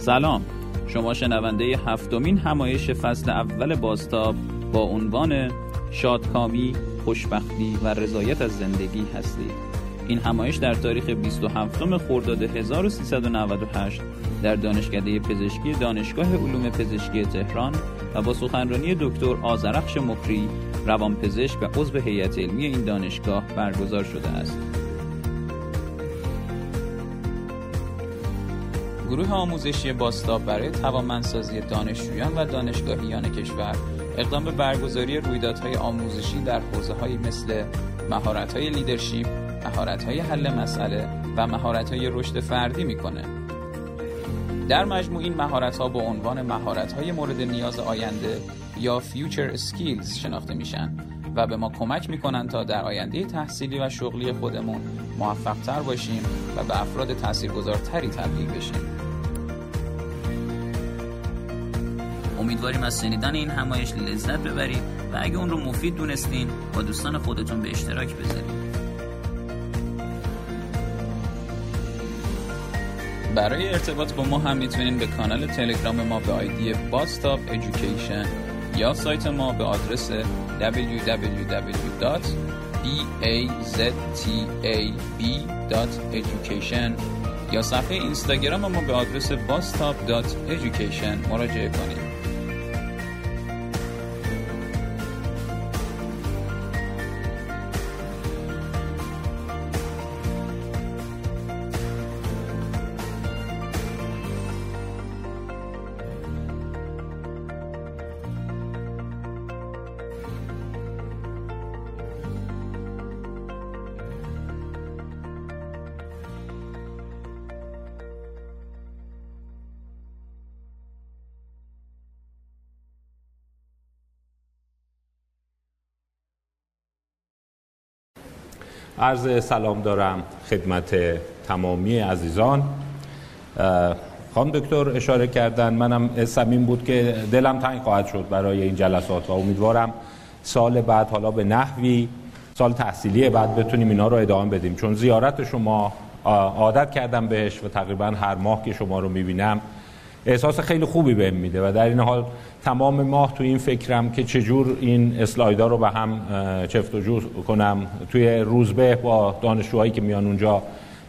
سلام شما شنونده هفتمین همایش فصل اول بازتاب با عنوان شادکامی، خوشبختی و رضایت از زندگی هستید این همایش در تاریخ 27 خرداد 1398 در دانشکده پزشکی دانشگاه علوم پزشکی تهران و با سخنرانی دکتر آزرخش مکری روانپزشک و عضو هیئت علمی این دانشگاه برگزار شده است. گروه آموزشی باستاب برای توانمندسازی دانشجویان و دانشگاهیان کشور اقدام به برگزاری رویدادهای آموزشی در حوزه‌هایی مثل مهارت‌های لیدرشپ، مهارت‌های حل مسئله و مهارت‌های رشد فردی می‌کنه. در مجموع این مهارت‌ها با عنوان مهارت‌های مورد نیاز آینده یا Future Skills شناخته میشن و به ما کمک می‌کنن تا در آینده تحصیلی و شغلی خودمون موفقتر باشیم و به افراد تاثیرگذارتری تبدیل بشیم. امیدواریم از شنیدن این همایش لذت ببرید و اگه اون رو مفید دونستین با دوستان خودتون به اشتراک بذارید. برای ارتباط با ما هم می‌تونین به کانال تلگرام ما به آیدی باستاپ ایژوکیشن یا سایت ما به آدرس www.baztab.education یا صفحه اینستاگرام ما به آدرس bastop.education مراجعه کنید. عرض سلام دارم خدمت تمامی عزیزان. خانم دکتر اشاره کردن منم سمین بود که دلم تنگ خواهد شد برای این جلسات و امیدوارم سال بعد حالا به نحوی سال تحصیلی بعد بتونیم اینا رو ادامه بدیم. چون زیارت شما عادت کردم بهش و تقریبا هر ماه که شما رو می‌بینم احساس خیلی خوبی بهم میده و در این حال تمام ماه تو این فکرم که چجور این اسلایدا رو به هم چفت و جور کنم توی روزبه با دانشجوهایی که میان اونجا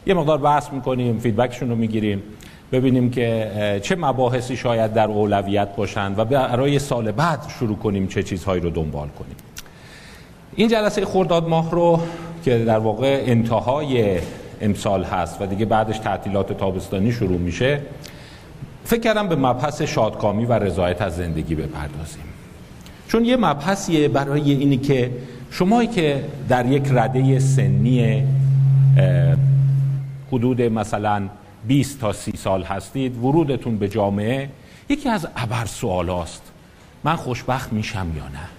یه مقدار بحث می‌کنیم فیدبکشون رو می‌گیریم ببینیم که چه مباحثی شاید در اولویت باشند و برای سال بعد شروع کنیم چه چیزهایی رو دنبال کنیم. این جلسه خرداد ماه رو که در واقع انتهای امسال هست و دیگه بعدش تعطیلات تابستانی شروع میشه فکر کردم به مبحث شادکامی و رضایت از زندگی بپردازیم. چون یه مبحثیه برای اینی که شمایی که در یک رده سنی حدود مثلا 20 تا 30 سال هستید ورودتون به جامعه یکی از ابر سوال است من خوشبخت میشم یا نه؟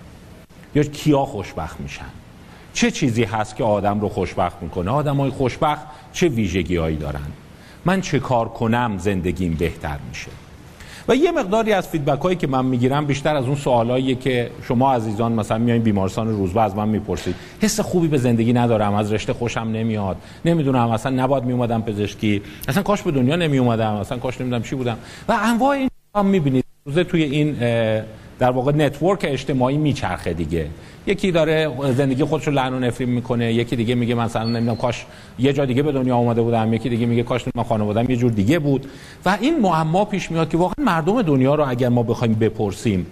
یا کیا خوشبخت میشن؟ چه چیزی هست که آدم رو خوشبخت می‌کنه؟ آدم های خوشبخت چه ویژگی هایی دارن؟ من چه کار کنم زندگیم بهتر میشه. و یه مقداری از feedback هایی که من می‌گیرم بیشتر از اون سوالایی که شما عزیزان مثلا میایین بیمارستان روزبه از من می‌پرسید. حس خوبی به زندگی ندارم از رشته خوشم نمیاد. نمی‌دونم اصلا نباید میومدم پزشکی. اصلا کاش به دنیا نمیومدم اصلا کاش نمی‌دونم چی بودم. و انواع این هم می‌بینید. روزه توی این در واقع network اجتماعی میچرخه دیگه. یکی داره زندگی خودش رو لعن و نفرین می‌کنه یکی دیگه میگه مثلا نمی‌دونم کاش یه جا دیگه به دنیا اومده بودم یکی دیگه میگه کاش من خانواده‌ام یه جور دیگه بود. و این معما پیش میاد که واقعا مردم دنیا رو اگر ما بخوایم بپرسیم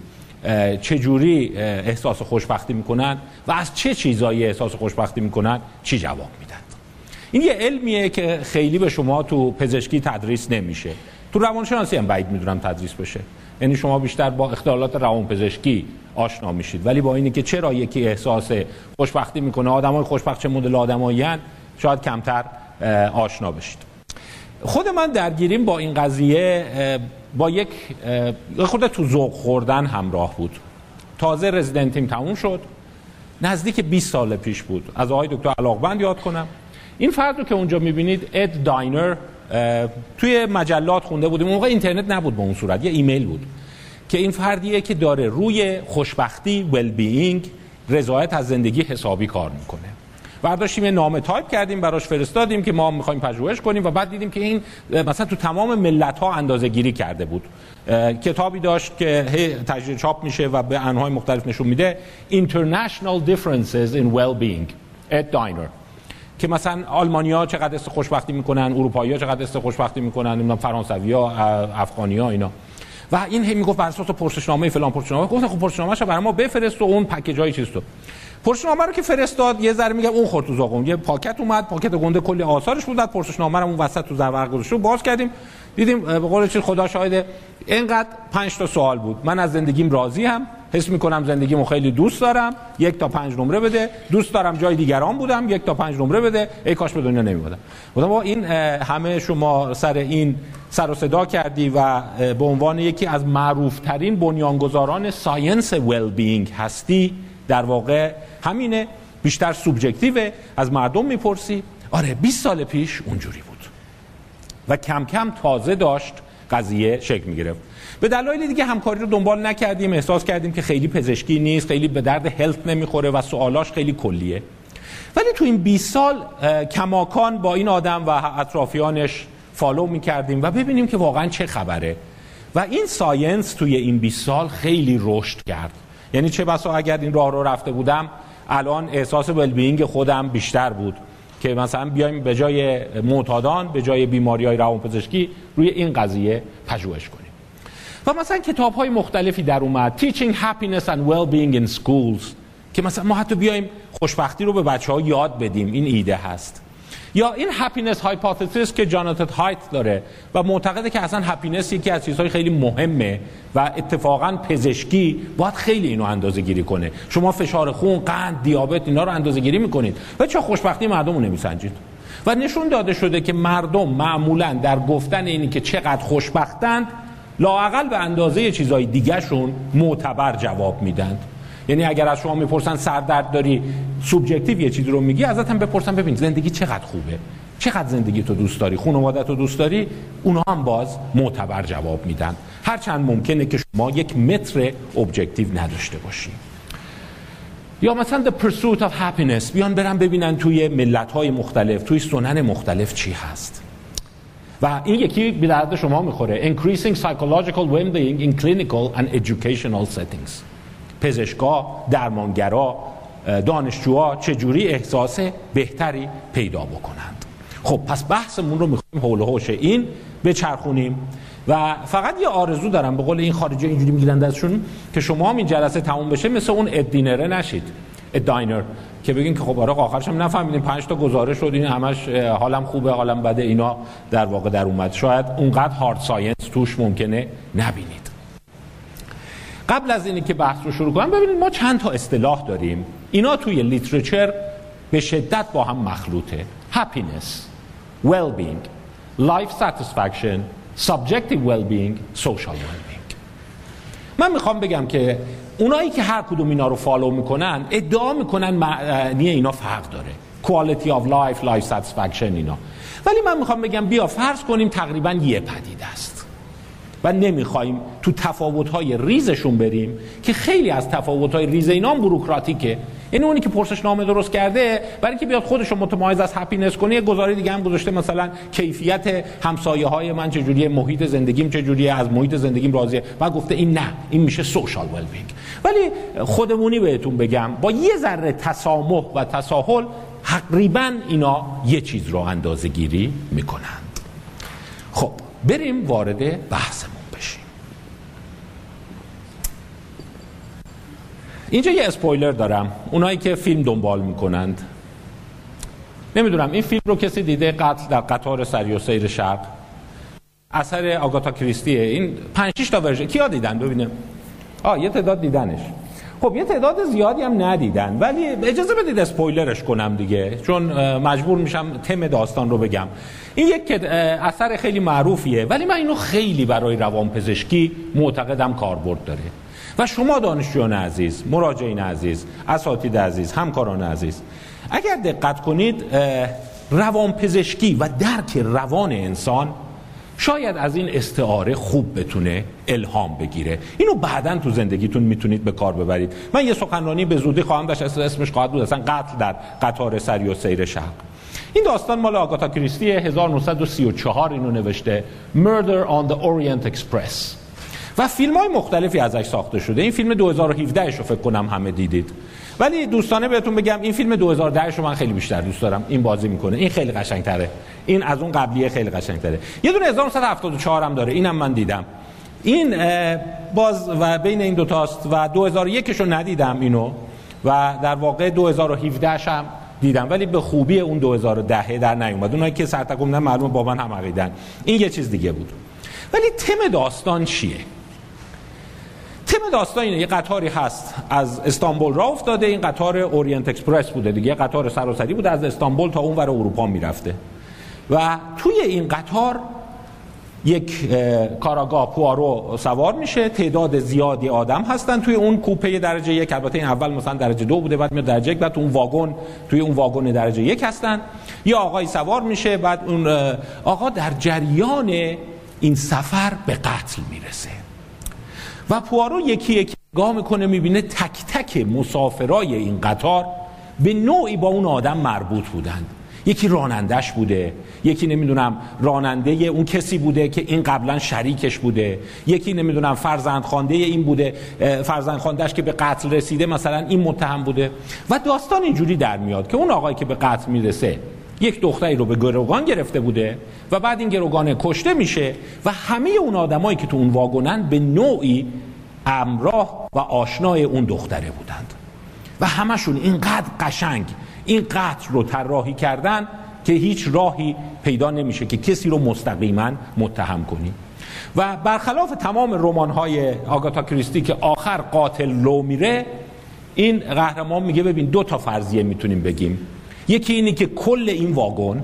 چه جوری احساس خوشبختی می‌کنن و از چه چیزایی احساس خوشبختی می‌کنن؟ چی جواب میدن؟ این یه علمیه که خیلی به شما تو پزشکی تدریس نمیشه. تو روانشناسی هم بعید می‌دونم تدریس بشه. یعنی شما بیشتر با اختلالات روانپزشکی آشنا میشید. ولی با اینی که چرا یکی احساس خوشبختی می‌کنه؟ آدمای خوشبخت چه مدل آدمایی شاید کمتر آشنا بشید. خود من درگیریم با این قضیه با یک خود تو ذوق خوردن همراه بود. تازه رزیدنتیم تموم شد. نزدیک 20 سال پیش بود. از آقای دکتر علاقبند یاد کنم. این فرد رو که اونجا می‌بینید اد داینر توی مجلات خونده بودیم. اون موقع اینترنت نبود به اون صورت. یه ایمیل بود. که این فردیه که داره روی خوشبختی ول بینگ رضایت از زندگی حسابی کار می‌کنه. برداشتیم یه نامه تایپ کردیم براش فرستادیم که ما می‌خوایم پژوهش کنیم و بعد دیدیم که این مثلا تو تمام ملت ها اندازه گیری کرده بود. کتابی داشت که تجدید چاپ میشه و به انواع مختلف نشون میده. International Differences in Well-being اد داینر که مثلا آلمانیا چقدر احساس خوشبختی می‌کنن اروپایی‌ها چقدر احساس خوشبختی می‌کنن نمی‌دونم فرانسوی‌ها افغانی‌ها اینا. و این هی می‌گفت بر اساس پرسشنامه فلان پرسشنامه. گفتن خب پرسشنامه‌شو برای ما بفرست و اون پکیجای چیز تو. پرسشنامه رو که فرستاد یه ذره میگه اون خورد تو یه پاکت اومد پاکت گنده کلی آثارش بود پرسشنامه رو اون وسط تو زرورق گذاشت. باز کردیم. دیدیم به قول چیز خدا شاهده. اینقدر پنج تا سوال بود. من از زندگیم راضی هم. حس می‌کنم زندگیمو خیلی دوست دارم. یک تا پنج نمره بده. دوست دارم جای دیگران بودم. یک تا پنج نمره بده. ای کاش به دنیا نمیبودم بودم. با این همه شما سر این سر و صدا کردی و به عنوان یکی از معروف ترین بنیانگذاران science well-being هستی. در واقع همینه. بیشتر subjective از مردم می‌پرسی. آره 20 سال پیش اونجوری بود. و کم کم تازه داشت قضیه شکل می‌گرفت. به دلایل دیگه همکاری رو دنبال نکردیم احساس کردیم که خیلی پزشکی نیست خیلی به درد health نمی‌خوره و سوالاش خیلی کلیه. ولی تو این 20 سال کماکان با این آدم و اطرافیانش follow می‌کردیم و ببینیم که واقعا چه خبره. و این science توی این 20 سال خیلی رشد کرد. یعنی چه بسا اگر این راه رو رفته بودم الان احساس well-being خودم بیشتر بود که مثلا بیایم به جای معتادان به جای بیماری های روانپزشکی روی این قضیه پژوهش کنیم. و مثلا کتاب های مختلفی در اومد. Teaching Happiness and Well-being in Schools. که مثلا ما حتی بیایم خوشبختی رو به بچه ها یاد بدیم. این ایده هست. یا این happiness hypothesis که جاناتان هایت داره و معتقده که اصلا happiness یکی از چیزهای خیلی مهمه و اتفاقا پزشکی باید خیلی اینو اندازه گیری کنه. شما فشار خون قند دیابت اینا رو اندازه گیری می‌کنید. و چه خوشبختی مردم رو نمیسنجید. و نشون داده شده که مردم معمولا در گفتن اینی که چقدر خوشبختند لاقل به اندازه چیزهای دیگهشون معتبر جواب میدند یعنی اگر از شما می‌پرسن سردرد داری subjective یه چیزی رو میگی ازت هم بپرسن ببین زندگی چقدر خوبه. چقدر زندگی تو دوست داری خانوادت رو دوست داری اونها هم باز معتبر جواب میدن. هرچند ممکنه که شما یک متر objective نداشته باشی. یا مثلا the pursuit of happiness بیان برن ببینن توی ملت های مختلف توی سنن مختلف چی هست. و این یکی به درد شما می‌خوره. Increasing psychological well-being in clinical and educational settings. پزشکا درمانگرا دانشجوها چجوری احساس بهتری پیدا بکنند؟ خب پس بحثمون رو می‌خوایم حول حوش این بچرخونیم. و فقط یه آرزو دارم به قول این خارجی اینجوری می‌گن آرزو که شما هم این جلسه تموم بشه مثل اون ادینره نشید. اداینر که بگین که خب آره آخرش هم نفهمیدیم. پنج تا گزارش شد این همش حالم خوبه حالم بده اینا در واقع در اومد. شاید اونقدر hard science توش ممکنه نبینید. قبل از اینی که بحث رو شروع کنم ببینید ما چند تا اصطلاح داریم. اینا توی literature به شدت با هم مخلوطه. Happiness well-being life satisfaction subjective well-being social well-being. من می‌خوام بگم که اونایی که هر کدوم اینا رو follow می‌کنن ادعا می‌کنن معنی اینا فرق داره. Quality of life life satisfaction اینا. ولی من می‌خوام بگم بیا فرض کنیم تقریبا یه پدیده است. و نمی‌خوایم تو تفاوت‌های ریزشون بریم که خیلی از تفاوت‌های ریز اینا بروکراتیکه. یعنی اونی که پرسش نامه درست کرده برای که بیاد خودش رو متمایز از happiness کنه یه گزاره دیگه هم گذاشته مثلا کیفیت همسایه های من چجوریه محیط زندگیم چجوریه از محیط زندگیم راضیه. و گفته این نه این میشه social well-being ولی خودمونی بهتون بگم با یه ذره تسامح و تساهل تقریبا اینا یه چیز رو اندازه گیری می‌کنند. خب بریم وارد بحثمون بشیم اینجا یه اسپویلر دارم. اونایی که فیلم دنبال می‌کنند. نمی‌دونم این فیلم رو کسی دیده قتل در قطار سری و سیر شرق؟ اثر آگاتا کریستیه. این پنج تا ورژن. کیا دیدن؟ ببینم آه یه تعداد دیدنش. خب یه تعداد زیادی هم ندیدن. ولی اجازه بدید اسپویلرش کنم دیگه چون مجبور میشم تم داستان رو بگم. این یک اثر خیلی معروفیه ولی من اینو خیلی برای روانپزشکی معتقدم کاربرد داره. و شما دانشجویان عزیز مراجعین عزیز اساتید عزیز همکاران عزیز اگر دقت کنید روانپزشکی و درک روان انسان شاید از این استعاره خوب بتونه الهام بگیره. اینو بعدا تو زندگیتون می‌تونید به کار ببرید. من یه سخنرانی به زودی خواهم داشت اسمش خواهد بود اصلا قتل در قطار سری و سیر شرق. این داستان مال آگاتا کریستی 1934 اینو نوشته Murder on the Orient Express. و فیلم های مختلفی ازش ساخته شده. این فیلم 2017 رو فکر کنم همه دیدید. ولی دوستانه بهتون بگم این فیلم 2010 رو من خیلی بیشتر دوست دارم. این بازی می‌کنه. این خیلی قشنگتره. این از اون قبلیه خیلی قشنگتره. یه دونه 1974 هم داره. اینم من دیدم. این باز و بین این دوتاست و 2001 رو ندیدم اینو و در واقع 2017 هم دیدم. ولی به خوبی اون 2010 در نیومد. اونایی که سر تکون، معلومه با من هم عقیدن. این یه چیز دیگه بود. ولی تم داستان چیه؟ تم داستان اینه. یه قطاری هست از استانبول راه افتاده. این قطار اورینت اکسپرس بوده دیگه. قطار سراسری بوده. از استانبول تا اون ور اروپا می‌رفته. و توی این قطار یک کاراگاه پوارو سوار میشه. تعداد زیادی آدم هستن توی اون کوپه درجه یک. البته این اول مثلا درجه دو بوده بعد میاد درجه یک بعد اون واگن توی اون واگن درجه یک هستن. یه آقای سوار میشه بعد اون آقا در جریان این سفر به قتل می‌رسه. و پوارو یکی یکی نگاه می‌کنه می‌بینه تک تک مسافرای این قطار به نوعی با اون آدم مربوط بودند. یکی رانندش بوده یکی نمی‌دونم راننده اون کسی بوده که این قبلا شریکش بوده یکی نمی‌دونم فرزند خانده این بوده فرزند خاندهش که به قتل رسیده مثلا این متهم بوده. و داستان اینجوری در میاد که اون آقایی که به قتل می‌رسه یک دختری رو به گروگان گرفته بوده و بعد این گروگان کشته میشه و همه اون آدمایی که تو اون واگنن به نوعی امراه و آشنای اون دختره بودند. و همشون اینقدر قشنگ این قتل رو طراحی کردن که هیچ راهی پیدا نمیشه که کسی رو مستقیما متهم کنی. و برخلاف تمام رمان های آگاتا کریستی که آخر قاتل لو میره این قهرمان میگه ببین دو تا فرضیه می‌تونیم بگیم. یکی اینی که کل این واگن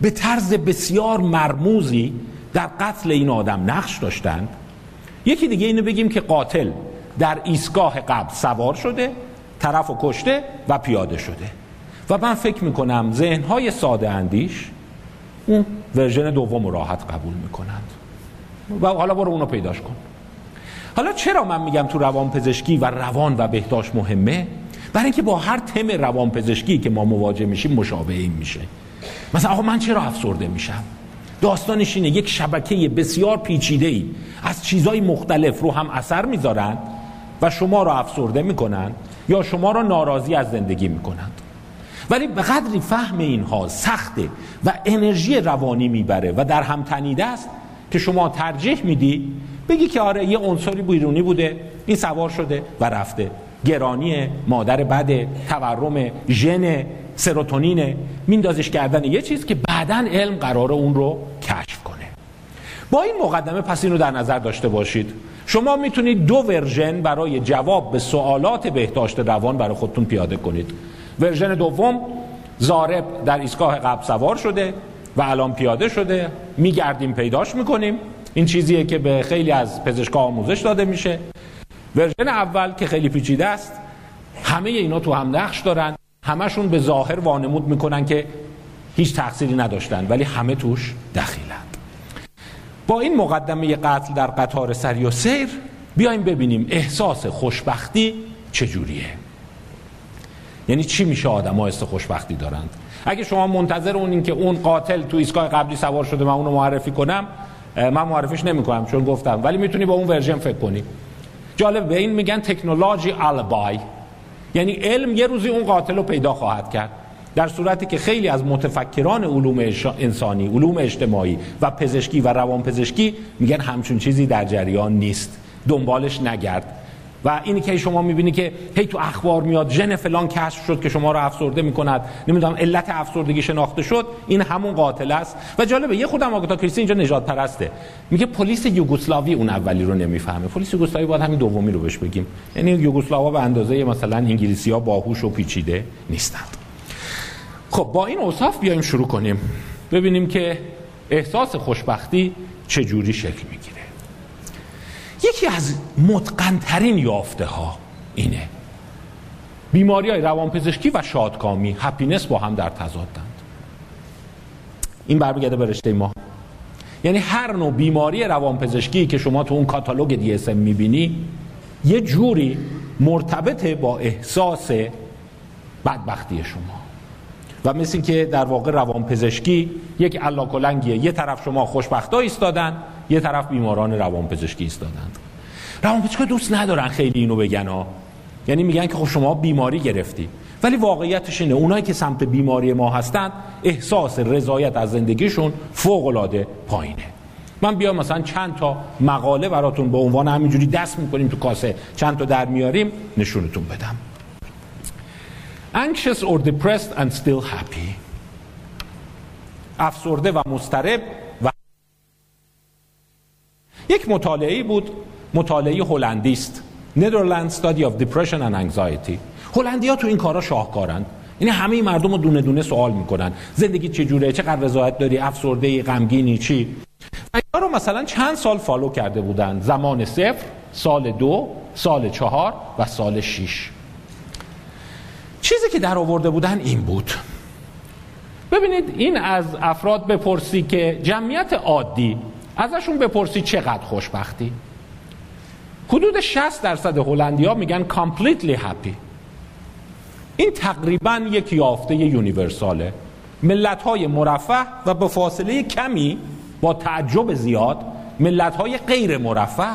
به طرز بسیار مرموزی در قتل این آدم نقش داشتند یکی دیگه اینو بگیم که قاتل در ایستگاه قبل سوار شده طرف و کشته و پیاده شده. و من فکر می‌کنم ذهنهای ساده اندیش اون ورژن دوم راحت قبول می‌کنند. و حالا برو اونو پیداش کن. حالا چرا من میگم تو روان پزشکی و روان و بهداشت مهمه؟ برای اینکه با هر تم روان پزشکی که ما مواجه میشیم مشابه این میشه. مثلا آقا من چرا افسرده میشم؟ داستانش اینه یک شبکه بسیار پیچیده ای از چیزهای مختلف رو هم اثر می‌ذارن و شما رو افسرده می‌کنن یا شما رو ناراضی از زندگی می‌کنند. ولی به قدری فهم اینها سخته و انرژی روانی می‌بره و در هم تنیده است که شما ترجیح میدی بگی که آره یه عنصری بیرونی بوده این سوار شده و رفته. گرانی مادر بده تورم ژن سروتونین میندازش کردن یه چیز که بعدا علم قراره اون رو کشف کنه. با این مقدمه پس این رو در نظر داشته باشید. شما می‌تونید دو ورژن برای جواب به سوالات بهداشت روان برای خودتون پیاده کنید. ورژن دوم ضارب در ایستگاه قبل سوار شده و الان پیاده شده. میگردیم پیداش می‌کنیم. این چیزیه که به خیلی از پزشکا آموزش داده میشه. ورژن اول که خیلی پیچیده است. همه اینا تو هم نقش دارن. همشون به ظاهر وانمود می‌کنن که هیچ تقصیری نداشتن ولی همه توش دخیلند با این مقدمه قتل در قطار سریع‌السیر بیایم ببینیم احساس خوشبختی چجوریه. یعنی چی میشه آدم ها خوشبختی دارند؟ اگه شما منتظر اونین که اون قاتل تو ایستگاه قبلی سوار شده من اونو معرفی کنم من معرفیش نمی‌کنم چون گفتم ولی می‌تونی با اون ورژن فکر کنی. جالب به این میگن تکنولوژی آلبای یعنی علم یه روزی اون قاتل رو پیدا خواهد کرد. در صورتی که خیلی از متفکران علوم انسانی علوم اجتماعی و پزشکی و روان پزشکی میگن همچون چیزی در جریان نیست. دنبالش نگرد. و اینی که شما می‌بینی که هی تو اخبار میاد ژن فلان کشف شد که شما رو افسرده می‌کند. نمی‌دونم علت افسردگی شناخته شد این همون قاتل است. و جالبه یه خودم آگاتا کریستی اینجا نجات پرسته میگه پلیس یوگسلاوی اون اولی رو نمی‌فهمه. پلیس یوگسلاوی باید همین دومی رو بهش بگیم. یعنی یوگسلاوا به اندازه مثلا انگلیسی ها باهوش و پیچیده نیستند خب با این اوصاف بیایم شروع کنیم. ببینیم که احساس خوشبختی چجوری شکل می‌گیره. یکی از متقن‌ترین یافته ها اینه. بیماری های روانپزشکی و شادکامی happiness با هم در تضادند. این برمیگرده به رشته ما. یعنی هر نوع بیماری روانپزشکی که شما تو اون کاتالوگ DS می‌بینی یه جوری مرتبطه با احساس بدبختی شما. و مثل که در واقع روانپزشکی یک علاکلنگیه یه طرف شما خوشبختا ایستادن یه طرف بیماران روانپزشکی ایستادند. روانپزشکا دوست ندارن خیلی اینو بگن ها. یعنی میگن که خب شما بیماری گرفتی. ولی واقعیتش اینه اونایی که سمت بیماری ما هستند احساس رضایت از زندگیشون فوق العاده پایینه. من بیام مثلا چند تا مقاله براتون به عنوان همینجوری دست می‌کنیم تو کاسه. چند تا در میاریم نشونتون بدم. Anxious or depressed and still happy. افسرده و مسترب و یک مطالعه بود مطالعه هلندی است Netherlands Study of Depression and Anxiety. هلندی تو این کارا شاهکارند یعنی همه مردم رو دونه دونه سوال می‌کنن. زندگی چجوره چقدر رضایت داری؟ افسرده غمگینی چی؟ و اینا رو مثلا چند سال فالو کرده بودن. زمان صفر سال دو سال چهار و سال شیش. چیزی که در آورده بودن این بود. ببینید این از افراد بپرسی که جمعیت عادی ازشون بپرسی چقدر خوشبختی. حدود 60 درصد هلندیا میگن completely happy. این تقریبا یک یافته یونیورساله. ملت های مرفه و به فاصله کمی با تعجب زیاد ملت های غیر مرفه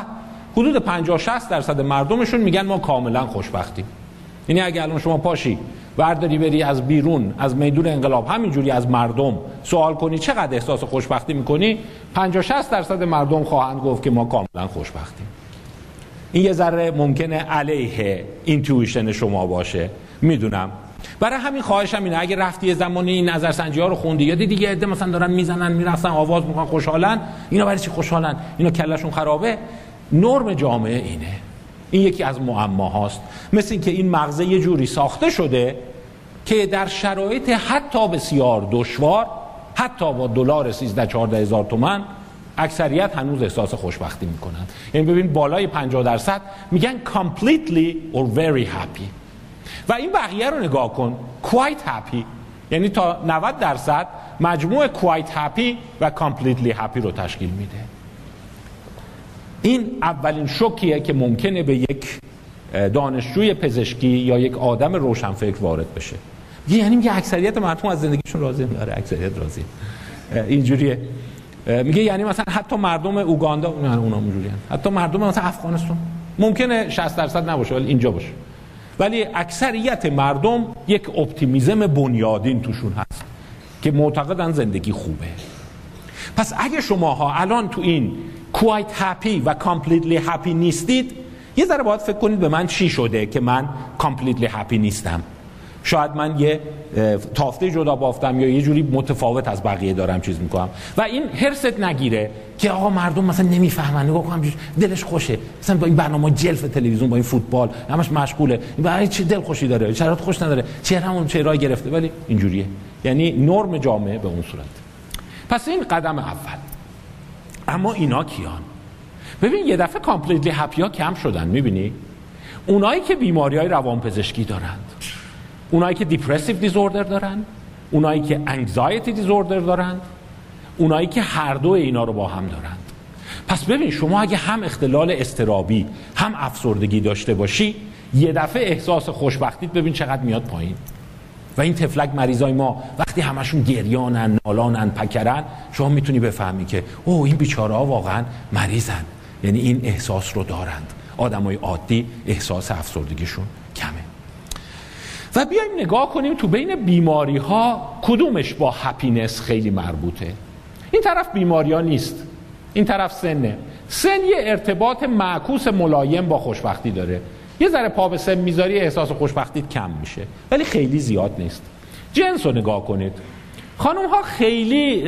حدود 50 60 درصد مردمشون میگن ما کاملا خوشبختیم. یعنی اگه الان شما پاشی برداری بری از بیرون از میدون انقلاب همینجوری از مردم سوال کنی چقدر احساس خوشبختی می‌کنی؟ 50 60 درصد مردم خواهند گفت که ما کاملا خوشبختیم. این یه ذره ممکنه علیه اینتویشن شما باشه. می‌دونم. برای همین خواهشم اینه اگه رفتی یه زمانی این نظرسنجی ها رو خوندی یا دیگه عده مثلا دارن می‌زنن می‌رفتن آواز می‌کنن خوشحالن. اینا برای چی خوشحالن؟ اینا کلشون خرابه. نرم جامعه اینه. این یکی از معماهاست. مثل اینکه این مغزه یه جوری ساخته شده که در شرایط حتی بسیار دشوار حتی با دلار 13 14 هزار تومن اکثریت هنوز احساس خوشبختی می‌کنن. یعنی ببین بالای 50 درصد میگن completely or very happy. و این بقیه رو نگاه کن quite happy. یعنی تا 90 درصد مجموع quite happy و completely happy رو تشکیل میده. این اولین شوکیه که ممکنه به یک دانشجوی پزشکی یا یک آدم روشنفکر وارد بشه. یعنی میگه اکثریت مردم از زندگیشون راضی میاره اکثریت راضی. اینجوریه. میگه یعنی مثلا حتی مردم اوگاندا اونا اونجوری حتی مردم مثلا افغانستان. ممکنه 60 درصد نباشه ولی اینجا باشه. ولی اکثریت مردم یک اپتیمیزم بنیادین توشون هست که معتقدن زندگی خوبه. پس اگه شماها الان تو این quite happy و completely happy نیستید یه ذره باید فکر کنید به من چی شده که من completely happy نیستم. شاید من یه تافته جدا بافتم یا یه جوری متفاوت از بقیه دارم چیز می‌کنم. و این هرست نگیره که آقا مردم مثلا نمی‌فهمن. نگاه کنم دلش خوشه. مثلا با این برنامه جلف تلویزیون با این فوتبال همش مشغوله. این برای چه دل خوشی داره. شرایط خوش نداره. چهره‌هامون چهره‌های گرفته. ولی اینجوریه. یعنی نرم جامعه به اون صورت. پس این قدم اول. اما اینا کیان؟ ببین یه دفعه completely happy ا کم شدن. می‌بینی؟ اونایی که بیماری های روانپزشکی دارند اونایی که depressive disorder دارن اونایی که anxiety disorder دارن اونایی که هر دو اینا رو با هم دارند پس ببین شما اگه هم اختلال استرابی هم افسردگی داشته باشی یه دفعه احساس خوشبختیت ببین چقدر میاد پایین. و این تفلک مریضای ما وقتی همشون گریانن نالانن پکرن شما می‌تونی بفهمی که او این بیچاره ها واقعا مریضن. یعنی این احساس رو دارند. آدمای عادی احساس افسردگیشون کمه. و بیایم نگاه کنیم تو بین بیماری ها کدومش با هپینس خیلی مربوطه. این طرف بیماری ها نیست این طرف سنه. سن یه ارتباط معکوس ملایم با خوشبختی داره. یه ذره پا به سن می‌ذاری احساس خوشبختیت کم میشه. ولی خیلی زیاد نیست. جنس رو نگاه کنید. خانم ها خیلی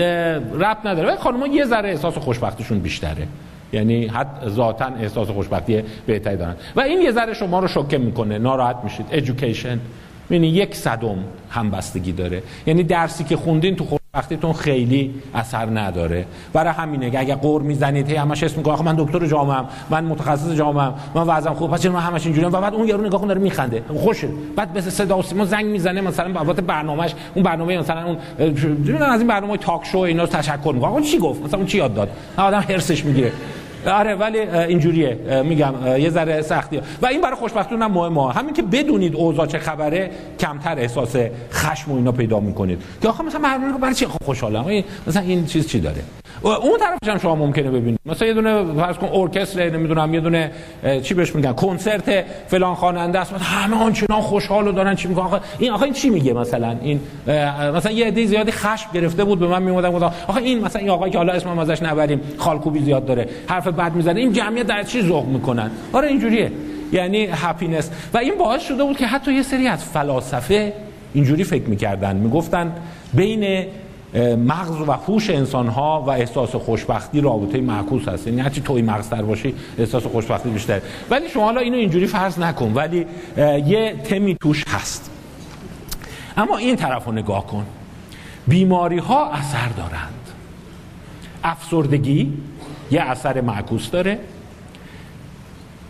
رب نداره ولی خانم ها یه ذره احساس خوشبختیشون بیشتره. یعنی حد ذاتا احساس خوشبختی بهتری دارن. و این یه ذره شما رو شوکه می‌کنه ناراحت میشید. Education. یعنی یک صدم همبستگی داره یعنی درسی که خوندین تو وقتیتون خیلی اثر نداره برای همینه که اگه قور می‌زنید هی همش اسم میگه من دکتر جامعم من متخصص جامعم من وضعم خوب پس من همش اینجوریام و بعد اون یارو نگاه کن داره میخنده خوشه بعد مثل صدا و سیما زنگ می‌زنه مثلا بابت برنامهش اون برنامه مثلا اون از این برنامه تاک شو اینا تشکر می‌کنه اون چی گفت مثلا اون چی یاد داد آدم هرسش می‌گیره آره ولی اینجوریه. میگم یه ذره سختی. و این برای خوشبختون هم مهمه. همین که بدونید اوضاع چه خبره کمتر احساس خشم و اینا پیدا می‌کنید. که آخه مثلا برای چی؟ خوشحالم. مثلا این چیز چی داره؟ اون طرفش هم شما ممکنه ببینید. مثلا یه دونه فرض کن ارکستر نمی‌دونم یه دونه چی بهش میگن؟ کنسرت فلان خواننده است. همه آنچنان خوشحال و دارن چی میگن آخه این آخه این چی میگه مثلا؟ این مثلا یه عده زیادی خشم گرفته بود به من میومدن گفتم آخه این مثلا این آقایی که حالا اسمم ازش نبریم خالکوبی زیاد داره حرف بد می‌زنه. این جمعیت در چی ذوق می‌کنن؟ آره اینجوریه. یعنی هپینس و این باعث شده بود که حتی یه سری از فلاسفه اینجوری فکر می‌کردن. می‌گفتن بین مغز و هوش انسان ها و احساس خوشبختی رابطه معکوس هست. یعنی هرچی توی مغز تر باشی احساس خوشبختی بیشتر ولی شما حالا اینو اینجوری فرض نکن ولی یه تمی توش هست. اما این طرف رو نگاه کن. بیماری ها اثر دارند. افسردگی یه اثر معکوس داره.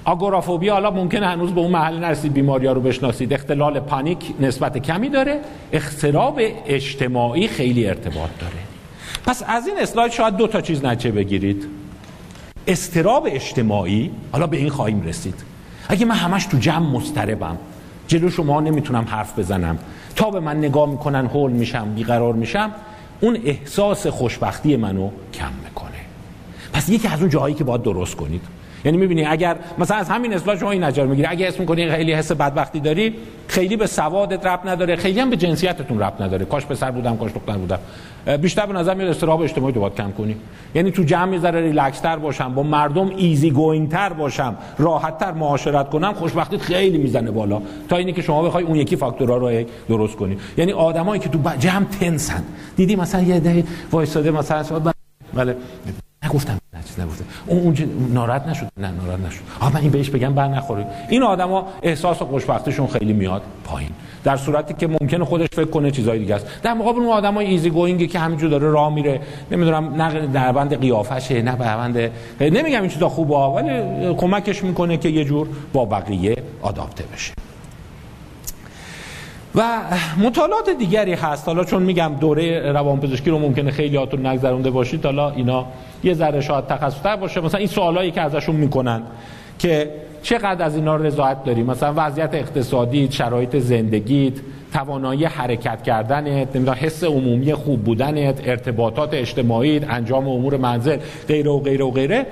آگورافوبیا حالا ممکنه هنوز به اون محل نرسید بیماری ها رو بشناسید. اختلال پانیک نسبت کمی داره اختراب اجتماعی خیلی ارتباط داره. پس از این اسلاید شاید دو تا چیز نچه بگیرید. استراب اجتماعی حالا به این خواهیم رسید. اگه من همش تو جمع مستربم جلو شما نمی‌تونم حرف بزنم. تا به من نگاه می‌کنن هول میشم بیقرار میشم اون احساس خوشبختی منو کم می‌کنه. پس یکی از اون جاهایی که باید درست کنید. یعنی می‌بینی اگر مثلا از همین اصلاح شما اینجا می‌گیری. اگه اسم می‌کنی خیلی حس بدبختی داری خیلی به سوادت ربط نداره خیلی هم به جنسیتتون ربط نداره. کاش پسر بودم کاش دختر بودم. بیشتر به نظر میاد اضطراب اجتماعی رو باید کم کنی. یعنی تو جمع یه ذره ریلکس تر باشم با مردم easygoing تر باشم راحت تر معاشرت کنم خوشبختیت خیلی می‌زنه بالا. تا اینی که شما بخوای اون یکی فاکتورها رو درست کنی. یعنی آدمایی که تو جمع تنسن. دیدی مثلا یه ده وایساده مثلا بله. نگفتم. چیز نگفته اون اونجا ناراحت نشد. نه ناراحت نشد. آ من این بهش بگم بر نخوره این آدما احساس و خوشبختیشون خیلی میاد پایین. در صورتی که ممکنه خودش فکر کنه چیزای دیگه است. در مقابل اون آدمای ایزی گوینگی که همینجور داره راه میره. نمی‌دونم نه در بند قیافشه نه به بند نمیگم این چیزا خوبه ولی کمکش می‌کنه که یه جور با بقیه آداپته بشه. و مطالعات دیگری هست. حالا چون میگم دوره روانپزشکی رو ممکنه خیلی هاتون نگذرونده باشید حالا اینا یه ذره شاید تخصصتر باشه. مثلا این سوالایی که ازشون می‌کنن که چقدر از اینا رضایت داری؟ مثلا وضعیت اقتصادی شرایط زندگیت توانایی حرکت کردنت نمی‌دونم حس عمومی خوب بودنت ارتباطات اجتماعی انجام امور منزل غیره و غیره و غیره.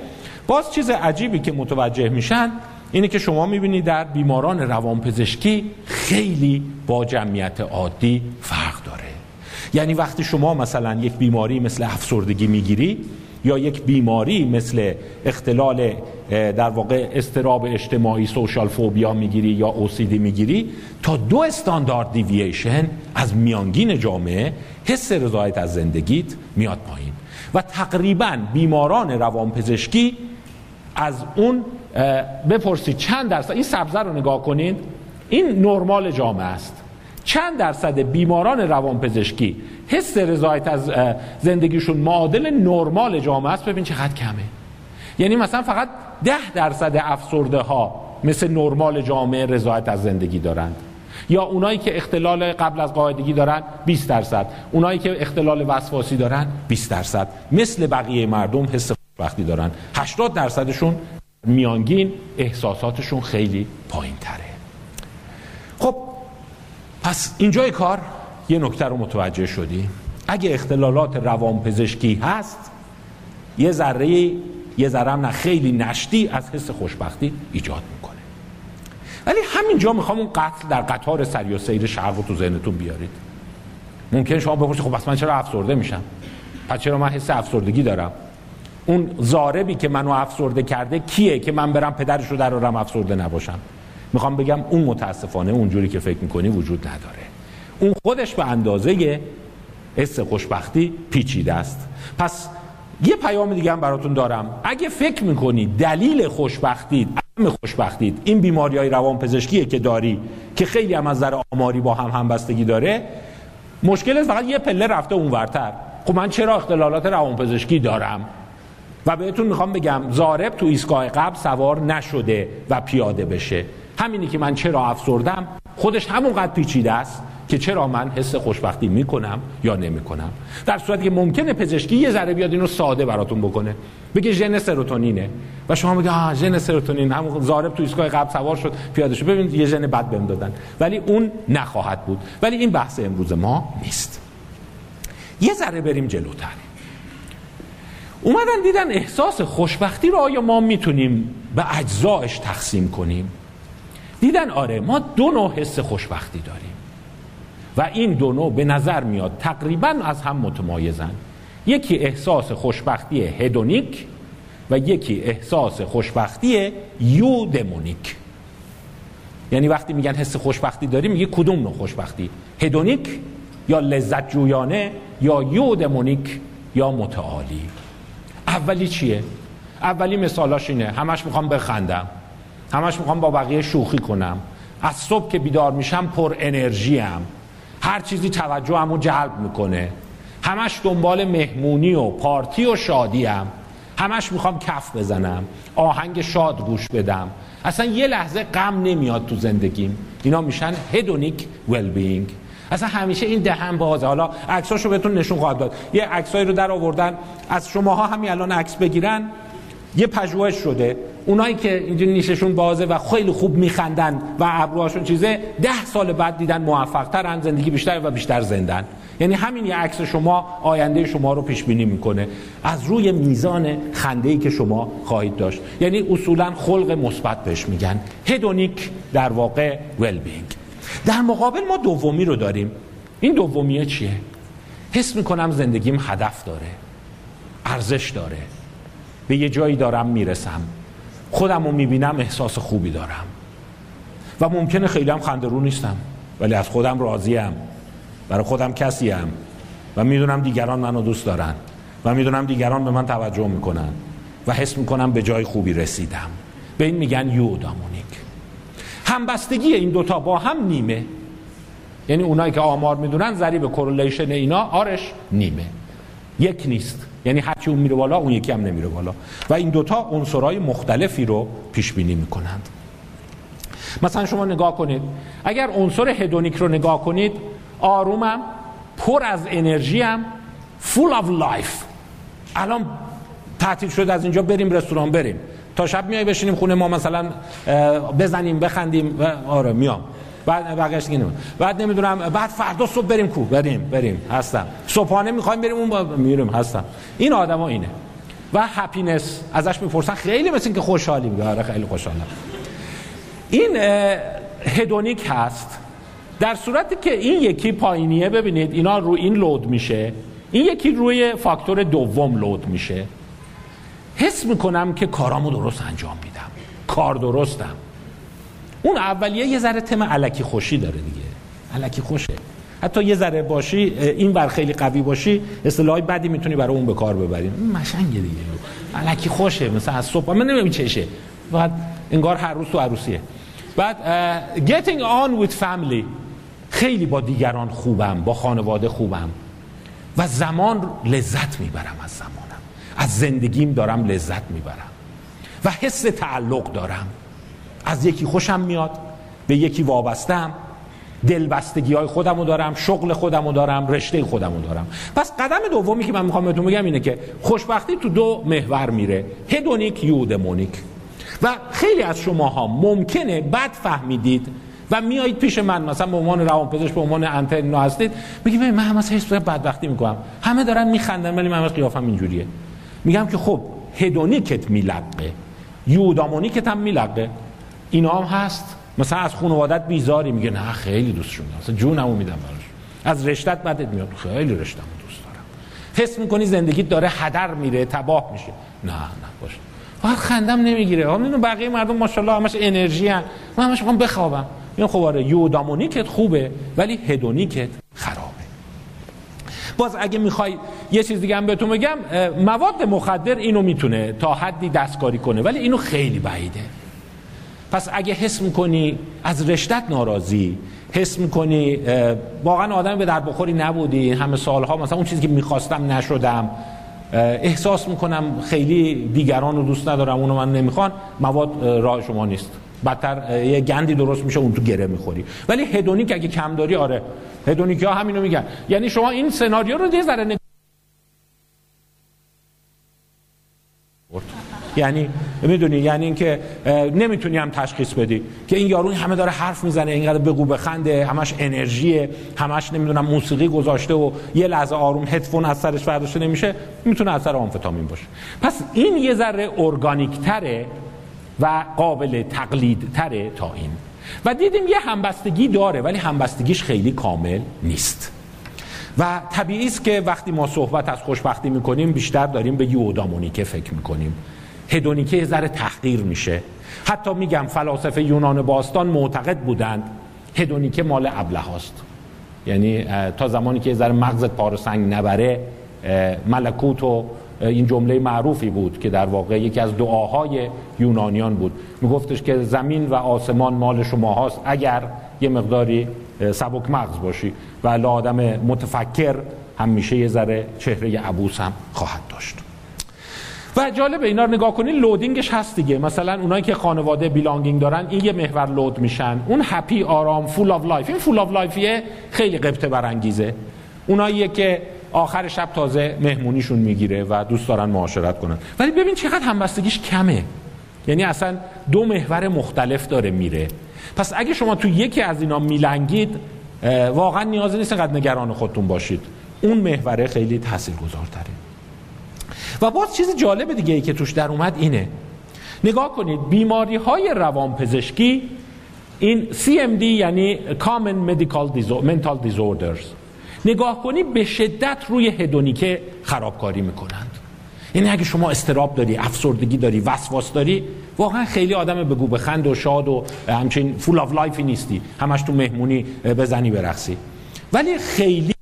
باز چیز عجیبی که متوجه میشن اینه که شما می‌بینید در بیماران روانپزشکی خیلی با جمعیت عادی فرق داره. یعنی وقتی شما مثلا یک بیماری مثل افسردگی می‌گیری یا یک بیماری مثل اختلال در واقع استراب اجتماعی سوشال فوبیا می‌گیری یا اوسیدی می‌گیری تا دو استاندارد دیوییشن از میانگین جامعه حس رضایت از زندگیت میاد پایین. و تقریبا بیماران روانپزشکی از اون بپرسید چند درصد؟ این سبزه رو نگاه کنید. این نرمال جامعه است. چند درصد بیماران روانپزشکی حس رضایت از زندگیشون معادل نرمال جامعه است؟ ببین چقدر کمه. یعنی مثلا فقط ده درصد افسرده ها مثل نرمال جامعه رضایت از زندگی دارند. یا اونایی که اختلال قبل از قاعدگی دارن 20 درصد. اونایی که اختلال وسواسی دارن 20 درصد. مثل بقیه مردم حس وقتی دارن. 80 درصدشون میانگین احساساتشون خیلی پایین تره خب پس اینجای کار یه نکته رو متوجه شدی. اگه اختلالات روانپزشکی هست یه ذره یه ذره نه خیلی نشتی از حس خوشبختی ایجاد می‌کنه. ولی همینجا می‌خوام اون قتل در قطار سری و سیر شرق رو تو ذهنتون بیارید. ممکن شما بپرسید خب من چرا افسرده میشم؟ پس چرا من حس افسردگی دارم؟ اون زاربی که منو افسرده کرده کیه که من برم پدرش رو درارم افسرده نباشم؟ می‌خوام بگم اون متاسفانه اونجوری که فکر می‌کنی وجود نداره. اون خودش به اندازه حس خوشبختی پیچیده است. پس یه پیام دیگه هم براتون دارم. اگه فکر می‌کنی دلیل خوشبختید عدم خوشبختید این بیماری های روان پزشکیه که داری که خیلی هم از نظر آماری با هم همبستگی داره مشکل فقط یه پله رفته اونورتر. خب من چرا اختلالات روانپزشکی دارم؟ و بهتون می‌خوام بگم زارب تو ایستگاه قبل سوار نشده و پیاده بشه. همینی که من چرا افسردم خودش همونقدر پیچیده است که چرا من حس خوشبختی می‌کنم یا نمی‌کنم. در صورتی که ممکنه پزشکی یه ذره بیاد اینو ساده براتون بکنه. بگه ژن سروتونینه. و شما بگه آ ژن سروتونین همون زارب تو ایستگاه قبل سوار شد پیاده شد. ببینید یه ژن بد بهم دادن. ولی اون نخواهد بود. ولی این بحث امروز ما نیست. یه ذره بریم جلوتر. اومدن دیدن احساس خوشبختی رو آیا ما می‌تونیم به اجزایش تقسیم کنیم؟ دیدن آره ما دو نوع حس خوشبختی داریم. و این دو نوع به نظر میاد تقریبا از هم متمایزن. یکی احساس خوشبختی هدونیک و یکی احساس خوشبختی یودمونیک. یعنی وقتی میگن حس خوشبختی داریم میگه کدوم نوع خوشبختی؟ هدونیک یا لذت جویانه یا یودمونیک یا متعالی. اولی چیه؟ اولی مثالاش اینه همش می‌خوام بخندم همش می‌خوام با بقیه شوخی کنم. از صبح که بیدار میشم پر انرژی هم. هر چیزی توجه همو جلب می‌کنه. همش دنبال مهمونی و پارتی و شادی هم. همش می‌خوام کف بزنم آهنگ شاد گوش بدم. اصلا یه لحظه غم نمیاد تو زندگیم. اینا میشن هدونیک ویل بینگ اصلا همیشه این دهن بازه. حالا عکساشو بهتون نشون خواهد داد. یه عکسایی رو در آوردن. از شماها همین الان عکس بگیرن. یه پژوهش شده. اونایی که اینجا نیششون بازه و خیلی خوب میخندن و ابروهاشون چیزه ده سال بعد دیدن موفق ترن زندگی بیشتر و بیشتر زندن. یعنی همین یه عکس شما آینده شما رو پیش بینی می‌کنه. از روی میزان خنده ای که شما خواهید داشت. یعنی اصولا خلق مثبت بهش میگن. هدونیک در واقع ویل بینگ در مقابل ما دومی رو داریم. این دومیه چیه؟ حس می‌کنم زندگیم هدف داره. ارزش داره. به یه جایی دارم می‌رسم. خودم رو می‌بینم احساس خوبی دارم. و ممکنه خیلی هم خنده نیستم. ولی از خودم راضیم. برای خودم کسیم. و می‌دونم دیگران منو دوست دارن. و می‌دونم دیگران به من توجه می‌کنن. و حس می‌کنم به جای خوبی رسیدم. به این میگن یودامونیک همبستگی این دوتا با هم نیمه. یعنی اونایی که آمار می‌دونن ضریب کورلیشن اینا آرش نیمه. یک نیست. یعنی هرچی اون میره بالا اون یکی هم نمیره بالا. و این دوتا عنصرهای مختلفی رو پیش بینی می‌کنند. مثلا شما نگاه کنید. اگر عنصر هدونیک رو نگاه کنید آرومم پر از انرژیم full of life. الان تعطیل شد از اینجا بریم رستوران بریم. تا شب میای بشینیم خونه ما مثلا بزنیم بخندیم و آره میام. بعد بقیش دیگه بعد نمی‌دونم بعد فردا صبح بریم کو؟ بریم بریم. هستم. صبحانه می‌خوایم بریم اون با... میریم. هستم. این آدما اینه. و هپینس ازش می‌پرسن. خیلی مثل اینکه خوشحالی میگه آره خیلی خوشحالم. این هدونیک هست. در صورتی که این یکی پایینیه ببینید اینا رو این لود میشه. این یکی روی فاکتور دوم لود میشه. حس می‌کنم که کارامو درست انجام میدم. کار درستم. اون اولیه یه ذره تم علکی خوشی داره دیگه. علکی خوشه. حتی یه ذره باشی این بر خیلی قوی باشی اصطلاحی بدی می‌تونی برای اون به کار ببری. مشنگه دیگه. علکی خوشه مثلا از صبح. من نمی‌دونم چشه بعد انگار هر روز تو عروسیه. بعد getting on with family. خیلی با دیگران خوبم با خانواده خوبم. و زمان لذت می‌برم از زمانم از زندگیم دارم لذت می‌برم و حس تعلق دارم. از یکی خوشم میاد به یکی وابستم. دلبستگی های خودم رو دارم شغل خودم رو دارم رشته خودم رو دارم. پس قدم دومی که من می‌خوام بهتون بگم اینه که خوشبختی تو دو محور میره هدونیک یودمونیک. و خیلی از شماها ممکنه بد فهمیدید و میایید پیش من. مثلا به عنوان روانپزشک به عنوان انترنو هستید میگی من همه حس بدبختی می‌کنم. همه دارن میخندن ولی من قیافم اینجوریه. میگم که خب هدونیکت میلقه یودامونیکت هم میلقه. اینا هم هست. مثلا از خانوادت بیزاری میگه نه خیلی دوستشون دارم مثلا جونمو میدم براش. از رشتت بدت میاد. خیلی رشتمو دوست دارم. حس می‌کنی زندگیت داره هدر میره تباه میشه. نه نه باشه فقط خندم نمی‌گیره. می‌دونم بقیه مردم ماشاءالله همش انرژی هن. من همش می‌خوام بخوابم. این خب آره یودامونیکت خوبه ولی هدونیکت باز اگه می‌خوای یه چیز دیگه هم بهتون بگم مواد مخدر اینو می‌تونه تا حدی دستکاری کنه ولی اینو خیلی بعیده. پس اگه حس می‌کنی از رشتت ناراضی حس می‌کنی واقعا آدم به در بخوری نبودی همه سالها مثلا اون چیزی که می‌خواستم نشدم احساس می‌کنم خیلی دیگران رو دوست ندارم اونو من نمی‌خوان مواد راه شما نیست. بدتر یه گندی درست میشه اون تو گره می‌خوری. ولی هدونیک اگه کم داری آره. هدونیک ها همینو میگن. یعنی شما این سناریو رو یه ذره یعنی می‌دونی یعنی اینکه نمی‌تونی هم تشخیص بدی که این یارو همه داره حرف می‌زنه اینقدر بگو بخنده همش انرژیه همش نمی‌دونم موسیقی گذاشته و یه لحظه آروم هدفون از سرش برداشته نمیشه می‌تونه اثر آمفتامین باشه. پس این یه ذره ارگانیک تره و قابل تقلید تره تا این. و دیدیم یه همبستگی داره ولی همبستگیش خیلی کامل نیست. و طبیعی است که وقتی ما صحبت از خوشبختی می‌کنیم بیشتر داریم به یودامونیکه فکر می‌کنیم. هدونیکه یه ذره تحقیر میشه. حتی میگم فلاسفه یونان باستان معتقد بودند هدونیکه مال ابله هاست یعنی تا زمانی که ذره مغزت پار سنگ نبره ملکوت و این جمله معروفی بود که در واقع یکی از دعاهای یونانیان بود. میگفتش که زمین و آسمان مال شما هاست اگر یه مقداری سبک مغز باشی. و آدم متفکر همیشه یه ذره چهره عبوس هم خواهد داشت. و جالب اینا رو نگاه کنین loading ش هست دیگه. مثلا اونایی که خانواده belonging دارن این یه محور load میشن. اون happy آرام full of life این full of life یه خیلی غبطه برانگیزه. اونایی که آخر شب تازه مهمونیشون می‌گیره و دوست دارن معاشرت کنن. ولی ببین چقدر همبستگیش کمه. یعنی اصلا دو محور مختلف داره میره. پس اگه شما تو یکی از اینا میلنگید واقعا نیازی نیست اینقدر نگران خودتون باشید. اون محوره خیلی تاثیرگذارتره. و باز چیز جالب دیگه ای که توش در اومد اینه. نگاه کنید بیماری های روانپزشکی این CMD یعنی Common Medical Mental Disorders. نگاه کنید به شدت روی هدونیکه خرابکاری می‌کنند. یعنی اگه شما اضطراب داری افسردگی داری وسواس داری واقعا خیلی آدم بگو بخند و شاد و همچنین full of life ی نیستی. همش تو مهمونی بزنی برقصی. ولی خیلی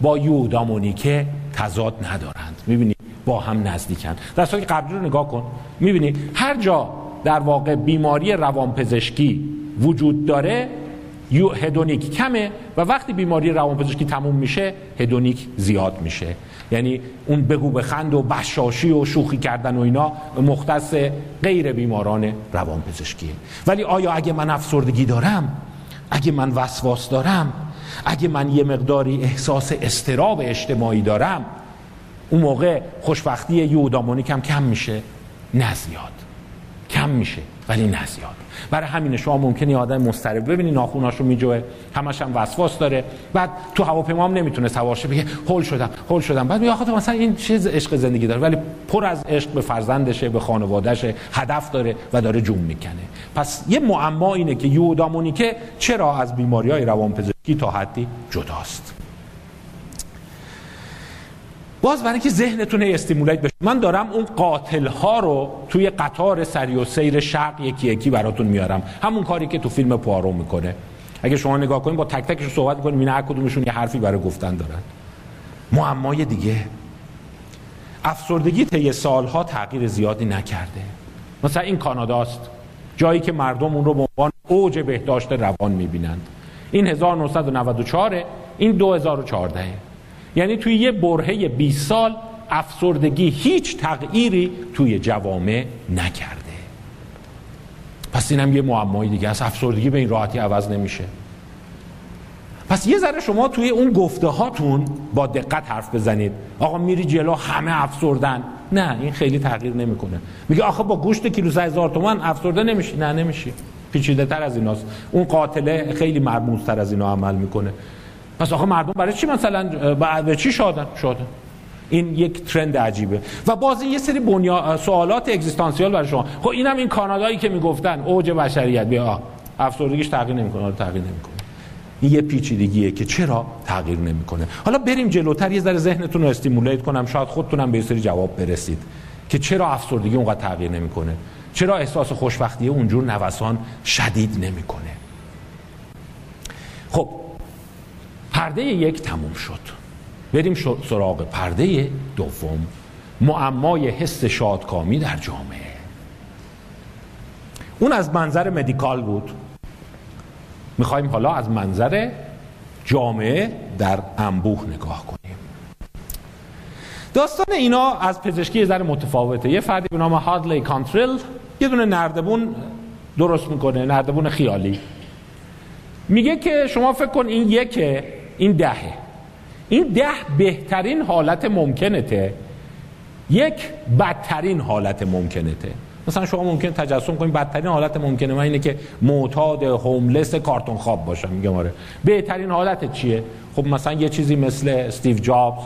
با eudaimonic ه تضاد ندارند. می‌بینی؟ با هم نزدیکن. در که قبلی رو نگاه کن. می‌بینی؟ هر جا در واقع بیماری روانپزشکی وجود داره hedonic کمه و وقتی بیماری روانپزشکی تموم میشه هدونیک زیاد میشه. یعنی اون بگو بخند و بشاشی و شوخی کردن و اینا مختص غیر بیماران روانپزشکیه ولی آیا اگه من افسردگی دارم اگه من وسواس دارم اگه من یه مقداری احساس استراب اجتماعی دارم اون موقع خوشبختی یودامونیک هم کم میشه. نه زیاد. کم میشه ولی نه زیاد. برای همین شما ممکنه آدم مضطرب ببینی ناخوناشو میجوه. همش هم وسواس داره. بعد تو هواپیما هم نمی‌تونه سوار شه بگه هول شدم هول شدم. بعد میگه آخه مثلا این چیز عشق زندگی داره. ولی پر از عشق به فرزندشه به خانوادهشه هدف داره و داره جون می‌کنه. پس یه معما اینه که یودامونیکه چرا از بیماری های روانپزشکی تا حدی جداست؟ باز برای اینکه ذهنتون استیمولیت بشه. من دارم اون قاتل ها رو توی قطار سری و سیر شرق یکی یکی براتون میارم. همون کاری که تو فیلم پوارو می‌کنه. اگه شما نگاه کنید با تک تکش صحبت کنید می‌بینید هر کدومشون یه حرفی برای گفتن دارن. معمای دیگه. افسردگی طی سالها تغییر زیادی نکرده. مثلا این کاناداست. جایی که مردم اون رو به عنوان اوج بهداشت روان می‌بینند. این 1994 این 2014 یعنی توی یه برهه 20 سال افسردگی هیچ تغییری توی جوامع نکرده. پس اینم یه معمایی دیگه است. افسردگی به این راحتی عوض نمیشه. پس یه ذره شما توی اون گفته هاتون با دقت حرف بزنید. آقا میری جلو همه افسردن. نه این خیلی تغییر نمی‌کنه. میگه آخه با گوشت کیلو هزار تومن افسرده نمیشی؟ نه نمیشی. پیچیده تر از ایناست. اون قاتله خیلی مرموز تر از اینا عمل می‌کنه. پس آخه مردم برای چی مثلا به چی شادن؟ شادن. این یک ترند عجیبه. و باز یه سری بنیا... سوالات اگزیستانسیال برای شما. خب اینم این کانادایی که می‌گفتن اوج بشریت. بیا افسردگیش تغییر نمی‌کنه. تغییر نمی‌کنه. این یه پیچیدگیه که چرا تغییر نمی‌کنه؟ حالا بریم جلوتر یه ذره ذهنتون رو استیمولیت کنم. شاید خودتونم به سری جواب برسید. که چرا افسردگی اونقدر تغییر نمی‌کنه؟ چرا احساس خوشبختی اونجور نوسان شدید نمی‌کنه؟ خب پرده یک تموم شد. بریم سراغ پرده دوم. معمای حس شادکامی در جامعه. اون از منظر مدیکال بود. می‌خوایم حالا از منظر جامعه در انبوه نگاه کنیم. داستان اینا از پزشکی یه ذره متفاوته. یه فردی به نام هادلی کانترل یه دونه نردبون درست می‌کنه نردبون خیالی. میگه که شما فکر کن این یکه. این دهه این ده بهترین حالت ممکنته. یک بدترین حالت ممکنته. مثلا شما ممکن تجسم کنید بدترین حالت ممکنه. من اینه که معتاد هوملس کارتون خواب باشم. میگم آره. بهترین حالت چیه؟ خب مثلا یه چیزی مثل استیو جابز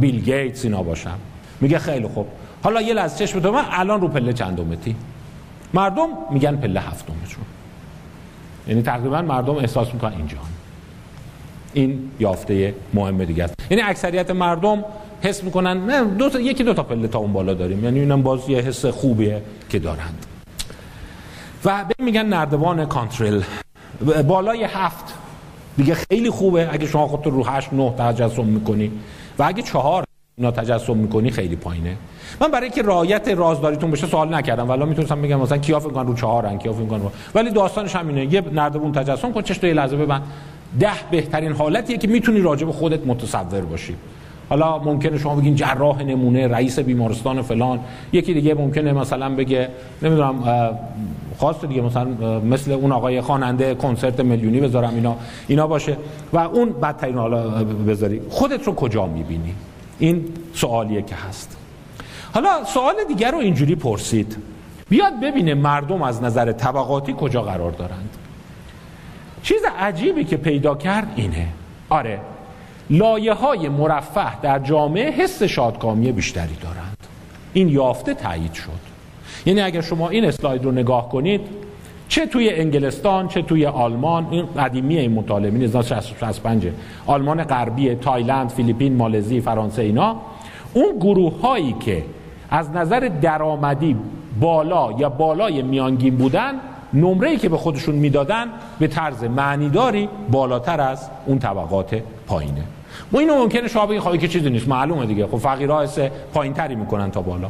بیل گیتس اینا باشم. میگه خیلی خوب. حالا یه لحظه چشم تو من الان رو پله چندمتی؟ مردم میگن پله هفتمتون یعنی تقریبا مردم احساس می‌کنن اینجا. این یافته مهم دیگه است. یعنی اکثریت مردم حس می‌کنن نه دو تا یکی دو تا پله تا اون بالا داریم. یعنی اینم باز یه حس خوبیه که دارند. و به میگن نردبان کانترل. بالای هفت. دیگه خیلی خوبه. اگه شما خودت رو هشت نه تجسم می‌کنی. و اگه چهار اینا تجسم می‌کنی خیلی پایینه. من برای که رایت رازداریتون بشه سوال نکردم. ولی می‌تونستم بگم مثلا کیا فکر رو چهارن کیا فکر رو. ولی داستانش همینه. یه نردبون تجسم کن چش یه لحظه ببند. ده بهترین حالتیه که می‌تونی راجع به خودت متصور باشی. حالا ممکنه شما بگین جراح نمونه رئیس بیمارستان فلان. یکی دیگه ممکنه مثلا بگه نمی‌دونم خواست دیگه مثلا مثل اون آقای خواننده کنسرت میلیونی بذارم اینا اینا باشه. و اون بدترین حالا بذاری. خودت رو کجا می‌بینی؟ این سوالیه که هست. حالا سوال دیگر رو اینجوری پرسید. بیاد ببینه مردم از نظر طبقاتی کجا قرار دارند. چیز عجیبی که پیدا کرد اینه. آره لایه های مرفه در جامعه حس شادکامی بیشتری دارند. این یافته تایید شد. یعنی اگر شما این اسلاید رو نگاه کنید چه توی انگلستان چه توی آلمان این قدیمی این مطالعه 1965 آلمان غربی تایلند فیلیپین مالزی فرانسه اینا اون گروه هایی که از نظر درآمدی بالا یا بالای میانگین بودن نمره که به خودشون می‌دادن به طرز معنیداری بالاتر از اون طبقات پایینه. ما اینو ممکنه شما بگید خب که چیزی نیست معلومه دیگه. خب فقیرها حس پایینتری می‌کنن تا بالا.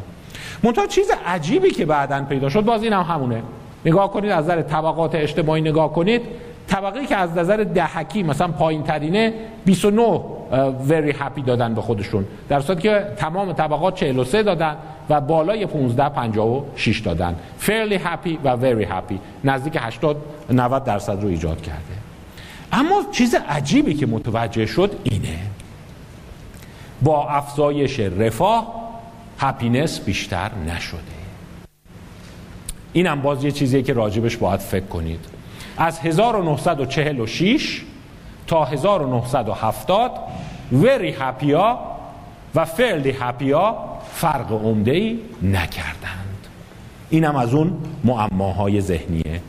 منتها چیز عجیبی که بعدا پیدا شد باز این هم همونه. نگاه کنید از نظر طبقات اجتماعی نگاه کنید طبقه که از نظر دهکی مثلا پایین ترینه 29 very happy دادن به خودشون. در صورتی که تمام طبقات 43 دادن و بالای 15 56 دادن. Fairly happy و very happy. نزدیک 80 90 درصد رو ایجاد کرده. اما چیز عجیبی که متوجه شد اینه با افزایش رفاه هپینس بیشتر نشده. اینم باز یه چیزیه که راجبش باید فکر کنید. از 1946 تا 1970 وری هپیا و فرلی هپیا فرق عمده ای نکردند. اینم از اون معماهای ذهنیه.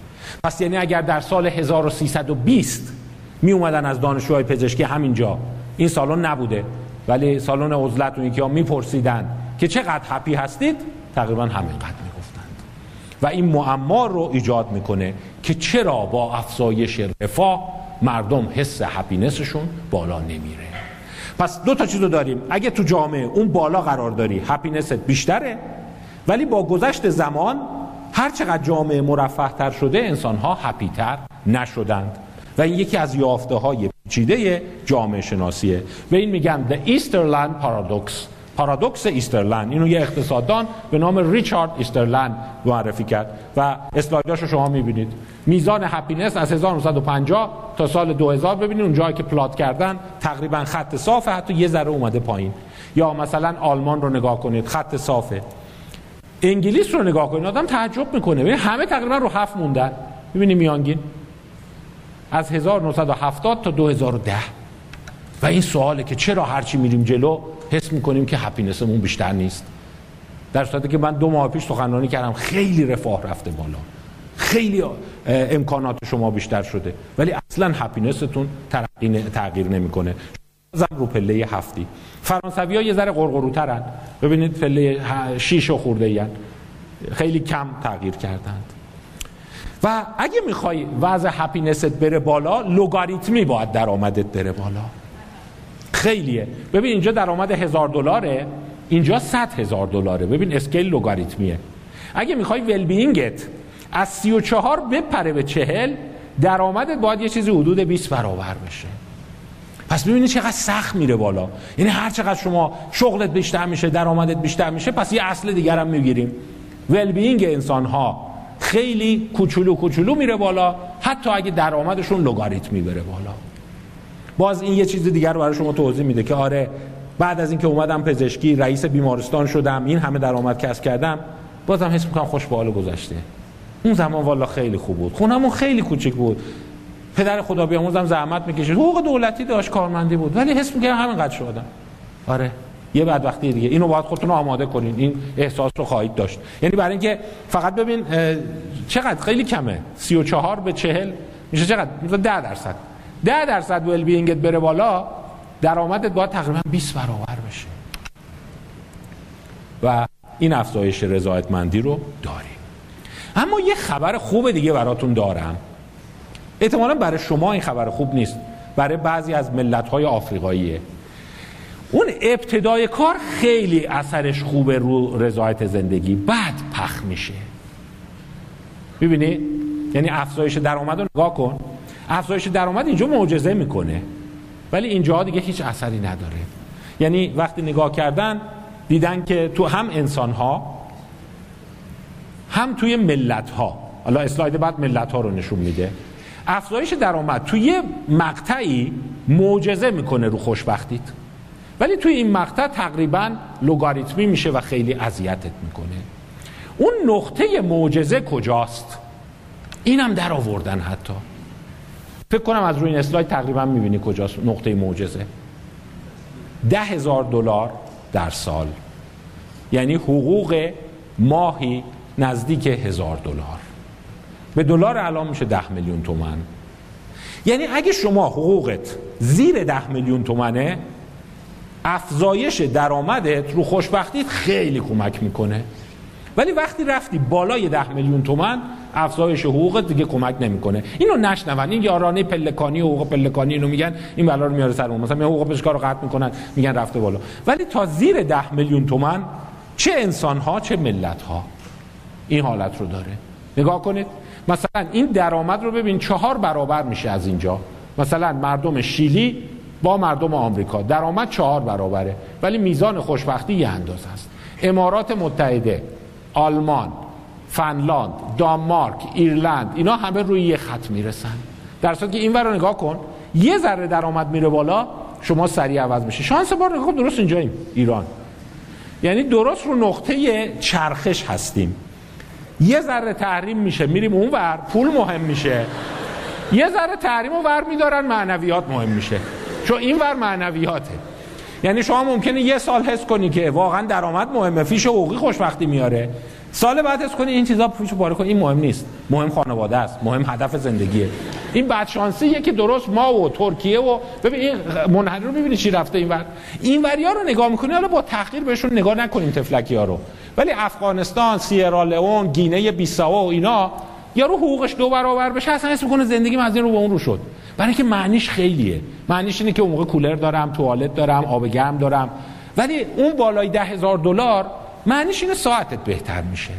پس یعنی اگر در سال 1320 می اومدن از دانشجوهای پزشکی همینجا این سالن نبوده. ولی سالن عزلت اون یکی ها میپرسیدن که چقدر هپی هستید تقریبا همینقدر می‌گفتند. و این معما رو ایجاد می‌کنه که چرا با افزایش رفاه مردم حس هپینسشون بالا نمیره. پس دو تا چیز رو داریم. اگه تو جامعه اون بالا قرار داری هپینست بیشتره ولی با گذشت زمان هر چقدر جامعه مرفه تر شده انسان ها هپی تر نشدند. و این یکی از یافته های پیچیده جامعه شناسیه. و این میگن The Easterlin Paradox. پارادوکس ایسترلین. اینو یه اقتصاددان به نام ریچارد ایسترلین معرفی کرد و اسلایداش رو شما می‌بینید. میزان happiness از 1950 تا سال 2000 ببینید اون جایی که plot کردن تقریبا خط صافه حتی یه ذره اومده پایین. یا مثلا آلمان رو نگاه کنید خط صافه. انگلیس رو نگاه کنید آدم تعجب می‌کنه. ببین همه تقریبا رو هفت موندن. ببینید میانگین. از 1970 تا 2010 و این سواله که چرا هرچی میریم جلو حس می‌کنیم که هپینسمون بیشتر نیست. در صورتی که من دو ماه پیش سخنرانی کردم خیلی رفاه رفته بالا. خیلی امکانات شما بیشتر شده. ولی اصلا هپینستون تغییر نمی‌کنه. زن رو پله هفتی. فرانسوی ها یه ذره قرقروترن ببینید پله شیش و خورده خیلی کم تغییر کردند. و اگه می‌خوای وضع هپینست بره بالا لوگاریتمی باید درآمدت بره بالا. خیلیه. ببین اینجا درآمد هزار دلاره اینجا صد هزار دلاره. ببین اسکیل لوگاریتمیه. اگه می‌خوای ول بینگت از 34 بپره به 40 درآمدت باید یه چیزی حدود 20 برابر بشه. پس ببینید چقدر سخت میره بالا. یعنی هر چقدر شما شغلت بیشتر میشه درآمدت بیشتر میشه پس یه اصل دیگر هم می‌گیریم. ول بینگ انسان ها خیلی کوچولو کوچولو میره بالا حتی اگه درآمدشون لگاریتمی بره بالا. باز این یه چیز دیگر رو برای شما توضیح میده که آره بعد از اینکه اومدم پزشکی رئیس بیمارستان شدم این همه درآمد کسب کردم بازم حس می‌کنم خوش به گذشته. اون زمان والا خیلی خوب بود. خونمون خیلی کوچیک بود. پدر خدا بیاموزم زحمت می‌کشید. حقوق دولتی داشت کارمندی بود. ولی حس می‌کنم همینقدر شدم آره. یه بعد وقتی دیگه. اینو باید خودتون آماده کنین. این احساس رو خواهید داشت. یعنی برای اینکه فقط ببین چقدر؟ خیلی کمه. 34 به 40 میشه چقدر؟ میشه 10 درصد. 10 درصد ول بینگت بره بالا درآمدت باید تقریبا 20 برابر بشه. و این افزایش رضایتمندی رو داریم. اما یه خبر خوب دیگه براتون دارم. احتمالا برای شما این خبر خوب نیست. برای بعضی از ملت های آفریقاییه. اون ابتدای کار خیلی اثرش خوبه رو رضایت زندگی. بعد پخ میشه. ببینی یعنی افزایش درآمد رو نگاه کن. افزایش درآمد اینجا معجزه می‌کنه. ولی اینجا دیگه هیچ اثری نداره. یعنی وقتی نگاه کردن دیدن که تو هم انسان ها هم توی ملت ها حالا اسلاید بعد ملت ها رو نشون میده. افزایش درآمد توی مقطعی معجزه می‌کنه رو خوشبختیت. ولی توی این مقطع تقریبا لوگاریتمی میشه و خیلی اذیتت می‌کنه. اون نقطه معجزه کجاست؟ اینم در آوردن حتی. فکر کنم از روی این اسلاید تقریبا می‌بینی کجاست نقطه معجزه. ده هزار دلار در سال. یعنی حقوق ماهی نزدیک هزار دلار. به دلار الان میشه ده میلیون تومن یعنی اگه شما حقوقت زیر ده میلیون تومنه افزایش درآمدت رو خوشبختیت خیلی کمک می‌کنه. ولی وقتی رفتی بالای ده میلیون تومن افزایش حقوقت دیگه کمک نمی‌کنه. اینو نشنون. این یارانه پلکانی حقوق پلکانی اینو میگن این بلا رو میاره سرمون مثلا حقوق پزشکا رو قطع می‌کنن میگن رفته بالا. ولی تا زیر ده میلیون تومن چه انسان ها چه ملت ها این حالت رو داره. نگاه کنید. مثلا این درآمد رو ببین چهار برابر میشه از اینجا. مثلا مردم شیلی با مردم آمریکا. درآمد چهار برابره. ولی میزان خوشبختی یه اندازه است. امارات متحده آلمان فنلاند دانمارک ایرلند اینا همه روی یه خط می‌رسن. در صورتی که این رو نگاه کن یه ذره درآمد میره بالا شما سریع عوض میشه شانس بار نگاه درست اینجاییم ایران. یعنی درست رو نقطه چرخش هستیم. یه ذره تحریم میشه میریم اون ور پول مهم میشه. یه ذره تحریم رو ور میدارن معنویات مهم میشه. چون این ور معنویاته. یعنی شما ممکنه یه سال حس کنی که واقعا درآمد مهمه فیش حقوقی خوشبختی میاره. سال بعد حس کنی این چیزا فیش باره کنی این مهم نیست. مهم خانواده است مهم هدف زندگیه. این بدشانسیه که درست ما و ترکیه و ببین این منحنی رو می‌بینی چی رفته این ور. این وریا رو نگاه می‌کنی حالا با تحقیر بهشون نگاه نکنیم تفلکی رو. ولی افغانستان سیرالئون گینه بیساو و اینا یارو حقوقش دو برابر بشه اصلا اسم می‌کنه زندگی از این رو به اون رو شد. برای اینکه معنیش خیلیه. معنیش اینه که اون موقع کولر دارم توالت دارم آب گرم دارم. ولی اون بالای ده هزار دلار معنیش اینه ساعتت بهتر میشه.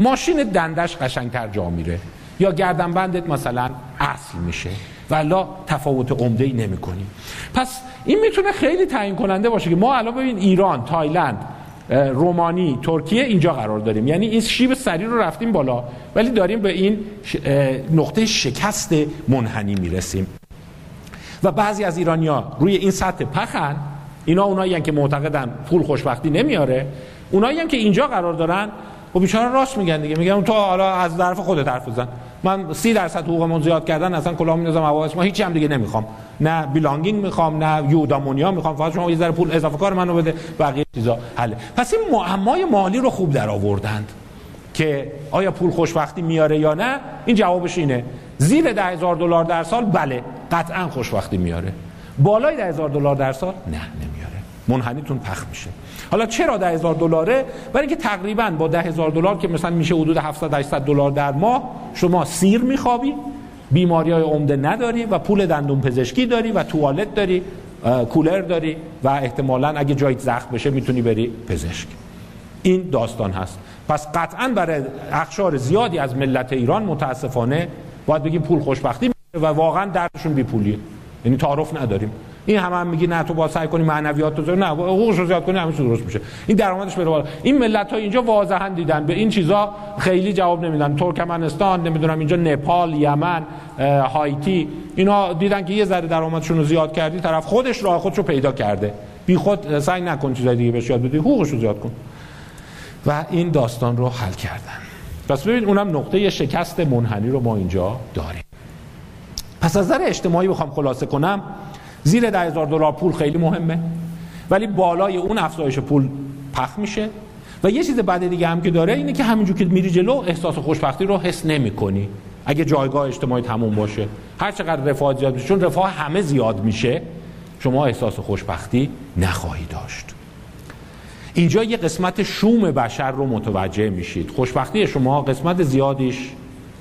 ماشین دندش قشنگتر جا میره. یا گردنبندت مثلا اصل میشه. ولا تفاوت عمده ای نمی پس این می‌تونه خیلی تعیین کننده باشه که ما الان ببین ایران تایلند رومانی ترکیه اینجا قرار داریم. یعنی این شیب سری رو رفتیم بالا ولی داریم به این نقطه شکست منحنی می‌رسیم. و بعضی از ایرانیا روی این سطح پخن. اینا اونایی که معتقدن پول خوشبختی نمیاره. اونایی هم که اینجا قرار دارن و خب بیچاره راست میگن دیگه. میگن تو حالا از طرف خودت حرف بزن. من سی درصد حقوقمون زیاد کردن اصلا کلاه میندازم حواس ما هیچی هم دیگه نمی‌خوام. نه بیلانگینگ می‌خوام نه یودامونیا می‌خوام. فقط شما یه ذره پول اضافه کار منو بده بقیه چیزا. حله. پس این معمای مالی رو خوب در آوردند که آیا پول خوشبختی میاره یا نه؟ این جوابش اینه. زیر ده دلار در سال بله قطعا خوشبختی میاره. بالای ده هزار دلار در سال؟ نه نمیاره. منحنیتون پخ میشه. حالا چرا ده هزار دلاره؟ برای اینکه تقریبا با ده هزار دلار که مثلا میشه حدود 700 800 دلار در ماه شما سیر میخوابی بیماری های عمده نداری و پول دندون پزشکی داری و توالت داری کولر داری و احتمالا اگه جایت زخم بشه می‌تونی بری پزشک. این داستان هست. پس قطعا برای اخشار زیادی از ملت ایران متاسفانه باید بگیم پول خوشبختی و واقعا دردشون بی پولیه یعنی تعارف نداریم. این هم, هم میگی نه تو با سعی کنی معنویات تو نه حقوقش رو زیاد کنی همه درست میشه. این درآمدش بره بالا. این ملت ها اینجا واضحا دیدن. به این چیزا خیلی جواب نمیدن. ترکمنستان نمی‌دونم اینجا نپال یمن هایتی اینا دیدن که یه ذره درآمدشون رو زیاد کردی طرف خودش راه خودش رو پیدا کرده. بی خود سعی نکن چیزای دیگه بهش یاد بدی حقوقش رو زیاد کن. و این داستان رو حل کردن. پس ببین اونم نقطه شکست منحنی رو ما اینجا داریم. پس از نظر اجتماعی بخوام خلاصه کنم زیر ده هزار دلار پول خیلی مهمه ولی بالای اون افزایش پول پخ میشه و یه چیز بعد دیگه هم که داره اینه که همینجور که میری جلو احساس خوشبختی رو حس نمی کنی اگه جایگاه اجتماعی تموم باشه هر چقدر رفاه زیاد میشه چون رفاه همه زیاد میشه شما احساس خوشبختی نخواهی داشت. اینجا یه قسمت شوم بشر رو متوجه میشید. خوشبختی شما قسمت زیادیش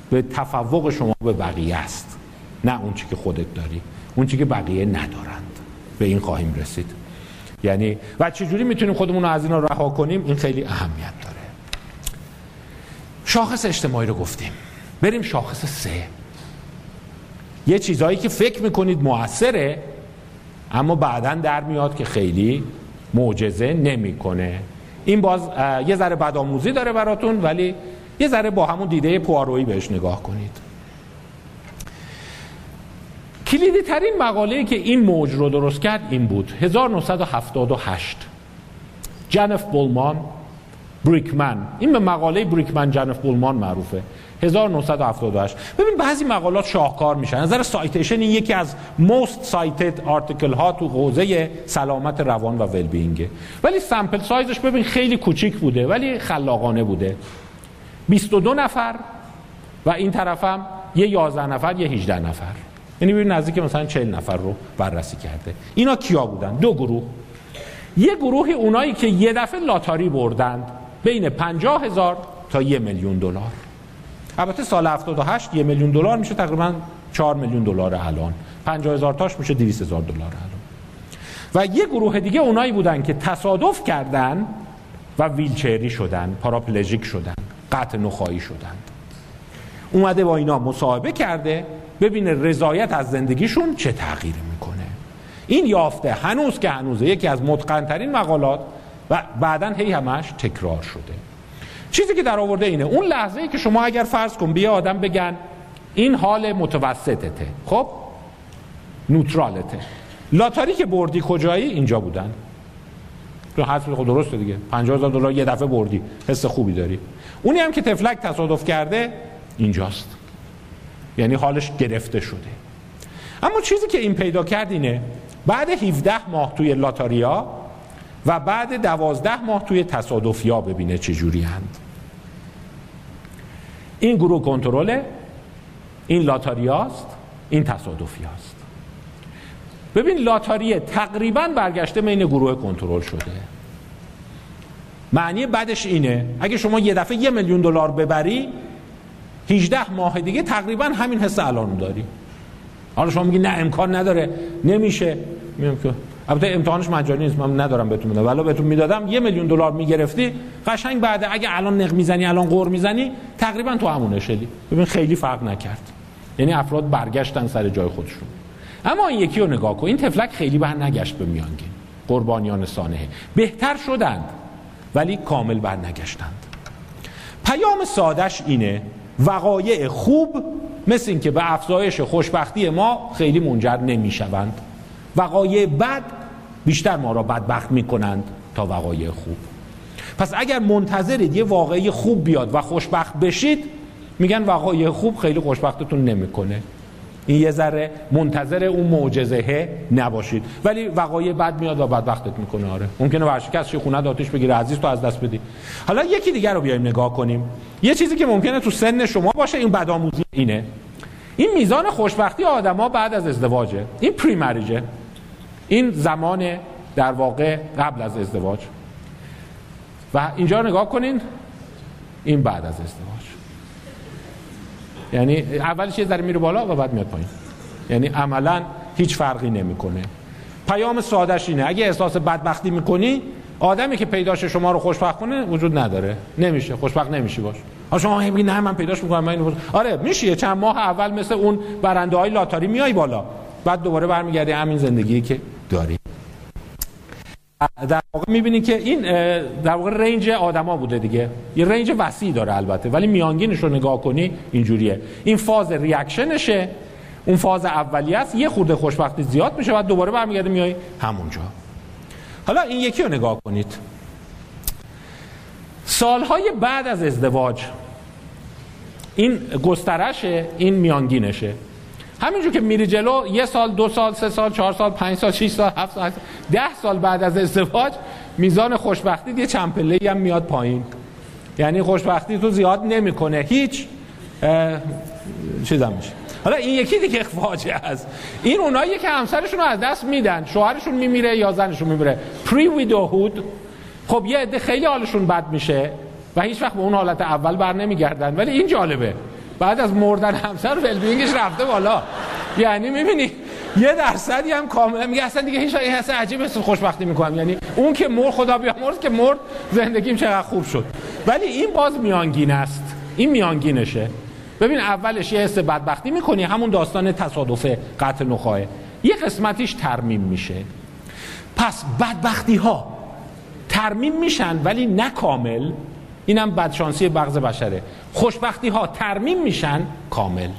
به تفوق شما به بقیه است. نه اون چی که خودت داری اون چی که بقیه ندارند. به این خواهیم رسید. یعنی و چجوری می‌تونیم خودمون رو از اینا رها کنیم؟ این خیلی اهمیت داره. شاخص اجتماعی رو گفتیم. بریم شاخص سه. یه چیزهایی که فکر می‌کنید موثره اما بعدا در میاد که خیلی معجزه نمی‌کنه. این باز یه ذره بدآموزی داره براتون ولی یه ذره با همون دیده پوارویی بهش نگاه کنید. کلیدی ترین مقاله که این موج رو درست کرد این بود. 1978 جنف بولمان بریکمن. این به مقاله بریکمن جنف بولمان معروفه. 1978 ببین بعضی مقالات شاهکار میشن. نظر سایتیشن این یکی از most cited آرتیکل ها تو حوزه سلامت روان و ولبینگه ولی سمپل سایزش ببین خیلی کوچیک بوده ولی خلاقانه بوده. 22 نفر و این طرفم یه 11 نفر یه 18 نفر. یعنی ببین نزدیک مثلا 40 نفر رو بررسی کرده. اینا کیا بودن؟ دو گروه. یه گروه اونایی که یه دفعه لاتاری بردند بین 50 هزار تا یه میلیون دلار. البته سال 78 یه میلیون دلار میشه تقریبا 4 میلیون دلار الان. 50 هزار تاش میشه 200 هزار دلار الان. و یه گروه دیگه اونایی بودن که تصادف کردن و ویلچری شدن پاراپلژیک شدن قطع نخایی شدن. اومده با اینا مصاحبه کرده. ببینه رضایت از زندگیشون چه تغییری می‌کنه. این یافته هنوز که هنوزه یکی از متقنترین مقالات و بعدا هی همش تکرار شده. چیزی که در آورده اینه اون لحظه ای که شما اگر فرض کن بیا آدم بگن این حال متوسطته خب؟ نوترالته. لاتاری که بردی کجایی؟ اینجا بودن. تو حرف خود درسته دیگه. 50000 دلار یه دفعه بردی. حس خوبی داری. اونی هم که تفلک تصادف کرده اینجاست. یعنی حالش گرفته شده. اما چیزی که این پیدا کرد اینه بعد 17 ماه توی لاتاریا و بعد 12 ماه توی تصادفیا ببینه چجوری هند. این گروه کنترله این لاتاریاست این تصادفیاست. ببین لاتاری تقریبا برگشته بین گروه کنترل شده. معنی بعدش اینه اگه شما یه دفعه یه میلیون دلار ببری 18 ماه دیگه تقریبا همین حس الان داری حالا شما میگی نه امکان نداره. نمیشه. میگم که البته امتحانش مجانی نیست. من ندارم بهتون میدم. ولی بهتون می‌دادم یه میلیون دلار می‌گرفتی. قشنگ بعد اگه الان نق می‌زنی الان قور می‌زنی تقریبا تو همون شدی. ببین خیلی فرق نکرد. یعنی افراد برگشتن سر جای خودشون. اما این یکی رو نگاه کن. این تفلک خیلی بر نگشت به میانگین. قربانیان سانحه. بهتر شدند ولی کامل بر نگشتند. پیام سادش اینه وقایع خوب مثل اینکه به افزایش خوشبختی ما خیلی منجر نمی‌شوند. وقایع بد بیشتر ما را بدبخت می‌کنند تا وقایع خوب. پس اگر منتظرید یه واقعی خوب بیاد و خوشبخت بشید میگن وقایع خوب خیلی خوشبختتون نمی‌کنه. این یه ذره منتظر اون معجزه نباشید. ولی وقایع بد میاد و بدبختت می‌کنه آره. ممکنه ورشکست خونه آتش بگیره عزیز تو از دست بدی. حالا یکی دیگر رو بیایم نگاه کنیم. یه چیزی که ممکنه تو سن شما باشه این بدآموزی اینه. این میزان خوشبختی آدما بعد از ازدواجه. این پریمریجه. این زمان در واقع قبل از ازدواج. و اینجا نگاه کنین این بعد از ازدواج. یعنی اولش یه ذره میره بالا و بعد میاد پایین. یعنی عملا هیچ فرقی نمی‌کنه. پیام سادش اینه. اگه احساس بدبختی می‌کنی آدمی که پیداش شما رو خوشبخت کنه وجود نداره. نمیشه. خوشبخت نمیشی باش. شما میگی نه من پیداش می‌کنم من اینو آره میشه چند ماه اول مثل اون برنده های لاتاری میای بالا. بعد دوباره برمیگردی همین زندگی که داری. در واقع می‌بینی که این در واقع رنج آدما بوده دیگه. یه رنج وسیعی داره البته ولی میانگینش رو نگاه کنی اینجوریه. این فاز ریاکشنشه اون فاز اولیه است. یه خورده خوشبختی زیاد میشه بعد دوباره برمیگرده میای همونجا. حالا این یکی رو نگاه کنید. سالهای بعد از ازدواج این گسترشه این میانگینشه. همینجور که میری جلو یه سال دو سال سه سال چهار سال پنج سال شیش سال هفت سال ده سال بعد از ازدواج میزان خوشبختی یه چند پله هم میاد پایین. یعنی خوشبختی تو زیاد نمی‌کنه. هیچ چیزم میشه. حالا این یکی دیگه فاجعه است. این اونایی که همسرشون رو از دست میدن شوهرشون میمیره یا زنشون میمیره. پری ویدوهود خب یه عده خیلی حالشون بد میشه و هیچ وقت به اون حالت اول بر نمیگردن ولی این جالبه. بعد از مردن همسر ولبینگش رفته بالا. یعنی می‌بینی یه درصدی هم کاملا میگه اصلا دیگه هیچ این اصلا عجیب است خوشبختی می‌کنم. یعنی اون که مرد خدا بیامرز که مرد زندگیم چقدر خوب شد. ولی این باز میانگین است. این میانگینشه. ببین اولش یه حس بدبختی می‌کنی همون داستان تصادف قتل نخواه یه قسمتیش ترمیم میشه. پس بدبختی ها ترمیم میشن ولی نه کامل. اینم بدشانسی بغض بشره. خوشبختی ها ترمیم میشن کامل.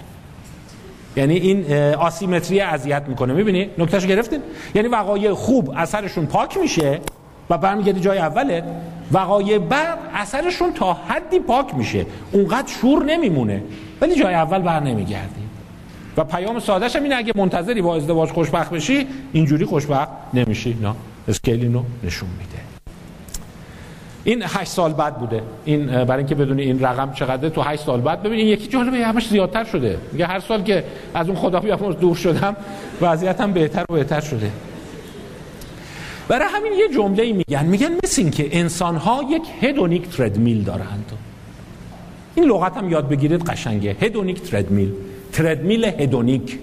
یعنی این آسیمتری اذیت می‌کنه. می‌بینی؟ نکتهشو گرفتین؟ یعنی وقایع خوب اثرشون پاک میشه و برمیگردی جای اوله وقایع بد اثرشون تا حدی پاک میشه. اونقدر شور نمیمونه. ولی جای اول بر نمیگردی. و پیام سادهش هم اینه اگه منتظری با ازدواج خوشبخت بشی اینجوری خوشبخت نمیشی. نه اسکیل نشون میده. این 8 سال بعد بوده. این برای اینکه بدونی این رقم چقدره تو 8 سال بعد ببین یکی جالبه همش زیادتر شده. میگه هر سال که از اون خدا بیامرز دور شدم وضعیتم بهتر و بهتر شده. برای همین یه جمله میگن. میگن مثل این که انسان ها یک هدونیک تردمیل دارند. این لغت هم یاد بگیرید قشنگه. هدونیک تردمیل تردمیل هدونیک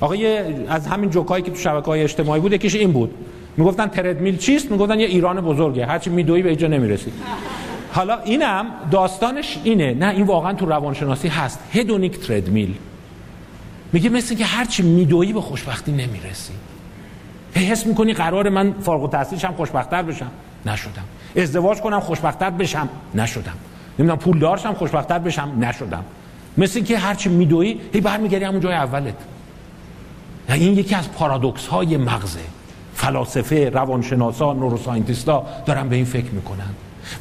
آقای از همین جوکایی که تو شبکه های اجتماعی بود یکیش این بود. می‌گفتن تردمیل چیست؟ می‌گفتن یه ایران بزرگه. هرچی میدوی به اینجا نمی‌رسی. حالا اینم داستانش اینه. نه این واقعا تو روانشناسی هست. هدونیک تردمیل میگه مثل که هرچی میدوی به خوشبختی نمی‌رسی. حس می‌کنی قرار من فارغ التحصیلشم خوشبختتر بشم. نشدم. ازدواج کنم خوشبختتر بشم. نشدم. نمی‌دونم پول دارشم خوشبختتر بشم. نشدم. مثل که هرچی میدوی هی برمیگردی همون جای اولت. این یکی از پارادوکس های مغزه. فلاسفه روانشناسا نوروساینتیستا دارن به این فکر می‌کنن.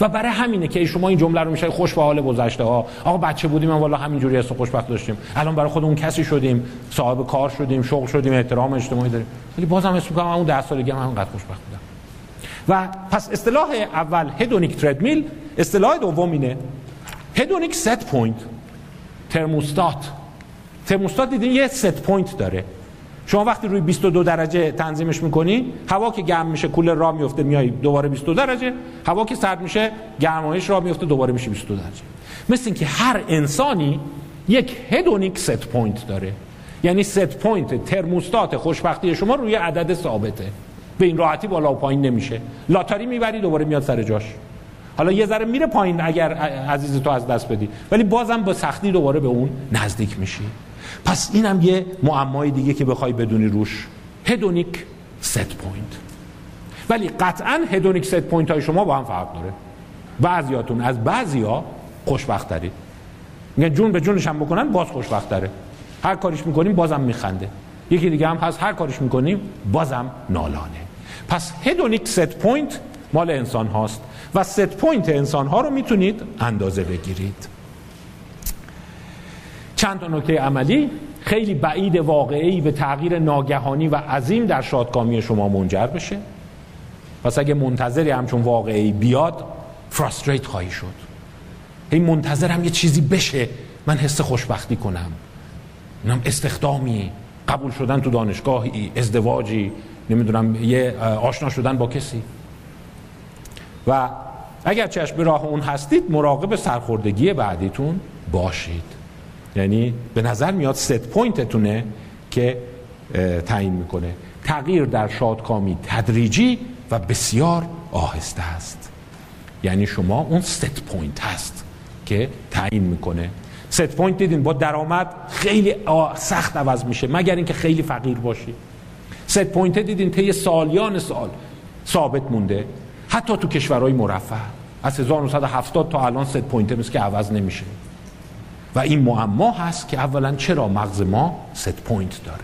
و برای همینه که شما این جمله رو میشه خوش به حال گذشته ها آقا بچه بودیم والا همینجوری است خوشبخت داشتیم. الان برای خودمون کسی شدیم صاحب کار شدیم شغل شدیم احترام اجتماعی داریم. ولی بازم اسم می‌کنم اون 10 سالگی هم همونقدر خوشبخت بودم. و پس اصطلاح اول hedonic treadmill اصطلاح دوم اینه hedonic set point ترموستات ترموستات دیدین یه set point داره. شما وقتی روی 22 درجه تنظیمش می‌کنی هوا که گرم میشه کولر راه میفته میای دوباره 22 درجه هوا که سرد میشه گرمایش راه میفته دوباره میشه 22 درجه. مثل اینکه هر انسانی یک hedonic set point داره. یعنی set point ترموستات خوشبختی شما روی عدد ثابته. به این راحتی بالا و پایین نمیشه. لاتاری می‌بری دوباره میاد سر جاش. حالا یه ذره میره پایین اگر عزیز تو از دست بدی. ولی بازم با سختی دوباره به اون نزدیک میشی. پس اینم یه معمای دیگه که بخوای بدونی روش. hedonic set point ولی قطعا hedonic set point های شما با هم فرق داره. بعضیاتون از بعضیا خوشبخت ترند میگن جون به جونش هم بکنن باز خوشبخت تره هر کاریش می‌کنیم بازم میخنده. یکی دیگه هم هست هر کاریش می‌کنیم بازم نالانه. پس hedonic set point مال انسان هاست و set point انسان ها رو می‌تونید اندازه بگیرید. چند تا نکته عملی. خیلی بعیده واقعه‌ای به تغییر ناگهانی و عظیم در شادکامی شما منجر بشه. پس اگه منتظری همچون واقعی بیاد فراستریت خواهی شد. هی منتظرم یه چیزی بشه. من حس خوشبختی کنم. اونم استخدامی. قبول شدن تو دانشگاهی ازدواجی. نمی‌دونم یه آشنا شدن با کسی. و اگر چشم راه اون هستید مراقب سرخوردگی بعدیتون باشید. یعنی به نظر میاد ست پوینتتونه که تعیین می‌کنه. تغییر در شادکامی تدریجی و بسیار آهسته است. یعنی شما اون set point هست که تعیین می‌کنه. set point دیدین با درآمد خیلی سخت عوض میشه مگر اینکه خیلی فقیر باشی. set point دیدین طی سالیان سال ثابت مونده. حتی تو کشورهای مرفه. از 1970 تا الان set point مثل که عوض نمیشه. و این معما هست که اولا چرا مغز ما set point داره؟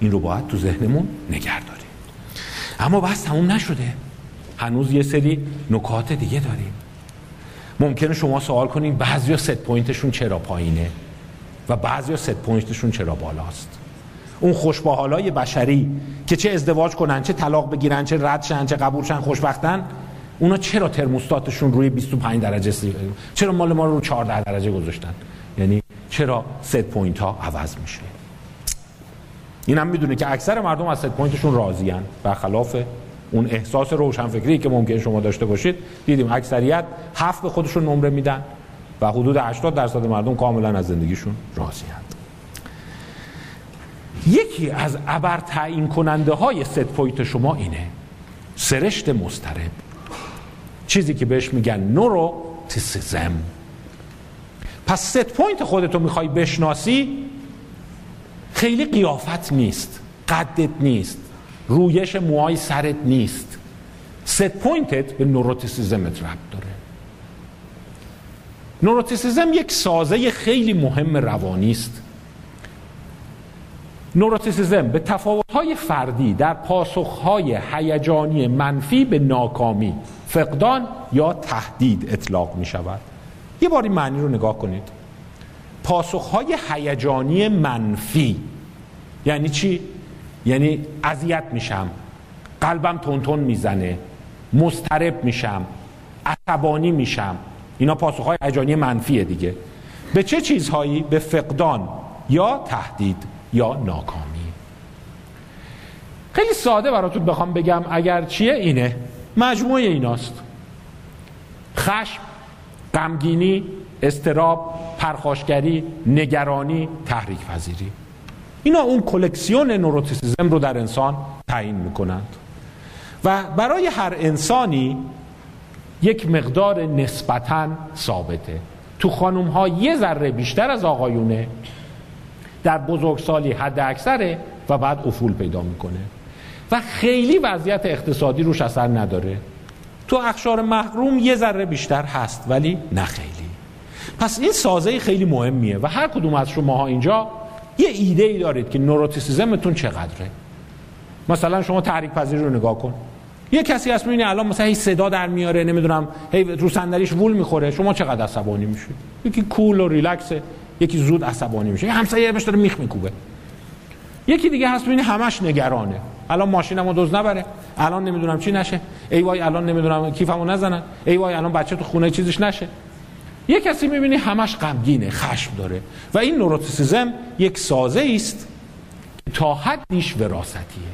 این رو باید تو ذهنمون نگه داریم. اما بحث تموم نشده. هنوز یه سری نکات دیگه داریم. ممکنه شما سوال کنید بعضی set point شون چرا پایینه؟ و بعضی set point شون چرا بالاست؟ اون خوشباحالای بشری که چه ازدواج کنن چه طلاق بگیرن چه رد شن چه قبول شن خوشبختن اونا چرا ترموستاتشون روی 25 درجه‌ست چرا مال ما رو 14 درجه گذاشتن؟ یعنی چرا set point ها عوض میشه؟ این هم می‌دونه که اکثر مردم از set point شون راضیان برخلاف اون احساس روشنفکری که ممکن شما داشته باشید دیدیم اکثریت هفت به خودشون نمره میدن و حدود 80 درصد مردم کاملا از زندگیشون راضیان یکی از ابر تعیین کننده های set point شما اینه سرشت مضطرب چیزی که بهش میگن neuroticism پس set point خودتو می‌خوای بشناسی خیلی قیافت نیست قدت نیست رویش موهای سرت نیست. set point ت به neuroticism ت ربط داره. neuroticism یک سازه خیلی مهم روانی است. نوروتیسیزم به تفاوت‌های فردی در پاسخهای هیجانی منفی به ناکامی فقدان یا تهدید اطلاق می شود یه بار این معنی رو نگاه کنید. پاسخهای هیجانی منفی. یعنی چی؟ یعنی اذیت میشم. قلبم تونتون می‌زنه. مسترب میشم. عصبانی میشم. اینا پاسخهای هیجانی منفیه دیگه. به چه چیزهایی؟ به فقدان یا تهدید یا ناکامی. خیلی ساده براتون بخوام بگم اگر چیه اینه. مجموعه ایناست. خشم غمگینی استراب پرخاشگری نگرانی تحریک پذیری اینا اون کلکسیون نوروتیسیزم رو در انسان تعیین می‌کنند. و برای هر انسانی یک مقدار نسبتا ثابته. تو خانوم ها یه ذره بیشتر از آقایونه در بزرگسالی حد اکثره و بعد افول پیدا می‌کنه. و خیلی وضعیت اقتصادی روش اثر نداره. تو اخشار محروم یه ذره بیشتر هست ولی نه خیلی. پس این سازه خیلی مهمیه و هر کدوم از شماها اینجا یه ایده ای دارید که نوروتیسیزمتون چقدره. مثلا شما تحریک پذیری رو نگاه کن. یه کسی هست می‌بینی الان مثلا هی صدا در میاره نمی‌دونم هی رو صندلیش وول می‌خوره. شما چقدر عصبانی میشید؟ یکی کول و ریلکسه یکی زود عصبانی میشه. یه همسایه بهش داره میخ میکوبه. یکی دیگه هست ببینی همش نگرانه. الان ماشینمو دوز نبره. الان نمی‌دونم چی نشه. ای وای الان نمی‌دونم کیفمو نزنن. ای وای الان بچه تو خونه چیزش نشه. یه کسی می‌بینی همش غمگینه خشم داره. و این نوروتیسیزم یک سازه است تا حدیش وراستیه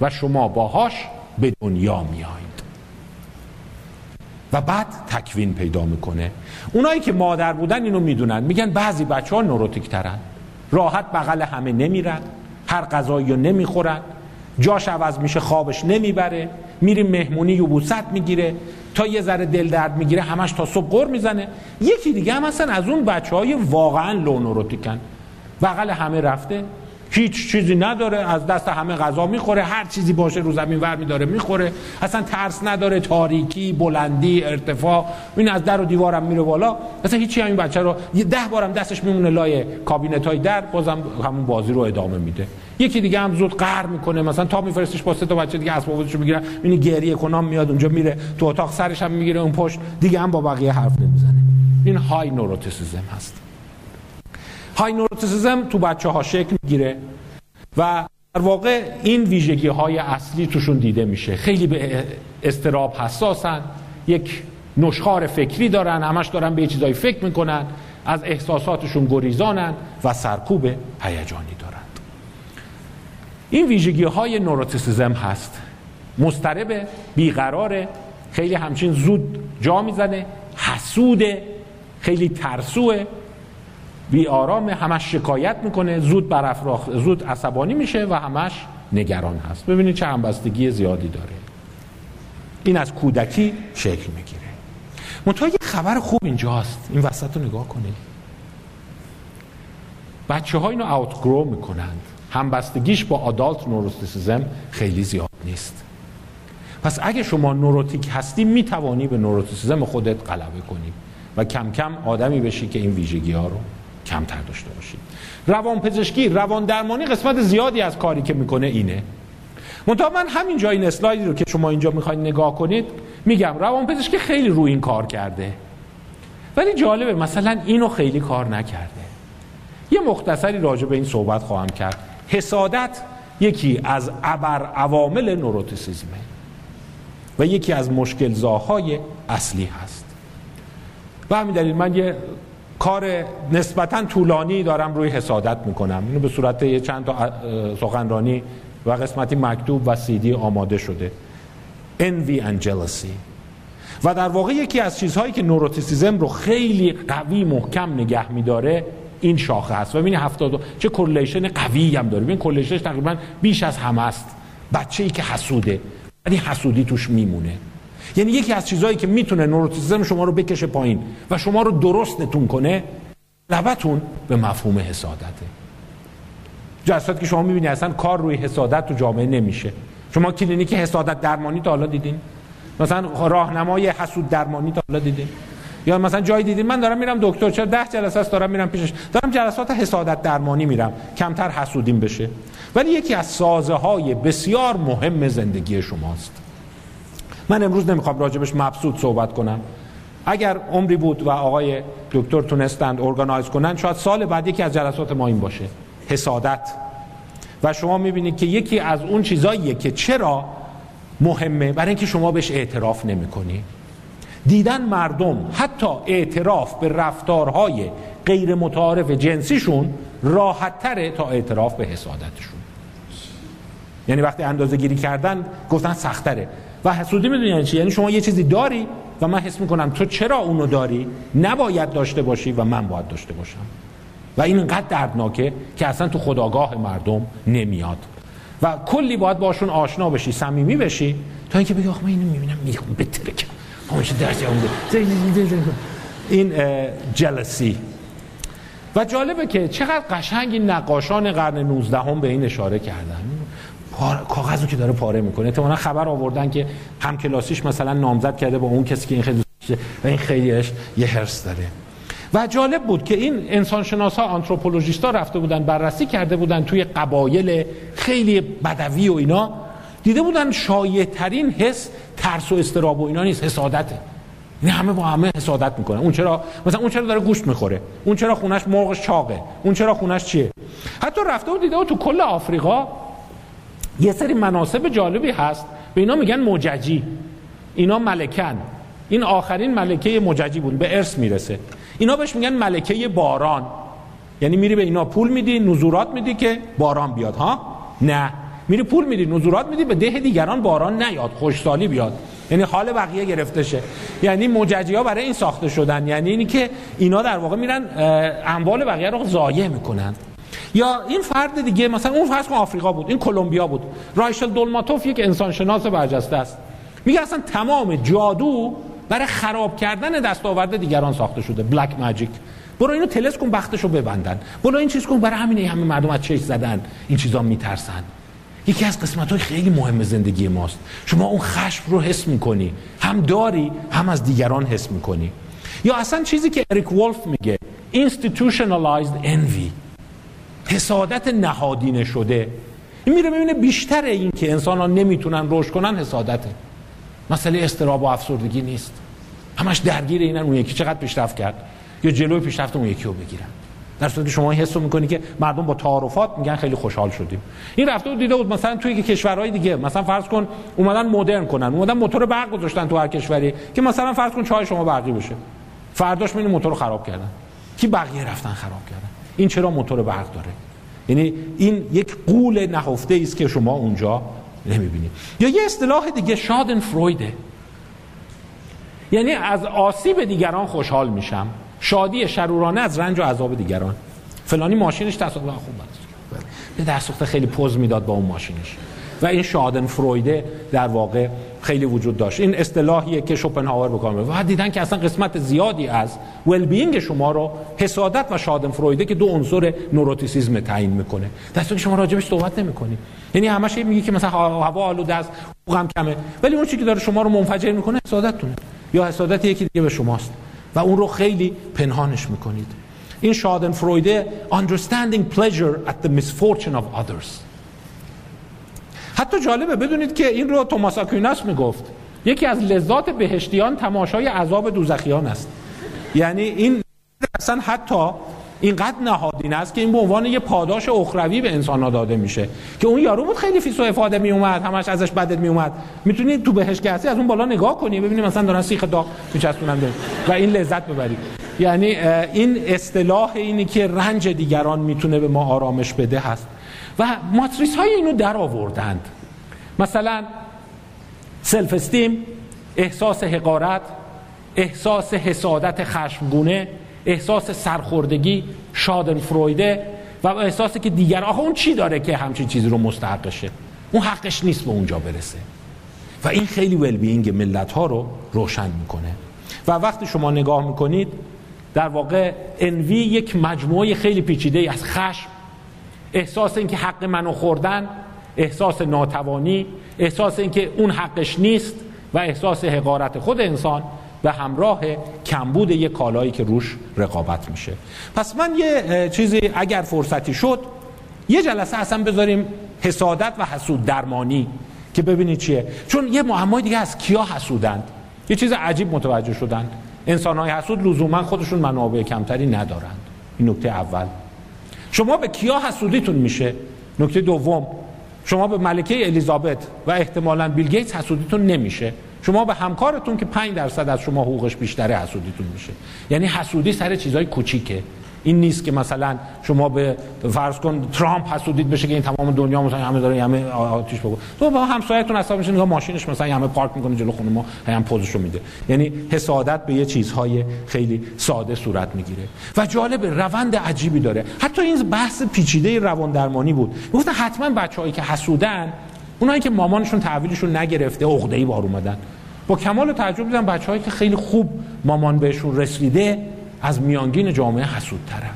و شما باهاش به دنیا میایید. و بعد تکوین پیدا می‌کنه. اونایی که مادر بودن اینو می‌دونن. میگن بعضی بچه ها نوروتیک ترن. راحت بغل همه نمیرن. هر غذایی رو نمی‌خورن. جاش عوض میشه خوابش نمی‌بره. میریم مهمونی یوبوست می‌گیره. تا یه ذره دل درد می‌گیره همش تا صبح قر می‌زنه. یکی دیگه هم اصلا از اون بچه های واقعا لونوروتیکن بغل همه رفته. هیچ چیزی نداره از دست همه غذا می‌خوره هر چیزی باشه رو زمین ور میداره می‌خوره. اصلا ترس نداره تاریکی بلندی ارتفاع این از در و دیوارم میره بالا. اصلا هیچی همین بچه رو یه ده بارم دستش میمونه لای کابینت های در بازم همون بازی رو ادامه میده. یکی دیگه هم زود قهر می‌کنه مثلا تا میفرستش با سه تا بچه دیگه اسبابشو می‌گیره این گریه میاد اونجا میره تو اتاق سرش هم می‌گیره اون پشت دیگه هم با بقیه حرف نمی‌زنه. این های نوروتیسیزم هست. های نوروتیسیزم تو بچه ها شکل می‌گیره و در واقع این ویژگی های اصلی توشون دیده میشه. خیلی به استراب حساسن یک نشخار فکری دارن همش دارن به چیزایی فکر می‌کنن از احساساتشون گریزانن و سرکوب هیجانی دارند این ویژگی های نوروتیسیزم هست. مسترب بیقراره خیلی همچین زود جا می‌زنه حسوده خیلی ترسوه. بی آرام همش شکایت می‌کنه زود برافراخ زود عصبانی میشه و همش نگران هست. ببینید چه همبستگی زیادی داره. این از کودکی شکل می‌گیره. منتها یه خبر خوب اینجاست. این وسط رو نگاه کنید. بچه ها اینو اوتگرو می‌کنند همبستگیش با آدالت نوروتیسیزم خیلی زیاد نیست. پس اگه شما نوروتیک هستی می‌توانی به نوروتیسیزم خودت غلبه کنی و کم کم آدمی بشی که این ویژگی ها رو کمتر داشته باشید. روان پزشکی روان درمانی قسمت زیادی از کاری که می‌کنه اینه. منتها من همین جای این اسلایدی رو که شما اینجا می‌خواید نگاه کنید میگم روان پزشکی خیلی روی این کار کرده. ولی جالبه مثلا اینو خیلی کار نکرده. یه مختصری راجع به این صحبت خواهم کرد. حسادت یکی از ابر عوامل نوروتیسیزمه و یکی از مشکلزاهای اصلی هست. و همین دلیل من یه کار نسبتا طولانی دارم روی حسادت می‌کنم. اینو به صورت یه چند تا سخنرانی و قسمتی مکتوب و سیدی آماده شده. Envy and jealousy. و در واقع یکی از چیزهایی که نوروتیسیزم رو خیلی قوی محکم نگه میداره این شاخه هست. و ببینید 70 چه کورلیشن قوی هم داره. ببین correlation ش تقریبا بیش از همه است. بچه‌ای که حسوده ولی حسودی توش میمونه. یعنی یکی از چیزهایی که می‌تونه neuroticism شما رو بکشه پایین و شما رو درستتون کنه لبتون به مفهوم حسادته. حسد که شما می‌بینید اصلا کار روی حسادت تو جامعه نمیشه. شما کلینیک حسادت درمانی تا حالا دیدین؟ مثلا راهنمای حسود درمانی تا حالا دیدین؟ یا مثلا جای دیدین من دارم میرم دکتر چرا ده جلسه است دارم میرم پیشش؟ دارم جلسات حسادت درمانی میرم کمتر حسودیم بشه. ولی یکی از سازه های بسیار مهم زندگی شماست. من امروز نمی‌خوام راجبش مبسوط صحبت کنم. اگر عمری بود و آقای دکتر تونستند ارگانایز کنن شاید سال بعد یکی از جلسات ما این باشه. حسادت. و شما می‌بینید که یکی از اون چیزاییه که چرا مهمه برای اینکه شما بهش اعتراف نمی‌کنی. دیدن مردم حتی اعتراف به رفتارهای غیر متعارف جنسیشون راحت تره تا اعتراف به حسادتشون. یعنی وقتی اندازه گیری کردن گفتن سختره. و حسودی می‌دونی یعنی چی؟ یعنی شما یه چیزی داری و من حس می‌کنم تو چرا اونو داری؟ نباید داشته باشی و من باید داشته باشم. و این انقدر دردناکه که اصلا تو خداگاه مردم نمیاد. و کلی باید باشون آشنا بشی صمیمی بشی تا اینکه بگی آخ من اینو می‌بینم می‌خوام بترکم همش درس این جلسی. و جالبه که چقدر قشنگ این نقاشان قرن 19 هم به این اشاره کردن. کاغذو که داره پاره می‌کنه. احتمالاً خبر آوردن که هم کلاسیش مثلا نامزد کرده با اون کسی که این خیلی و این خیلیش یه هرس داره. و جالب بود که این انسانشناس ها آنتروپولوژیست رفته بودن بررسی کرده بودن توی قبایل خیلی بدوی و اینا. دیده بودن شایع ترین حس ترس و استراب و اینا نیست حسادته. این همه با همه حسادت می‌کنن. اون چرا؟ مثلا اون چرا داره گوشت می‌خوره؟ اون چرا خونش مرغش چاقه؟ اون چرا خونش چیه؟ حتی رفته بود دیده بود تو کل آفریقا یه سری مناسب جالبی هست. به اینا میگن مججی. اینا ملکن. این آخرین ملکه مججی بود. به ارث می‌رسه. اینا بهش میگن ملکه باران. یعنی میری به اینا پول میدی نزورات میدی که باران بیاد ها؟ نه. میری پول میدی نزورات میدی به ده دیگران باران نیاد خوشسالی بیاد. یعنی حال بقیه گرفته شه. یعنی مججی ها برای این ساخته شدن. یعنی اینی که اینا در واقع میرن اموال بقیه رو ضایع می‌کنن. یا این فرد دیگه مثلا اون فرض آفریقا بود این کلمبیا بود. رایشل دولماتوف یک انسانشناس برجسته است. میگه اصلا تمام جادو برای خراب کردن دستاورد دیگران ساخته شده بلک ماجیک برو اینو تلس کن بختشو ببندن. برو این چیز کن برای همین همه مردم از چش زدن این چیزا میترسن. یکی از قسمت های خیلی مهم زندگی ماست. شما اون خشم رو حس می‌کنی. هم داری هم از دیگران حس می‌کنی. یا اصلا چیزی که اریک ولف میگه institutionalized envy. حسادت نهادینه شده. این میره ببینه بیشتر این که انسان ها نمی‌تونن رشد کنن حسادته. مسئله استراب و افسردگی نیست. همش درگیر اینن اون یکی چقدر پیشرفت کرد؟ یا جلوی پیشرفت اون یکی رو بگیرن. در صورتی که شما حس می‌کنی که مردم با تعارفات میگن خیلی خوشحال شدیم. این رفته بود دیده بود مثلا توی کشورهای دیگه مثلا فرض کن اومدن مدرن کنن اومدن موتور برق گذاشتن تو هر کشوری که مثلا فرض کن چای شما برقی بشه فرداش می‌بینی موتور رو خراب کردن. کی بقیه رفتن خراب کردن؟ این چرا موتور برق داره؟ یعنی این یک قول نهفته است که شما اونجا نمی‌بینید. یا یه اصطلاح دیگه شادن فرویده یعنی از آسیب دیگران خوشحال میشم. شادی شرورانه از رنج و عذاب دیگران. فلانی ماشینش تصادف خوب است. به دست خیلی پوز می‌داد با اون ماشینش. و این شادن فرویده در واقع خیلی وجود داشت. این اصطلاحیه که شوپنهاور بکنه و دیدن که اصلا قسمت زیادی از ول بینگ شما رو حسادت و شادن فرویده که دو عنصر نوروتیسیزم تعیین می‌کنه. دستو که شما راجبش صحبت نمی‌کنی. یعنی همش میگه که مثلا هوا آلوده است حقوقم کمه. ولی اون چیزی که داره شما رو منفجر می‌کنه حسادتتونه یا حسادت یکی دیگه به شماست. و اون رو خیلی پنهانش می‌کنید. این شادن فرویده understanding pleasure at the misfortune of others. حتی جالبه بدونید که این رو توماس آکویناس می‌گفت. یکی از لذات بهشتیان تماشای عذاب دوزخیان است. یعنی این اصلا حتی اینقدر نهادینه است که این به عنوان یه پاداش اخروی به انسان داده میشه. که اون یارو بود خیلی فیس و افاده می اومد همش ازش بدت می اومد می‌تونی تو بهشت هستی از اون بالا نگاه کنی ببینی مثلا دارن سیخ داغ میچسبونن و این لذت ببری. یعنی این اصطلاح اینی که رنج دیگران می‌تونه به ما آرامش بده هست. و ماتریس های اینو در آوردند. مثلا self-esteem احساس حقارت احساس حسادت خشمگونه احساس سرخوردگی شادن فرویده و احساسی که دیگر آخه اون چی داره که همچین چیزی رو مستحقشه؟ اون حقش نیست به اونجا برسه. و این خیلی ولبینگ ملت ها رو روشن می‌کنه. و وقتی شما نگاه می‌کنید در واقع انوی یک مجموعه خیلی پیچیده از خشم احساس اینکه حق منو خوردن احساس ناتوانی احساس اینکه اون حقش نیست و احساس حقارت خود انسان به همراه کمبود یک کالایی که روش رقابت میشه. پس من یه چیزی اگر فرصتی شد یه جلسه اصلا بذاریم حسادت و حسود درمانی که ببینید چیه. چون یه معمای دیگه از کیا حسودند؟ یه چیز عجیب متوجه شدند. انسان های حسود لزوما خودشون منابع کمتری ندارند. این نکته اول. شما به کیا حسودیتون میشه؟ نکته دوم شما به ملکه الیزابت و احتمالا بیل گیتس حسودیتون نمیشه. شما به همکارتون که 5 درصد از شما حقوقش بیشتره حسودیتون میشه. یعنی حسودی سر چیزای کوچیکه. این نیست که مثلا شما به فرض کن ترامپ حسودید بشه که این تمام دنیا مثلا همه داره همه آتیش بگو. تو با همسایه‌تون حساب میشه نگاه ماشینش مثلا همه پارک می‌کنه جلو خونه ما هم پوزشو میده. یعنی حسادت به یه چیزهای خیلی ساده صورت می‌گیره. و جالب روند عجیبی داره. حتی این بحث پیچیده روان درمانی بود. گفتن حتما بچه‌هایی که حسودن اونایی که مامانشون تحویلشون نگرفته عقده‌ای بار اومدن. با کمال تعجب دیدم بچه‌هایی که خیلی خوب مامان بهشون رسیده از میانگین جامعه حسودترن.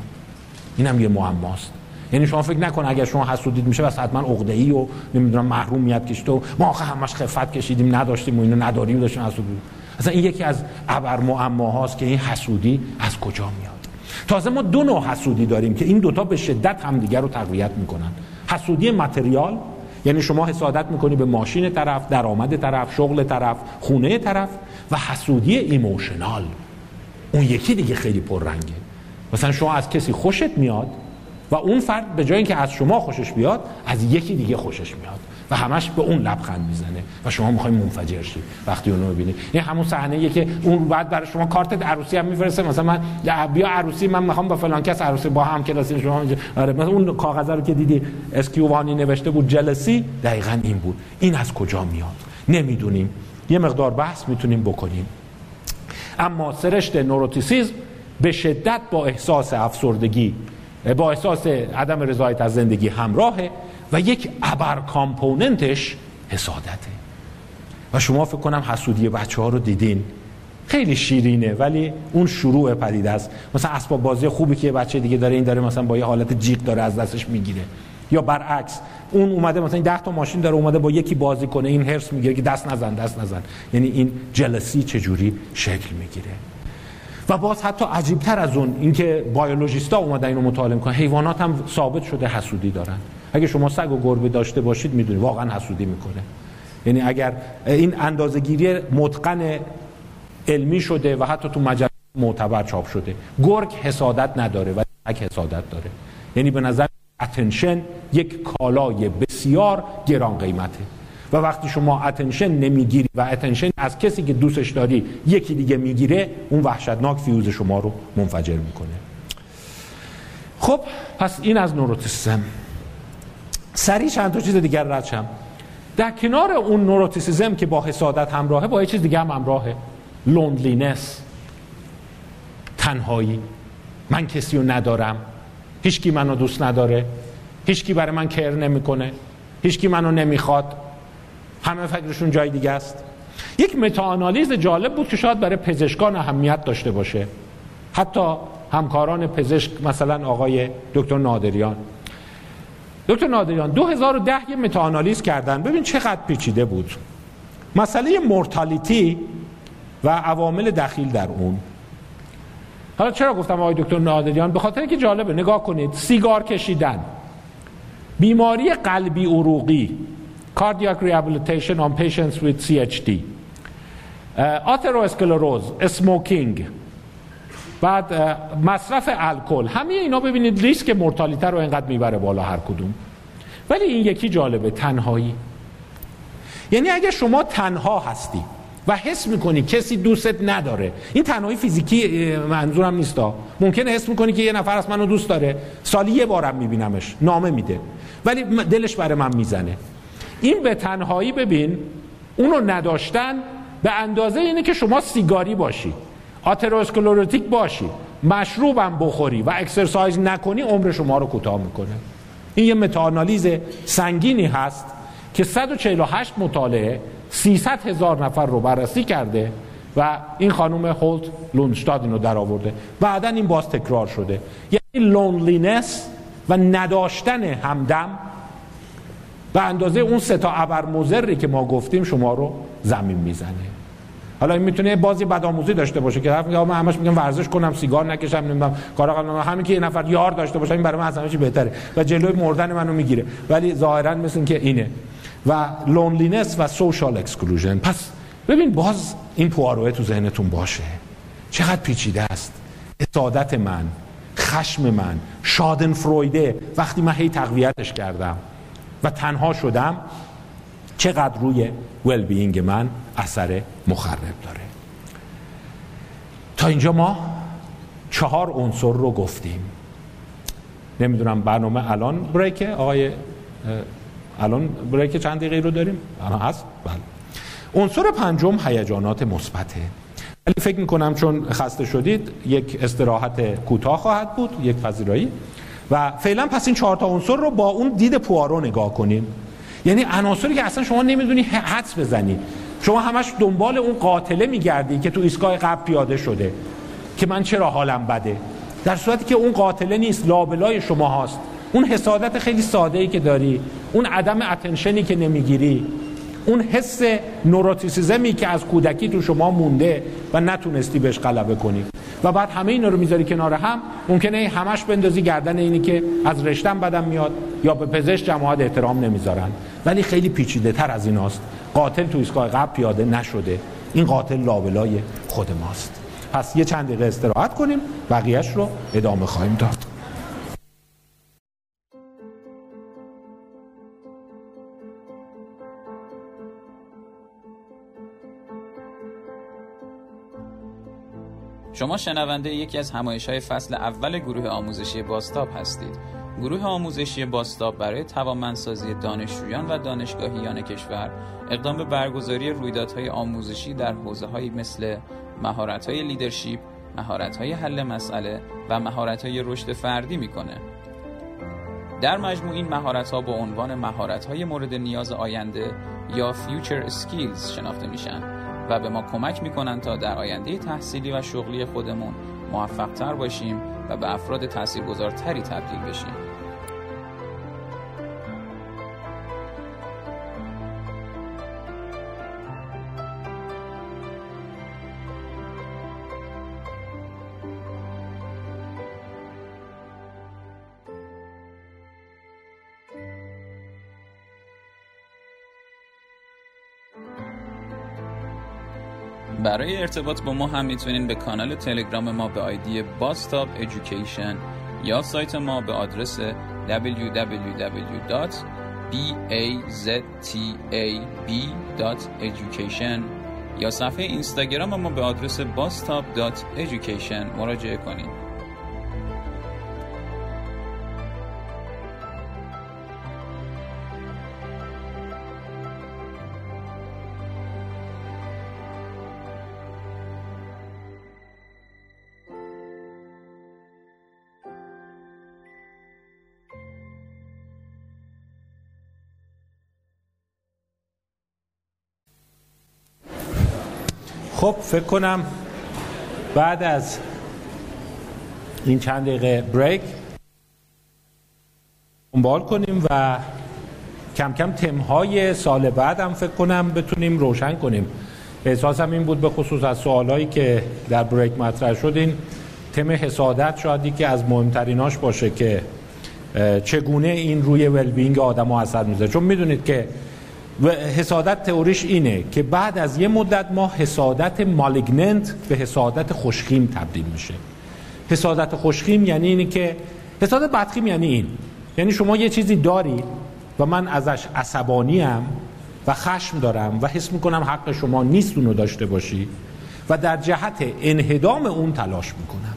این هم یه معماست. یعنی شما فکر نکن اگر شما حسودید میشه بس حتما عقده ای و نمی‌دونم محرومیت کشید و ما آخه همش خفت کشیدیم نداشتیم و اینو نداریم داشتیم حسودی. اصلا این یکی از ابر معماهاست که این حسودی از کجا میاد؟ تازه ما دو نوع حسودی داریم که این دوتا به شدت همدیگر رو تقویت می‌کنن. حسودی متریال یعنی شما حسادت می‌کنی به ماشین طرف درآمد طرف شغل طرف خونه طرف و حسودی ایموشنال. اون یکی دیگه خیلی پررنگه. مثلا شما از کسی خوشت میاد و اون فرد به جای اینکه از شما خوشش بیاد از یکی دیگه خوشش میاد و همش به اون لبخند می‌زنه و شما می‌خوای منفجر شی وقتی اونو ببینی این همون صحنه که اون بعد برای شما کارت عروسی هم میفرسته. مثلا من بیا عروسی من می‌خوام با فلان کس عروسی با هم کلاسی شما آره مثلا اون کاغذ رو که دیدی اسکیوانی نوشته بود جلسی دقیقا این بود. این از کجا میاد؟ نمی‌دونیم. یه مقدار بحث می‌تونیم بکنیم. اما سرشت نوروتیسیزم به شدت با احساس افسردگی با احساس عدم رضایت از زندگی همراهه و یک ابر کامپوننتش حسادته. و شما فکر کنم حسودی بچه ها رو دیدین. خیلی شیرینه ولی اون شروع پدیده است. مثلا اسباب بازی خوبی که بچه دیگه داره این داره مثلا با یه حالت جیغ داره از دستش می‌گیره. یا برعکس اون اومده مثلا 10 تا ماشین داره اومده با یکی بازی کنه این هرس می‌گیره که دست نزن دست نزن. یعنی این جلسی چجوری شکل می‌گیره؟ و باز حتی عجیبتر از اون اینکه بیولوژیستا اومدن اینو مطالعه می‌کنن حیوانات هم ثابت شده حسودی دارن. اگه شما سگ و گربه داشته باشید می‌دونید واقعا حسودی می‌کنه. یعنی اگر این اندازه‌گیری متقن علمی شده و حتی تو مجله معتبر چاپ شده گرگ حسادت نداره و سگ حسادت داره. یعنی به نظر attention یک کالای بسیار گران قیمته. و وقتی شما attention نمی‌گیری و attention از کسی که دوستش داری یکی دیگه می‌گیره اون وحشتناک فیوز شما رو منفجر می‌کنه. خب پس این از neuroticism سریع چند تا چیز دیگر رد شم. در کنار اون neuroticism که با حسادت همراهه با یه چیز دیگه هم همراهه. loneliness تنهایی. من کسی رو ندارم. هیچکی منو دوست نداره. هیچکی برای من care نمی‌کنه. هیچکی منو نمی‌خواد. همه فکرشون جای دیگه است. یک متاانالیز جالب بود که شاید برای پزشکان اهمیت داشته باشه. حتی همکاران پزشک مثلا آقای دکتر نادریان. دکتر نادریان 2010 یه متاانالیز کردن. ببین چقدر پیچیده بود. مسئله مورتالیتی و عوامل دخیل در اون. حالا چرا گفتم آقای دکتر نادریان؟ به خاطر اینکه جالبه. نگاه کنید. سیگار کشیدن. بیماری قلبی عروقی. Cardiac rehabilitation on patients with CHD آترواسکلروز اسموکینگ بعد مصرف الکل. همه اینا ببینید ریسک مرتالیته رو اینقدر می‌بره بالا هر کدوم. ولی این یکی جالبه. تنهایی. یعنی اگه شما تنها هستی و حس می‌کنی کسی دوستت نداره. این تنهایی فیزیکی منظورم نیست ممکنه حس می‌کنی که یه نفر از منو دوست داره. سالی یه بارم میبینمش. نامه میده. ولی دلش برای من می‌زنه. این به تنهایی ببین اونو نداشتن به اندازه اینه که شما سیگاری باشی. atherosclerotic باشی. مشروبم بخوری و exercise نکنی عمر شما رو کوتاه می‌کنه. این یه متاانالیز سنگینی هست که 148 مطالعه 300 هزار نفر رو بررسی کرده و این خانم هولت لونشتاد اینو در آورده. بعدا این باز تکرار شده. یعنی loneliness و نداشتن همدم به اندازه اون سه تا ابر مضری که ما گفتیم شما رو زمین می‌زنه. حالا این می‌تونه باز یه بدآموزی داشته باشه که طرف میگه من همش میگم ورزش کنم سیگار نکشم نمی‌دونم کارا کنم. همین که یه نفر یار داشته باشه این برای من از همه بهتره و جلوی مردن منو می‌گیره. ولی ظاهرا مثل که اینه. و loneliness و social exclusion پس ببین باز این پواروه تو ذهنتون باشه. چقدر پیچیده است. اسادت من خشم من شادن فرویده وقتی من هی تقویتش کردم و تنها شدم چقدر روی ویل بینگ من اثر مخرب داره. تا اینجا ما چهار عنصر رو گفتیم. نمی‌دونم برنامه الان بریکه؟ آقای الان بریک چند دقیقه رو داریم؟ الان هست؟ بله. عنصر پنجم هیجانات مثبته. ولی فکر می‌کنم چون خسته شدید یک استراحت کوتاه خواهد بود یک پذیرایی. و فعلا پس این چهار تا عنصر رو با اون دید پوارو نگاه کنیم. یعنی عناصری که اصلا شما نمی‌دونی حدس بزنی. شما همش دنبال اون قاتله میگردی که تو ایستگاه قبل پیاده شده که من چرا حالم بده؟ در صورتی که اون قاتله نیست لابلای شما هاست. اون حسادت خیلی ساده ای که داری اون عدم اتنشنی که نمی‌گیری اون حس نوروتیسیزمی که از کودکی تو شما مونده و نتونستی بهش غلبه کنی. و بعد همه اینا رو می‌ذاری کنار هم ممکنه همش بندازی گردن اینی که از رشتم بدم میاد یا به پزشک جماعت احترام نمی‌ذارن. ولی خیلی پیچیده تر از ایناست. قاتل تو ایستگاه قبل پیاده نشده. این قاتل لابلای خود ماست. پس یه چند دقیقه استراحت کنیم بقیهش رو ادامه خواهیم داد. شما شنونده یکی از همایش های فصل اول گروه آموزشی باستاب هستید گروه آموزشی باستاب برای توانمندسازی دانشجویان و دانشگاهیان کشور اقدام به برگزاری رویدادهای آموزشی در حوزه مثل مهارت های لیدرشپ، مهارت های حل مسئله و مهارت های رشد فردی می‌کنه. در مجموع این مهارت ها با عنوان مهارت های مورد نیاز آینده یا Future Skills شناخته میشن و به ما کمک می‌کنن تا در آینده تحصیلی و شغلی خودمون موفق تر باشیم و به افراد تاثیرگذارتری تبدیل بشیم. برای ارتباط با ما هم می‌تونین به کانال تلگرام ما به آیدی باستاب ایژوکیشن یا سایت ما به آدرس www.baztab.education یا صفحه اینستاگرام ما به آدرس bastop.education مراجعه کنید. خب فکر کنم بعد از این چند دقیقه بریک دنبال کنیم و کم کم تمهای سال بعد هم فکر کنم بتونیم روشن کنیم. احساسم این بود به خصوص از سوالایی که در بریک مطرح شد این تم حسادت شاید که از مهمتریناش باشه که چگونه این روی ولبینگ آدم ها اثر می‌ذاره. چون می‌دونید که حسادت تئوریش اینه که بعد از یه مدت ما حسادت مالگننت به حسادت خوشخیم تبدیل میشه. حسادت خوشخیم یعنی اینه که حسادت بدخیم یعنی این. یعنی شما یه چیزی داری و من ازش عصبانیم و خشم دارم و حس می‌کنم حق شما نیست اونو داشته باشی و در جهت انهدام اون تلاش می‌کنم.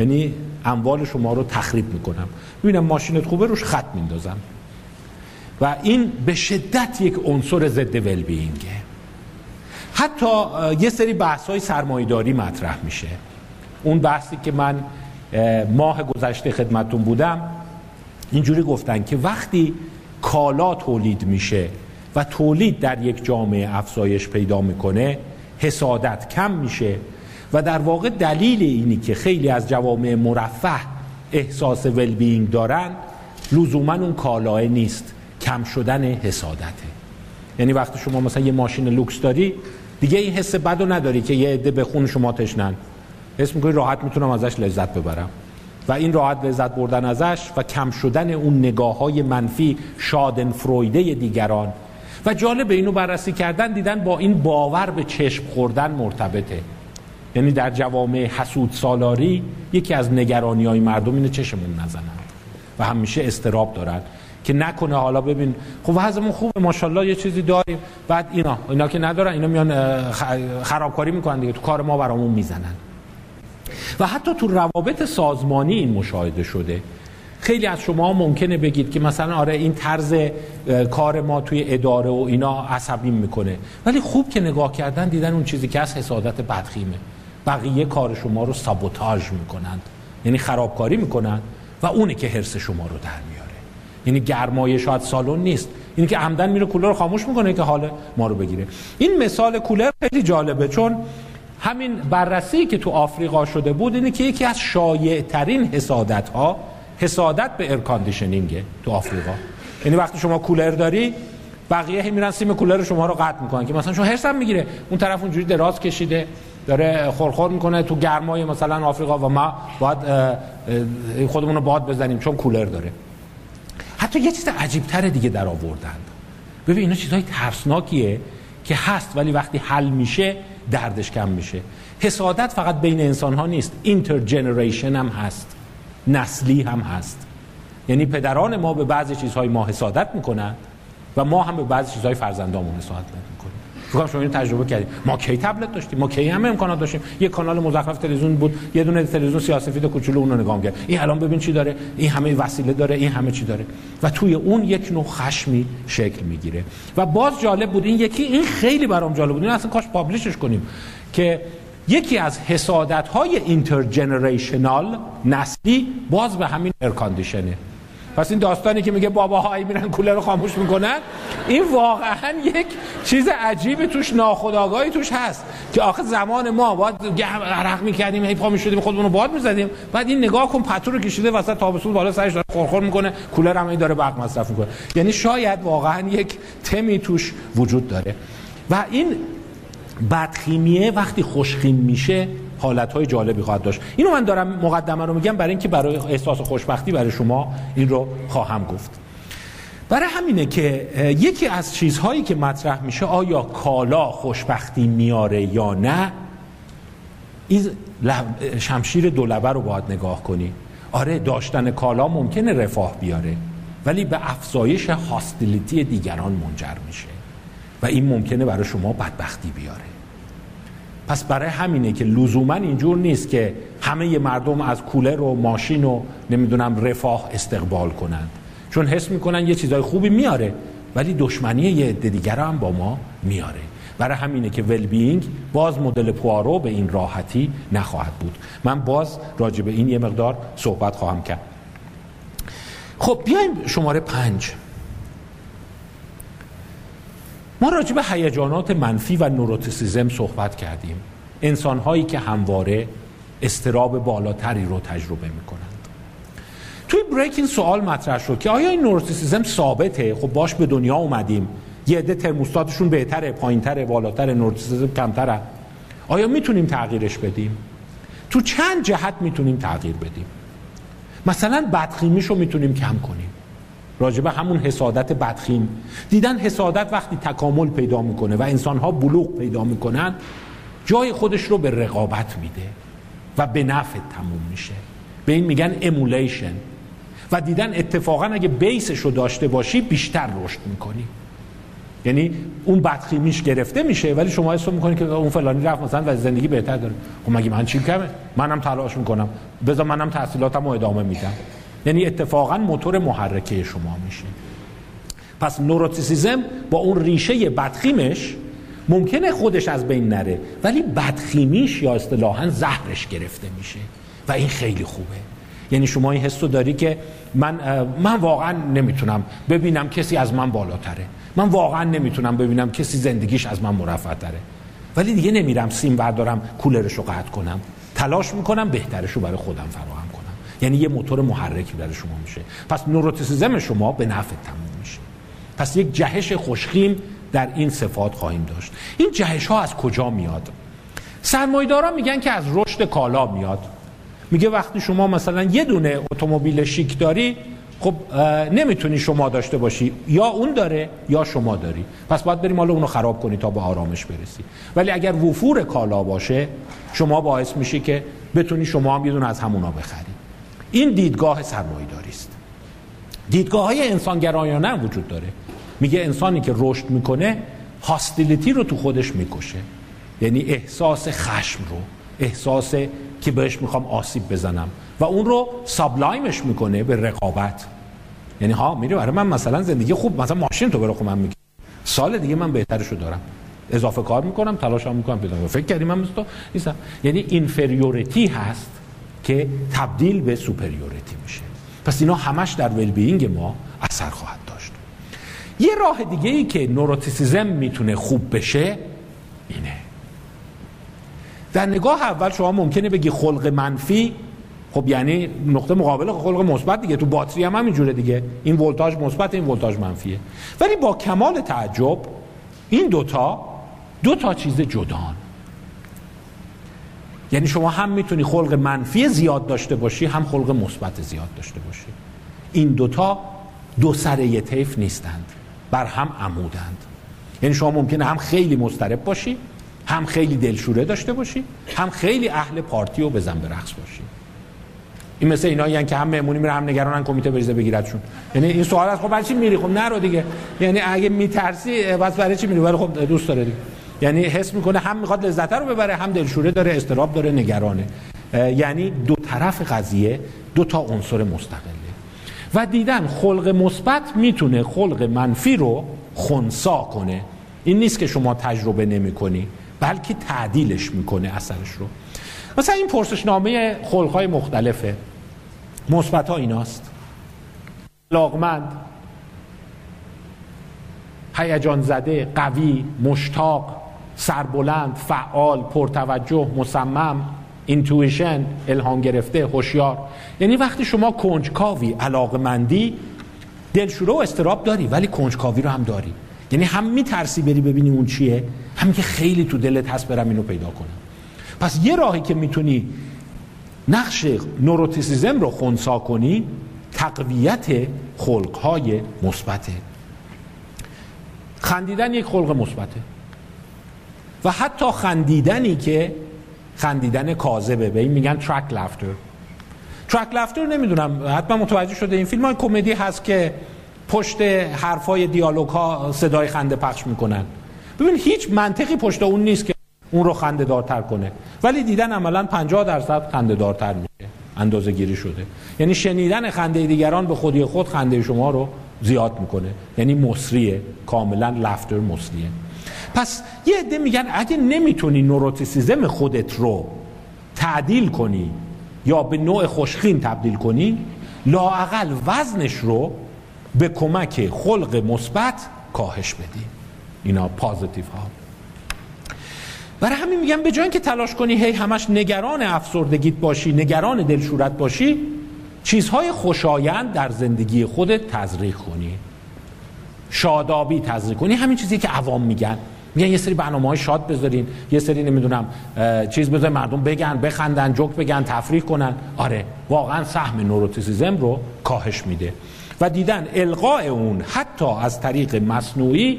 یعنی اموال شما رو تخریب می‌کنم. ببینم ماشینت خوبه روش خط میندازم. و این به شدت یک عنصر ضد ولبینگه حتی یه سری بحث های سرمایداری مطرح میشه. اون بحثی که من ماه گذشته خدمتون بودم اینجوری گفتن که وقتی کالا تولید میشه و تولید در یک جامعه افزایش پیدا می‌کنه حسادت کم میشه و در واقع دلیل اینی که خیلی از جوامع مرفه احساس ولبینگ دارن لزوما اون کالاه نیست. کم شدن حسادته. یعنی وقتی شما مثلا یه ماشین لوکس داری دیگه این حس بد رو نداری که یه عده به خون شما تشنن. حس می‌کنی راحت می‌تونم ازش لذت ببرم. و این راحت لذت بردن ازش و کم شدن اون نگاه های منفی شادن فرویده دیگران. و جالب اینو بررسی کردن دیدن با این باور به چشم خوردن مرتبطه. یعنی در جوامع حسود سالاری یکی از نگرانی های مردم اینه چشمون نزنن. و همیشه استراب دارن. که نکنه حالا ببین. خب وضعمون خوبه ماشاءالله یه چیزی داریم. بعد اینا اینا که ندارن اینا میان خرابکاری می‌کنن دیگه. تو کار ما برامون می‌زنن. و حتی تو روابط سازمانی این مشاهده شده. خیلی از شما ممکنه بگید که مثلا آره این طرز کار ما توی اداره و اینا عصبی می‌کنه. ولی خوب که نگاه کردن دیدن اون چیزی که از حسادت بدخیمه. بقیه کار شما رو sabotage می‌کنند. یعنی خرابکاری می‌کنند و اونه که حرص شما رو در یعنی گرمای شدید سالن نیست. اینی که عمدا میره کولر رو خاموش می‌کنه که حال ما رو بگیره. این مثال کولر خیلی جالبه چون همین بررسی که تو آفریقا شده بود اینه که یکی از شایع ترین حسادت ها حسادت به air conditioning ه تو آفریقا. یعنی وقتی شما کولر داری بقیه میرن سیم کولر شما رو قطع می‌کنن که مثلا شما هرسم می‌گیره. اون طرف اونجوری دراز کشیده داره خورخور می‌کنه تو گرمای مثلا آفریقا و ما باید خودمون رو باد بزنیم چون کولر داره. حتی یه چیز عجیب تر دیگه در آوردن ببین اینا چیزهای ترسناکیه که هست ولی وقتی حل میشه دردش کم میشه. حسادت فقط بین انسان ها نیست اینتر هم هست نسلی هم هست. یعنی پدران ما به بعضی چیزهای ما حسادت می‌کنن و ما هم به بعضی چیزهای فرزندامون حسادت می‌کنیم. فکر شما اینو تجربه کردیم ما کی تبلت داشتیم؟ ما کی همه امکانات داشتیم؟ یه کانال مزخرف تلویزیون بود یه دونه تلویزیون سیاسفید کوچولو اون رو نگاه کرد. این الان ببین چی داره؟ این همه وسیله داره این همه چی داره. و توی اون یک نوع خشمی شکل می‌گیره. و باز جالب بود این یکی این خیلی برام جالب بود. این اصلا کاش پابلشش کنیم. که یکی از حسادت های اینترجنریشنال نسلی باز به همین ارکاندیشنه پس این داستانی که میگه باباهایی میرن کولر رو خاموش می‌کنن این واقعا یک چیز عجیب توش ناخودآگاهی توش هست که آخه زمان ما باید عرق می‌کردیم هی پا می‌شدیم خودمون رو باد می‌زدیم. بعد این نگاه کن پتو رو کشیده وسط تابستون بالا سرش داره خورخور می‌کنه کولر هم این داره برق مصرف می‌کنه. یعنی شاید واقعا یک تمی توش وجود داره. و این بدخیمیه وقتی خوشخیم میشه حالت جالبی خواهد داشت. اینو من دارم مقدمه رو میگم برای اینکه برای احساس خوشبختی برای شما این رو خواهم گفت. برای همینه که یکی از چیزهایی که مطرح میشه آیا کالا خوشبختی میاره یا نه این شمشیر دولبه رو باید نگاه کنی. آره داشتن کالا ممکنه رفاه بیاره ولی به افزایش هاستیلیتی دیگران منجر میشه و این ممکنه برای شما بدبختی بیاره. پس برای همینه که لزوما اینجور نیست که همه مردم از کولر و ماشین و نمی‌دونم رفاه استقبال کنند. چون حس می‌کنن یه چیزای خوبی میاره ولی دشمنی یه عده دیگر هم با ما میاره. برای همینه که ولبینگ باز مدل پوارو به این راحتی نخواهد بود. من باز راجع به این یه مقدار صحبت خواهم کرد. خب بیایم شماره پنج. ما راجع به هیجانات منفی و نوروتیسیزم صحبت کردیم. انسان هایی که همواره استراب بالاتری رو تجربه می‌کنند. توی بریک این سوال مطرح شد که آیا این نوروتیسیزم ثابته؟ خب باش به دنیا اومدیم. یه عده ترموستاتشون بهتره پایینتره بالاتره نوروتیسیزم کمتره. آیا می‌تونیم تغییرش بدیم؟ تو چند جهت می‌تونیم تغییر بدیم؟ مثلا بدخیمیش رو می‌تونیم کم کنیم. راجبه همون حسادت بدخیم. دیدن حسادت وقتی تکامل پیدا می‌کنه و انسانها بلوغ پیدا می‌کنن جای خودش رو به رقابت میده و به نفع تموم میشه. به این میگن امولیشن و دیدن اتفاقا اگه بیسش رو داشته باشی بیشتر رشد می‌کنی. یعنی اون بدخیمیش گرفته میشه ولی شما حس می‌کنید که اون فلانی رفت مثلا و زندگی بهتر داره. خب مگه من چی کمه؟ منم تلاش می‌کنم. بذار منم تحصیلاتم رو ادامه میدم. یعنی اتفاقا موتور محرکه شما میشه. پس نوروتیسیزم با اون ریشه بدخیمش ممکنه خودش از بین نره ولی بدخیمیش یا اصطلاحا زهرش گرفته میشه و این خیلی خوبه. یعنی شما این حس داری که من من واقعا نمی‌تونم ببینم کسی از من بالاتره. من واقعا نمی‌تونم ببینم کسی زندگیش از من مرفع تره ولی دیگه نمیرم سیم بردارم کولرش رو قطع کنم. تلاش می‌کنم بهترش رو برای خودم فراهم یعنی یه موتور محرکی برای شما میشه. پس نوروتیسیزم شما به نفع تموم میشه. پس یک جهش خوشخیم در این صفات خواهیم داشت. این جهش ها از کجا میاد؟ سرمایداران میگن که از رشد کالا میاد. میگه وقتی شما مثلا یه دونه اتومبیل شیک داری خب نمی‌تونی شما داشته باشی. یا اون داره یا شما داری. پس باید بریم حالا اونو خراب کنی تا به آرامش برسی. ولی اگر وفور کالا باشه شما باعث میشی که بتونی شما هم یه دونه از همونا بخری. این دیدگاه سرمایه‌داری است. دیدگاه های هم وجود داره. میگه انسانی که رشد می‌کنه hostility رو تو خودش می‌کشه. یعنی احساس خشم رو احساس که بهش می‌خوام آسیب بزنم. و اون رو sublime ش می‌کنه به رقابت. یعنی ها میره برای من مثلا زندگی خوب مثلا ماشین تو برو من میگه سال دیگه من بهترشو دارم. اضافه کار می‌کنم تلاشم می‌کنم پیدا فکر کردی من مثل تو نیستم. یعنی inferiority هست. که تبدیل به superiority میشه. پس اینا همش در will ما اثر خواهد داشت. یه راه دیگه ای که neuroticism می‌تونه خوب بشه اینه. در نگاه اول شما ممکنه بگی خلق منفی خب یعنی نقطه مقابل خلق مثبت دیگه. تو باتری هم همینجوره دیگه. این ولتاژ مثبت این ولتاژ منفیه. ولی با کمال تعجب این دوتا دو تا چیز جدان. یعنی شما هم می‌تونی خلق منفی زیاد داشته باشی هم خلق مثبت زیاد داشته باشی. این دوتا دو سره طیف نیستند بر هم عمودند. یعنی شما ممکنه هم خیلی مضطرب باشی هم خیلی دلشوره داشته باشی هم خیلی اهل پارتی و بزن به رقص باشی. این مثل اینا که هم مهمونی میره هم نگرانن کمیته بریزه بگیردشون یعنی این سوال است خب برای چی میری؟ خب نرو دیگه. یعنی اگه میترسی بس برای چی میری؟ ولی خب دوست داره دیگه. یعنی حس می‌کنه هم می‌خواد لذت رو ببره هم دلشوره داره استراب داره نگرانه. یعنی دو طرف قضیه دو تا عنصر مستقله. و دیدن خلق مثبت می‌تونه خلق منفی رو خونسا کنه. این نیست که شما تجربه نمی کنی بلکه تعدیلش می‌کنه اثرش رو. مثلا این پرسشنامه خلقهای مختلفه. مثبت ها ایناست. لاغمند هیجان زده قوی مشتاق. سربلند فعال پرتوجه مصمم اینتویشن الهام گرفته هوشیار. یعنی وقتی شما کنجکاوی علاقمندی دلشوره و استراب داری ولی کنجکاوی رو هم داری. یعنی هم میترسی بری ببینی اون چیه هم که خیلی تو دلت هست برم اینو پیدا کنم. پس یه راهی که می‌تونی نقش نوروتیسیزم رو خونسا کنی تقویت خلقهای مثبته. خندیدن یک خلق مثبته. و حتی خندیدنی که خندیدن کاذبه. به این میگن ترک لافتر ترک لافتر نمی‌دونم حتما متوجه شده این فیلم های کمدی هست که پشت حرفای دیالوگ ها صدای خنده پخش می‌کنن. ببین هیچ منطقی پشت اون نیست که اون رو خنده دارتر کنه. ولی دیدن عملا 50 درصد خنده دارتر میشه. اندازه گیری شده. یعنی شنیدن خنده دیگران به خودی خود خنده شما رو زیاد می‌کنه. یعنی مصریه. کاملا لفتر مصریه. پس یه عده میگن اگه نمی‌تونی نوروتیسیزم خودت رو تعدیل کنی یا به نوع خوشخین تبدیل کنی لاعقل وزنش رو به کمک خلق مثبت کاهش بدی. اینا پازیتیو ها. برای همین میگم به جای که تلاش کنی هی همش نگران افسردگیت باشی نگران دلشورت باشی چیزهای خوشایند در زندگی خودت تزریق کنی. شادابی تزریق کنی. همین چیزی که عوام میگن. میگن یه سری برنامه های شاد بذارین یه سری نمی‌دونم چیز بذارین مردم بگن بخندن جوک بگن تفریح کنن. آره واقعا سهم نوروتیسیزم رو کاهش میده. و دیدن القاء اون حتی از طریق مصنوعی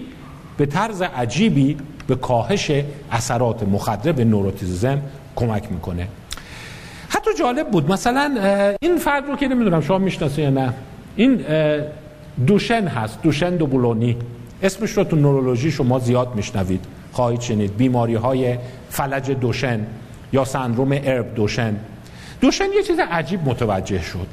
به طرز عجیبی به کاهش اثرات مخدر به نوروتیزم کمک می‌کنه. حتی جالب بود مثلا این فرد رو که نمی‌دونم شما می‌شناسه یا نه این دوشن هست دوشن دوبولونی اسمش رو تو نورولوژی شما زیاد میشنوید. خواهید شنید. بیماری های فلج دوشن یا سندروم ارب دوشن. دوشن یه چیز عجیب متوجه شد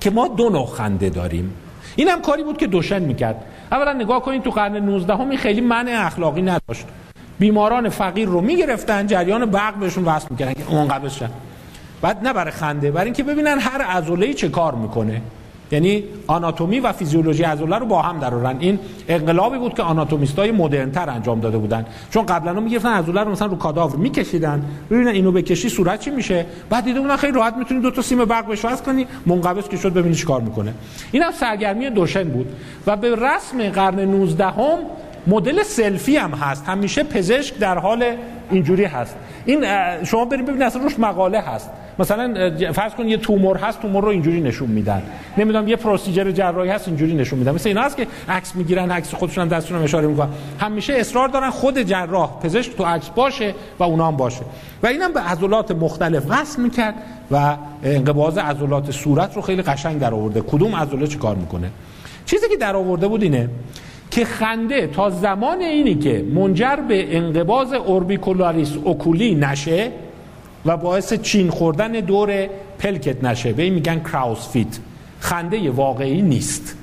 که ما دو نوع خنده داریم. این هم کاری بود که دوشن می‌کرد. اولا نگاه کنید تو قرن 19 هم خیلی منع اخلاقی نداشت. بیماران فقیر رو می‌گرفتن جریان برق بهشون وصل می‌کردن که منقبض بعد نه برای خنده برای اینکه ببینن هر عضله چه کار می‌کنه. یعنی آناتومی و فیزیولوژی عضله رو با هم درارن این انقلابی بود که آناتومیستای مدرنتر انجام داده بودن. چون قبلا می‌گفتن عضله رو مثلا رو کاداور میکشیدن. ببینن اینو بکشی صورت چی میشه؟ بعد دیده بودن خیلی راحت می‌تونی دو تا سیم برق بهش وصل کنی منقبض که شد ببینی چیکار می‌کنه. این هم سرگرمی دوشن بود. و به رسم قرن 19 هم مدل سلفی هم هست. همیشه پزشک در حال اینجوری هست. این شما بریم ببینید اصلا روش مقاله هست. مثلا فرض کن یه تومور هست تومور رو اینجوری نشون میدن. نمی‌دونم یه پروسیجر جراحی هست اینجوری نشون میدن. مثل اینا هست که عکس می‌گیرن عکس خودشون هم دستشون هم اشاره می‌کنن. همیشه اصرار دارن خود جراح پزشک تو عکس باشه و اونا هم باشه. و اینم به عضلات مختلف وصل می‌کرد و انقباض عضلات صورت رو خیلی قشنگ در آورده. کدوم عضله چیکار می‌کنه؟ چیزی که در آورده بود اینه که خنده تا زمان اینی که منجر به انقباض orbicularis oculi نشه و باعث چین خوردن دور پلکت نشه. به این میگن crow's feet. خنده واقعی نیست.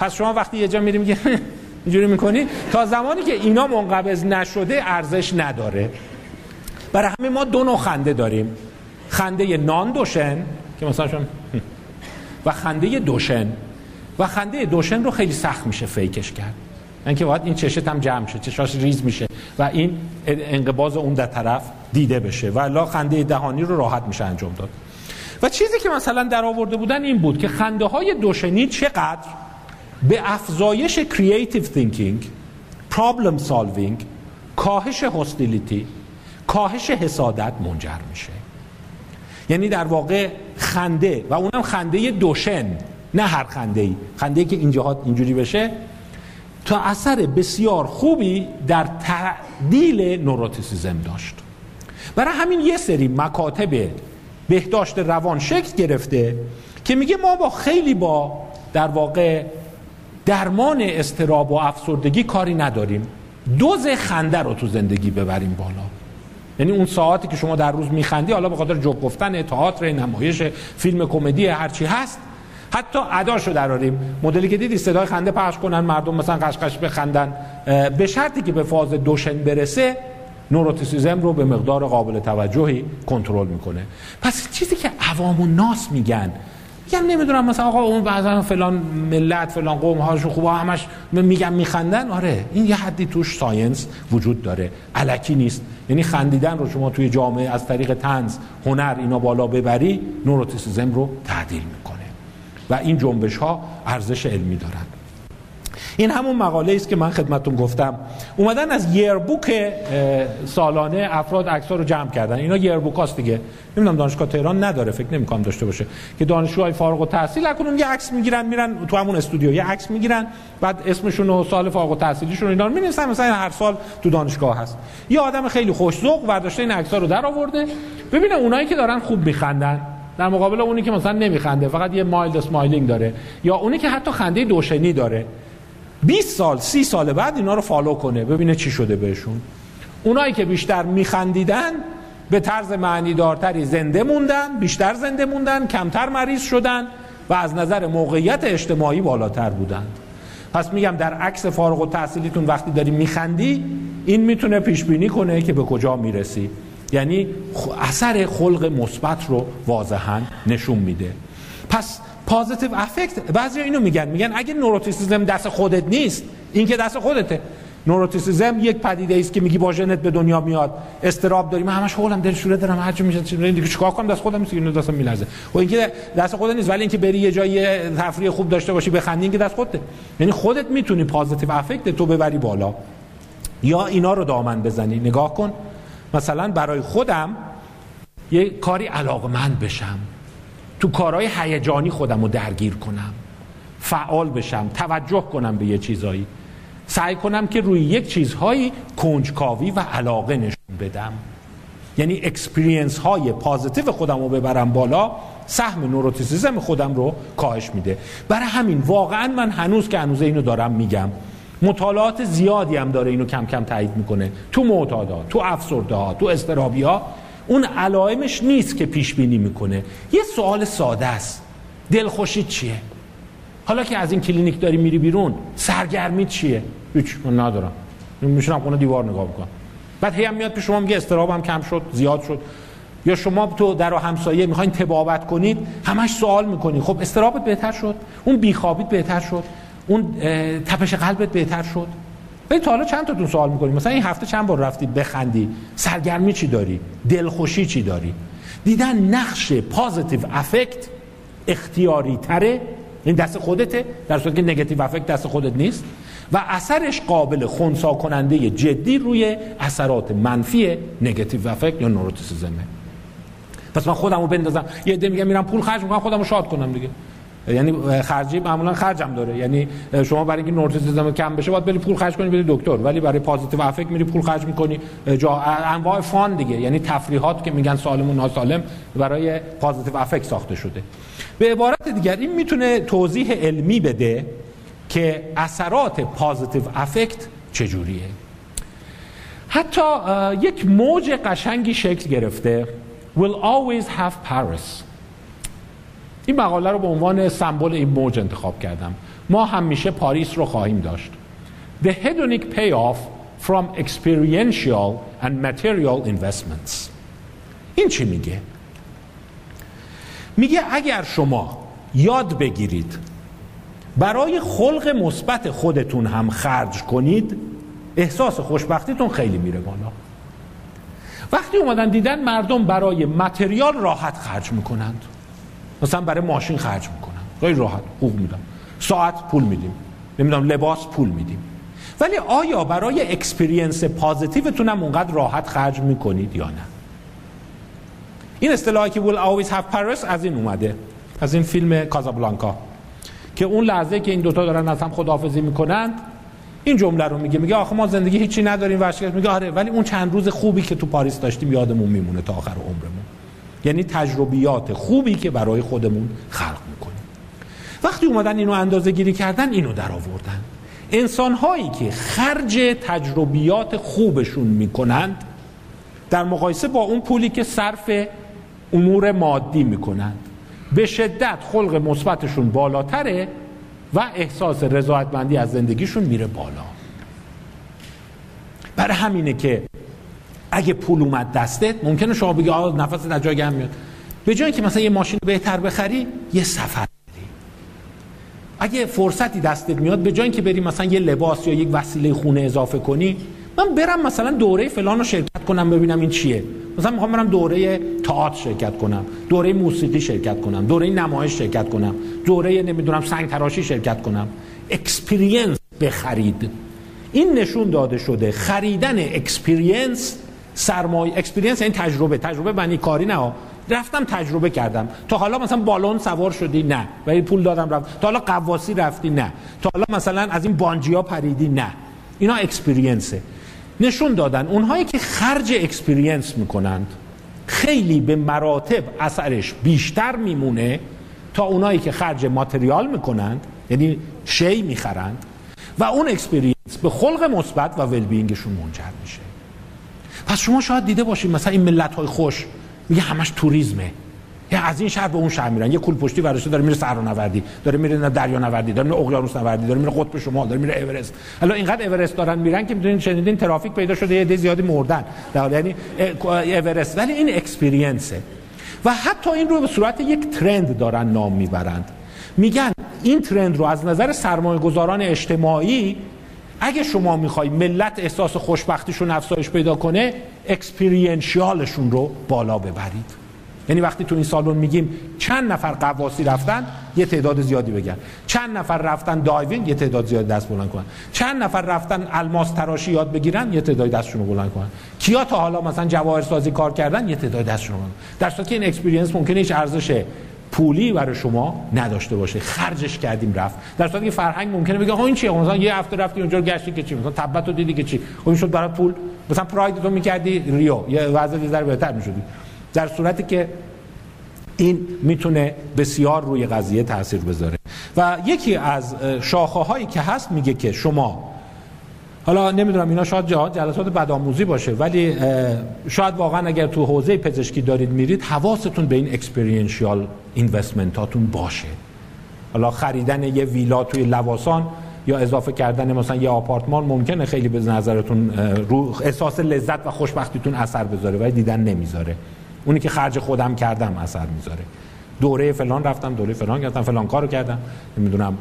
پس شما وقتی یه جا میری میگه اینجوری می‌کنی؟ تا زمانی که اینا منقبض نشده ارزش نداره. برای همه ما دو نوع خنده داریم. خنده نان دوشن که مثلا شما و خنده دوشن. و خنده دوشن رو خیلی سخت میشه فیکش کرد. اینکه باید این چشت هم جمع شه چشاش ریز میشه. و این انقباز اون در طرف دیده بشه و خنده دهانی رو راحت میشه انجام داد. و چیزی که مثلا در آورده بودن این بود که خنده های دوشنی چقدر؟ به افزایش creative thinking problem solving کاهش هستیلیتی کاهش حسادت منجر میشه. یعنی در واقع خنده و اونم خنده دوشن نه هر خنده ای خنده ای که اینجا اینجوری بشه تا اثر بسیار خوبی در تعدیل نوروتیسیزم داشت. برای همین یه سری مکاتب بهداشت روان شکل گرفته که میگه ما با خیلی با در واقع درمان استراب و افسردگی کاری نداریم. دوز خنده رو تو زندگی ببریم بالا. یعنی اون ساعتی که شما در روز میخندی حالا به خاطر جوک گفتن تئاتر نمایش فیلم کمدی هرچی هست حتی اداشو دراریم. مدلی که دیدی صدای خنده پخش کنن مردم مثلا قشقش بخندن. به شرطی که به فاز دوشن برسه neuroticism رو به مقدار قابل توجهی کنترل می‌کنه. پس چیزی که عوام و ناس میگن میگن نمی‌دونم مثلا آقا اون بعضا فلان ملت فلان قوم هاشون خوبه همش میگن میخندن. آره این یه حدی توش science وجود داره. الکی نیست. یعنی خندیدن رو شما توی جامعه از طریق طنز هنر اینا بالا ببری neuroticism رو تعدیل می‌کنه. و این جنبش ها ارزش علمی دارند این همون مقاله است که من خدمتون گفتم. اومدن از یربوک سالانه افراد عکس رو جمع کردن. اینا یربوک هاست دیگه. نمی‌دونم دانشگاه تهران نداره فکر نمی‌کنم داشته باشه. که دانشجوهای فارغ التحصیل اکنون یه عکس می‌گیرن میرن تو همون استودیو یه عکس می‌گیرن بعد اسمشون و سال فارغ التحصیلیشون اینا رو می‌نویسن. مثلا هر سال تو دانشگاه هست. یه آدم خیلی خوش‌ذوق برداشته این عکس‌ها رو در آورده ببینه اونایی که دارن خوب میخندن در مقابل اونی که مثلا نمیخنده فقط یه mild smiling داره یا اونی که حتی خنده دوشنی داره. 20 سال 30 سال بعد اینا رو follow کنه ببینه چی شده بهشون. اونایی که بیشتر میخندیدن به طرز معنی دارتری زنده موندن بیشتر زنده موندن کمتر مریض شدن و از نظر موقعیت اجتماعی بالاتر بودند. پس میگم در عکس فارغ التحصیلیتون وقتی داری میخندی این می‌تونه پیش بینی کنه که به کجا می‌رسی. یعنی اثر خلق مثبت رو واضحا نشون میده. پس positive affect بعضی اینو میگن. میگن اگه neuroticism دست خودت نیست این که دست خودته. neuroticism یک پدیده است که میگی با ژنت به دنیا میاد. اضطراب داریم همش هولم دلشوره دارم. هر چی میشه دیگه چیکار کنم؟ دست خودم نیست. اینو دستم میلرزه. و اینکه دست خودت نیست. ولی اینکه بری یه جایی تفریح خوب داشته باشی بخندی که دست خودته. یعنی خودت می‌تونی positive affect تو ببری بالا. یا اینا رو دامن بزنی. نگاه کن. مثلا برای خودم یه کاری علاقمند بشم. تو کارهای هیجانی خودم رو درگیر کنم. فعال بشم توجه کنم به یه چیزایی. سعی کنم که روی یک چیزهایی کنجکاوی و علاقه نشون بدم. یعنی experience های positive خودم رو ببرم بالا سهم neuroticism خودم رو کاهش میده. برای همین واقعا من هنوز که هنوز اینو دارم میگم مطالعات زیادی هم داره اینو کم کم تایید می‌کنه. تو معتادا تو افسرده تو استرابی اون علائمش نیست که پیش بینی می‌کنه. یه سوال ساده است. دلخوشی چیه؟ حالا که از این کلینیک داری میری بیرون سرگرمی چیه؟ هیچ من ندارم. میشونم خونه دیوار نگاه بکنم بعد هی هم میاد پیش شما میگه استرابم کم شد زیاد شد. یا شما تو در و همسایه می‌خواین تبابت کنید همش سوال می‌کنید. خب استرابت بهتر شد. اون بیخوابیت بهتر شد. اون تپش قلبت بهتر شد. ولی تا حالا چند تاتون سوال می‌کنید مثلا این هفته چند بار رفتی بخندی؟ سرگرمی چی داری؟ دلخوشی چی داری؟ دیدن نقش پازیتیو افکت اختیاری تره. این دست خودته در صورتی که نگاتیو افکت دست خودت نیست. و اثرش قابل خونسا کننده جدی روی اثرات منفی نگاتیو افکت یا نوروتیسیزمه پس من خودمو بندازم. یه عده میگم میرم پول خرج می‌کنم خودمو شاد کنم دیگه. یعنی خرجی معمولا خرجم داره. یعنی شما برای اینکه neuroticism کم بشه باید بری پول خرج کنی بری دکتر. ولی برای positive affect میری پول خرج می‌کنی. جا انواع fun دیگه. یعنی تفریحات که میگن سالم و ناسالم برای positive affect ساخته شده. به عبارت دیگر این می‌تونه توضیح علمی بده که اثرات positive affect چجوریه. حتی یک موج قشنگی شکل گرفته. Will always have Paris. این مقاله رو به عنوان سمبل این موج انتخاب کردم. ما همیشه پاریس رو خواهیم داشت. The hedonic payoff from experiential and material investments. این چی میگه؟ میگه اگر شما یاد بگیرید برای خلق مثبت خودتون هم خرج کنید احساس خوشبختیتون خیلی میره بالا. وقتی اومدن دیدن مردم برای متریال راحت خرج می‌کنند. مثلا برای ماشین خرج می‌کنن خیلی راحت حقوق میدم. ساعت پول میدیم. نمی‌دونم لباس پول میدیم. ولی آیا برای اکسپریانس پازیتیوتون هم اونقدر راحت خرج می‌کنید یا نه؟ این اصطلاحی که will always have Paris از این اومده. از این فیلم کازابلانکا. که اون لحظه که این دوتا دارن از هم خداحافظی می‌کنند این جمله رو میگه. میگه آخه ما زندگی هیچی نداریم ورشکست. میگه آره ولی اون چند روز خوبی که تو پاریس داشتیم یادمون میمونه تا آخر عمرمون. یعنی تجربیات خوبی که برای خودمون خلق می‌کنیم. وقتی اومدن اینو اندازه گیری کردن اینو در آوردن انسان هایی که خرج تجربیات خوبشون می‌کنند در مقایسه با اون پولی که صرف امور مادی می‌کنند به شدت خلق مثبتشون بالاتره و احساس رضایتمندی از زندگیشون میره بالا. برای همینه که اگه پول اومد دستت ممکنه شما بگی آه نفس از جای میاد. به جایی که مثلا یه ماشین بهتر بخری یه سفر بری. اگه فرصتی دستت میاد به جایی که بری مثلا یه لباس یا یک وسیله خونه اضافه کنی من برم مثلا دوره فلان رو شرکت کنم ببینم این چیه. مثلا می‌خوام برم دوره تئاتر شرکت کنم دوره موسیقی شرکت کنم دوره نمایش شرکت کنم دوره نمی‌دونم سنگ تراشی شرکت کنم. experience بخرید. این نشون داده شده خریدن experience سرمایه experience یعنی تجربه. تجربه بنی کاری نه. رفتم تجربه کردم. تا حالا مثلا بالون سوار شدی؟ نه. ولی پول دادم رفت. تا حالا غواصی رفتی؟ نه. تا حالا مثلا از این bungee ها پریدی؟ نه. اینا experience ه نشون دادن. اونهایی که خرج experience می‌کنند خیلی به مراتب اثرش بیشتر میمونه تا اونایی که خرج material می‌کنند یعنی شی می‌خرند و اون experience به خلق مثبت و well-being شون منجر میشه. پس شما شاید دیده باشید مثلا این ملت های خوش میگه همش توریسمه. یا از این شهر به اون شهر میرن. یه کول پشتی ورداشته داره میره نوردی داره میره دریا نوردی داره میره اقیانوس نوردی داره میره قطب شمال داره میره اورست. حالا اینقدر اورست دارن میرن که می‌دونین شنیدین ترافیک پیدا شده یه زیادی مردن. در یعنی اورست. ولی این اکسپریانسه و حتی این رو به صورت یک ترند دارن نام می‌برند. میگن این ترند رو از نظر سرمایه گذاران اجتماعی اگه شما می‌خوای ملت احساس خوشبختیشون افزایش پیدا کنه اکسپریانشیالشون رو بالا ببرید. یعنی وقتی تو این سالن میگیم چند نفر قواسی رفتن یه تعداد زیادی بگن. چند نفر رفتن diving یه تعداد زیادی دست بلند کنن. چند نفر رفتن الماس تراشی یاد بگیرن یه تعداد دستشون رو بلند کنن. کیا تا حالا مثلا جواهر سازی کار کردن یه تعداد دستشون رو در صورتی که این experience ممکنه هیچ ارزش پولی برای شما نداشته باشه. خرجش کردیم رفت. در صورتی که فرهنگ ممکنه بگه ها این چیه؟ مثلا یه هفته رفتی اونجا گشتی که چی؟ مثلا تبت رو دیدی که چی؟ خب این شد برای پول. مثلا پراید تو می‌کردی ریو. یه وضع ذره بهتر می‌شدی. در صورتی که این می‌تونه بسیار روی قضیه تاثیر بذاره. و یکی از شاخه هایی که هست میگه که شما حالا نمی‌دونم اینا شاید جلسات بدآموزی باشه ولی شاید واقعا اگر تو حوزه پزشکی دارید میرید حواستون به این اکسپریانشیال اینوستمنتاتون باشه. حالا خریدن یه ویلا توی لواسان یا اضافه کردن مثلا یه آپارتمان ممکنه خیلی به نظرتون رو احساس لذت و خوشبختیتون اثر بذاره ولی دیدن نمی‌ذاره. اونی که خرج خودم کردم اثر می‌ذاره. دوره فلان رفتم دوره فلان کردم فلان کارو کردم. نمی‌دونم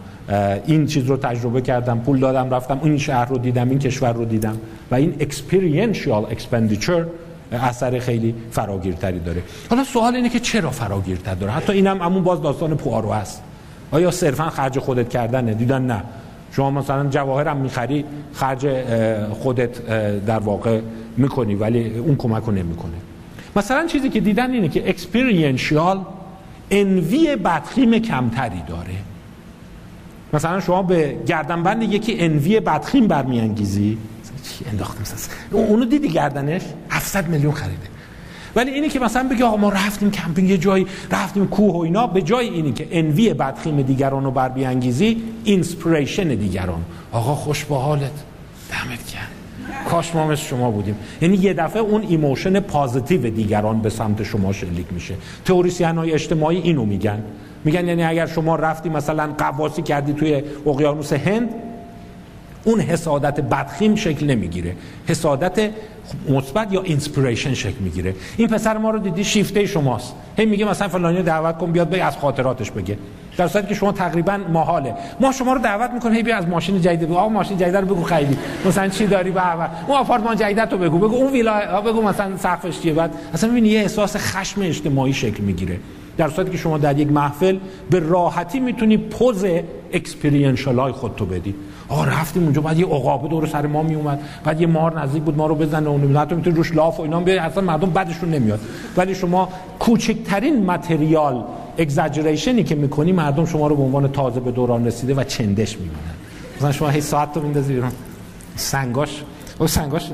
این چیز رو تجربه کردم پول دادم رفتم این شهر رو دیدم این کشور رو دیدم. و این experiential expenditure اثر خیلی فراگیرتری داره. حالا سوال اینه که چرا فراگیرتر داره؟ حتی اینم همون باز داستان پوارو هست. آیا صرفا خرج خودت کردنه؟ دیدن نه. شما مثلا جواهرم می‌خری خرج خودت در واقع می‌کنی ولی اون کمک رو نمی‌کنه. مثلا چیزی که دیدن اینه که experiential envy بدخیم کمتری داره. مثلا شما به گردنبند یکی envy بدخیم برمیانگیزی. چی انداختیم اونو دیدی گردنش؟ 700 میلیون خریده. ولی اینی که مثلا بگی آقا ما رفتیم کمپینگ یه جایی رفتیم کوه و اینا به جای اینی که envy بدخیم دیگران رو بر بیانگیزی inspiration دیگران. آقا خوش با حالت دمت گرم. کاش ما مثل شما بودیم. یعنی یه دفعه اون emotion positive دیگران به سمت شما شلیک میشه. تئوریسین های اجتماعی اینو میگن. میگن یعنی اگر شما رفتی مثلا غواصی کردی توی اقیانوس هند اون حسادت بدخیم شکل نمی‌گیره. حسادت مثبت یا inspiration شکل می‌گیره. این پسر ما رو دیدی شیفته شماست. هی میگه مثلا فلانی دعوت کن بیاد به از خاطراتش بگه. در صورتی که شما تقریبا محاله. ما شما رو دعوت می‌کنیم هی بیا از ماشین جدید بگو. آقا ماشین جدید رو بگو خیلی. مثلا چی داری؟ به اون آپارتمان جدید رو بگو. بگو اون ویلا بگو مثلا سقفش چیه. بعد اصلا می‌بینی یه احساس خشم اجتماعی شکل می‌گیره. در صورتی که شما در یک محفل به راحتی می‌تونی پوز experiential های خودتو بدی. آقا رفتیم اونجا بعد یه عقابه دور سر ما می اومد بعد یه مار نزدیک بود ما رو بزنه اون نمی‌دونم تو می‌تونی روش لاف و اینا بیای اصلا مردم بدشون نمیاد. ولی شما کوچکترین material exaggeration ی که می‌کنی مردم شما رو به عنوان تازه به دوران رسیده و چندش می‌بینن. مثلا شما هی ساعت تو میندازی بیرون. سنگاش. او سنگاش.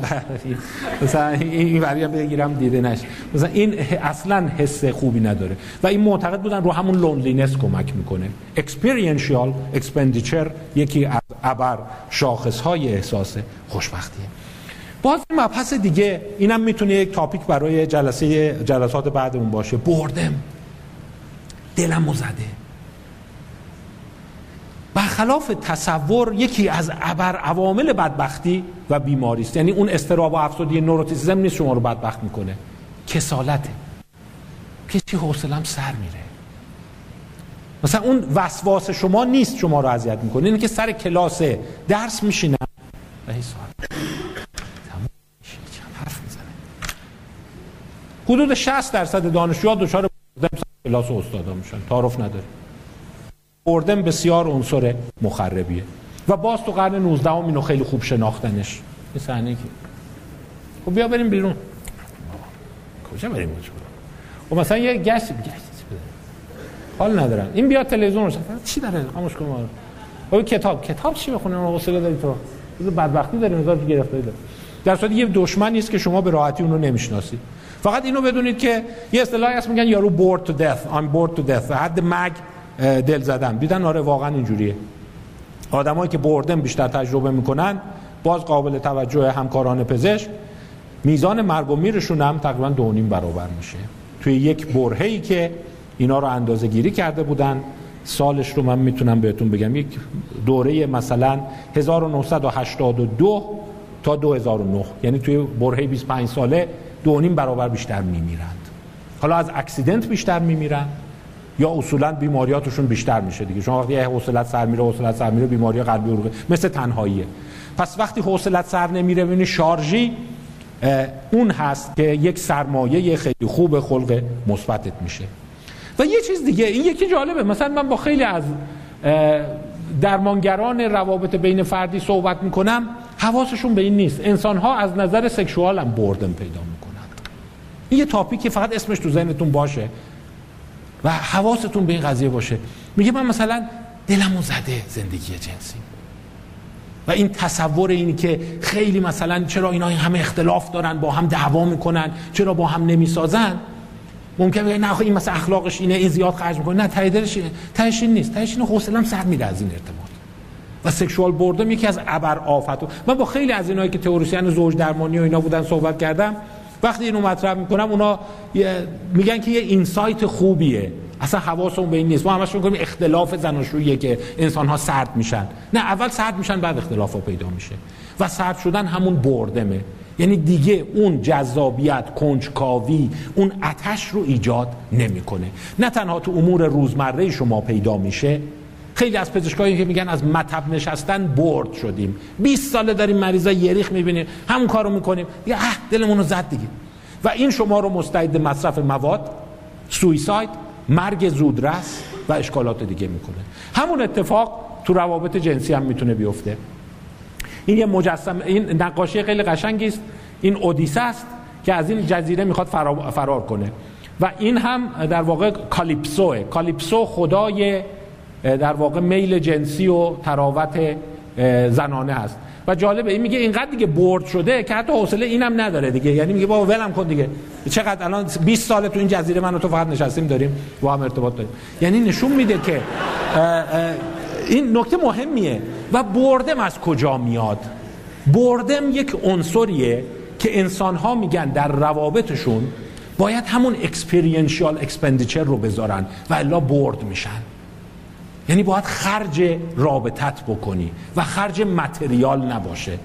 مثلا این وری هم بگیرم دیده نش مثلا این اصلا حس خوبی نداره. و این معتقد بودن رو همون loneliness کمک می‌کنه. experiential expenditure یکی از ابر شاخص های احساس خوشبختیه. باز مبحث دیگه اینم می‌تونه یک تاپیک برای جلسه جلسات بعدمون باشه. بردم دلم زده. برخلاف تصور یکی از ابر عوامل بدبختی و بیماری است. یعنی اون استراب و افسردگی نوروتیسیزم نیست شما رو بدبخت می‌کنه. کسالته. که چی حوصلم سر میره. مثلا اون وسواس شما نیست شما رو اذیت می‌کنه. اینه که سر کلاس درس میشینم. و حرف می‌زنه. حدود 60 درصد دانشجوها دچار کلاس استادا میشن. تعارف نداره اردن بسیار عنصر مخربیه. و باز تو قرن 19 هم اینو خیلی خوب شناختنش. این صحنه که خب بیا بریم بیرون. کجا بریم اونجا و خب مثلا یه گشت حال ندارن. این بیا تلویزیون رو چی داره؟ خاموش کن خب کتاب. کتاب چی بخونیم حوصله داری تو. بدبختی داریم هزار گرفتاری داره در صورتی یه دشمن نیست که شما به راحتی اون رو نمی‌شناسی. فقط اینو بدونید که یه اصطلاحی هست میگن یارو bored to death. I'm bored to death. حد مرگ دل زدم دیدن آره واقعا اینجوریه. آدمایی که بردن بیشتر تجربه می‌کنن باز قابل توجه همکاران پزشک میزان مرگ و میرشون هم تقریبا دو نیم برابر میشه. توی یک برهه‌ای که اینا رو اندازه گیری کرده بودن سالش رو من می‌تونم بهتون بگم. یک دوره مثلا 1982 تا 2009 یعنی توی برهه 25 ساله دو نیم برابر بیشتر میمیرند. حالا از اکسیدنت بیشتر میمیرن یا اصولا بیماریاتشون بیشتر میشه دیگه. شما وقتی حوصلت سر میره حوصلت سر میره بیماری قلبی عروقی مثل تنهاییه. پس وقتی حوصلت سر نمیره ببینی شارژی اون هست که یک سرمایه خیلی خوب خلق مثبتت میشه. و یه چیز دیگه این یکی جالبه. مثلا من با خیلی از درمانگران روابط بین فردی صحبت می‌کنم حواسشون به این نیست. انسان ها از نظر سکشوال هم بردن پیدا می‌کنن. این یه تاپیکی فقط اسمش تو ذهنتون باشه و حواستون به این قضیه باشه. میگه من مثلا دلمو زده زندگی جنسی. و این تصور اینی که خیلی مثلا چرا اینا همه اختلاف دارن با هم دعوا می‌کنن چرا با هم نمی‌سازن؟ ممکن بگه نه این مثلا اخلاقش اینه این زیاد خرج می‌کنه. نه ته دلش تهش این نیست. تهش اینه حوصله‌ام سر میره از این ارتباط. و سکشوال بردم یکی از ابر آفت من با خیلی از اینایی که تئوریسین زوج درمانی و اینا بودن صحبت کردم وقتی اینو مطرح می‌کنم اونا میگن که یه اینسایت خوبیه. اصلا حواسمون به این نیست. ما همش میگیم اختلاف زناشوییه که انسان ها سرد میشن. نه اول سرد میشن بعد اختلاف ها پیدا میشه. و سرد شدن همون بردمه. یعنی دیگه اون جذابیت کنجکاوی اون اتش رو ایجاد نمی‌کنه. نه تنها تو امور روزمره شما پیدا میشه خیلی از پزشکایی که میگن از مطب نشستن برد شدیم. 20 ساله داریم مریضا یریخ می‌بینیم همون کارو می‌کنیم. یا اه دلمون رو زد دیگه. و این شما رو مستعد مصرف مواد سویساید مرگ زودرس و اشکالات دیگه می‌کنه. همون اتفاق تو روابط جنسی هم می‌تونه بیفته. این یه مجسم این نقاشی خیلی قشنگی است. این اودیسه است که از این جزیره می‌خواد فرار کنه. و این هم در واقع کالیپسوه. کالیپسو خدای در واقع میل جنسی و تراوت زنانه است و جالبه این میگه اینقدر دیگه برد شده که حتی حوصله اینم نداره دیگه. یعنی میگه بابا ولم کن دیگه. چقدر الان 20 ساله تو این جزیره من و تو فقط نشستیم داریم با هم ارتباط داریم. یعنی نشون میده که این نکته مهمیه. و boredom از کجا میاد؟ boredom یک عنصریه که انسان ها میگن در روابطشون باید همون experiential expenditure رو بذارن و الا bored میشن. یعنی باید خرج رابطت بکنی و خرج material نباشه.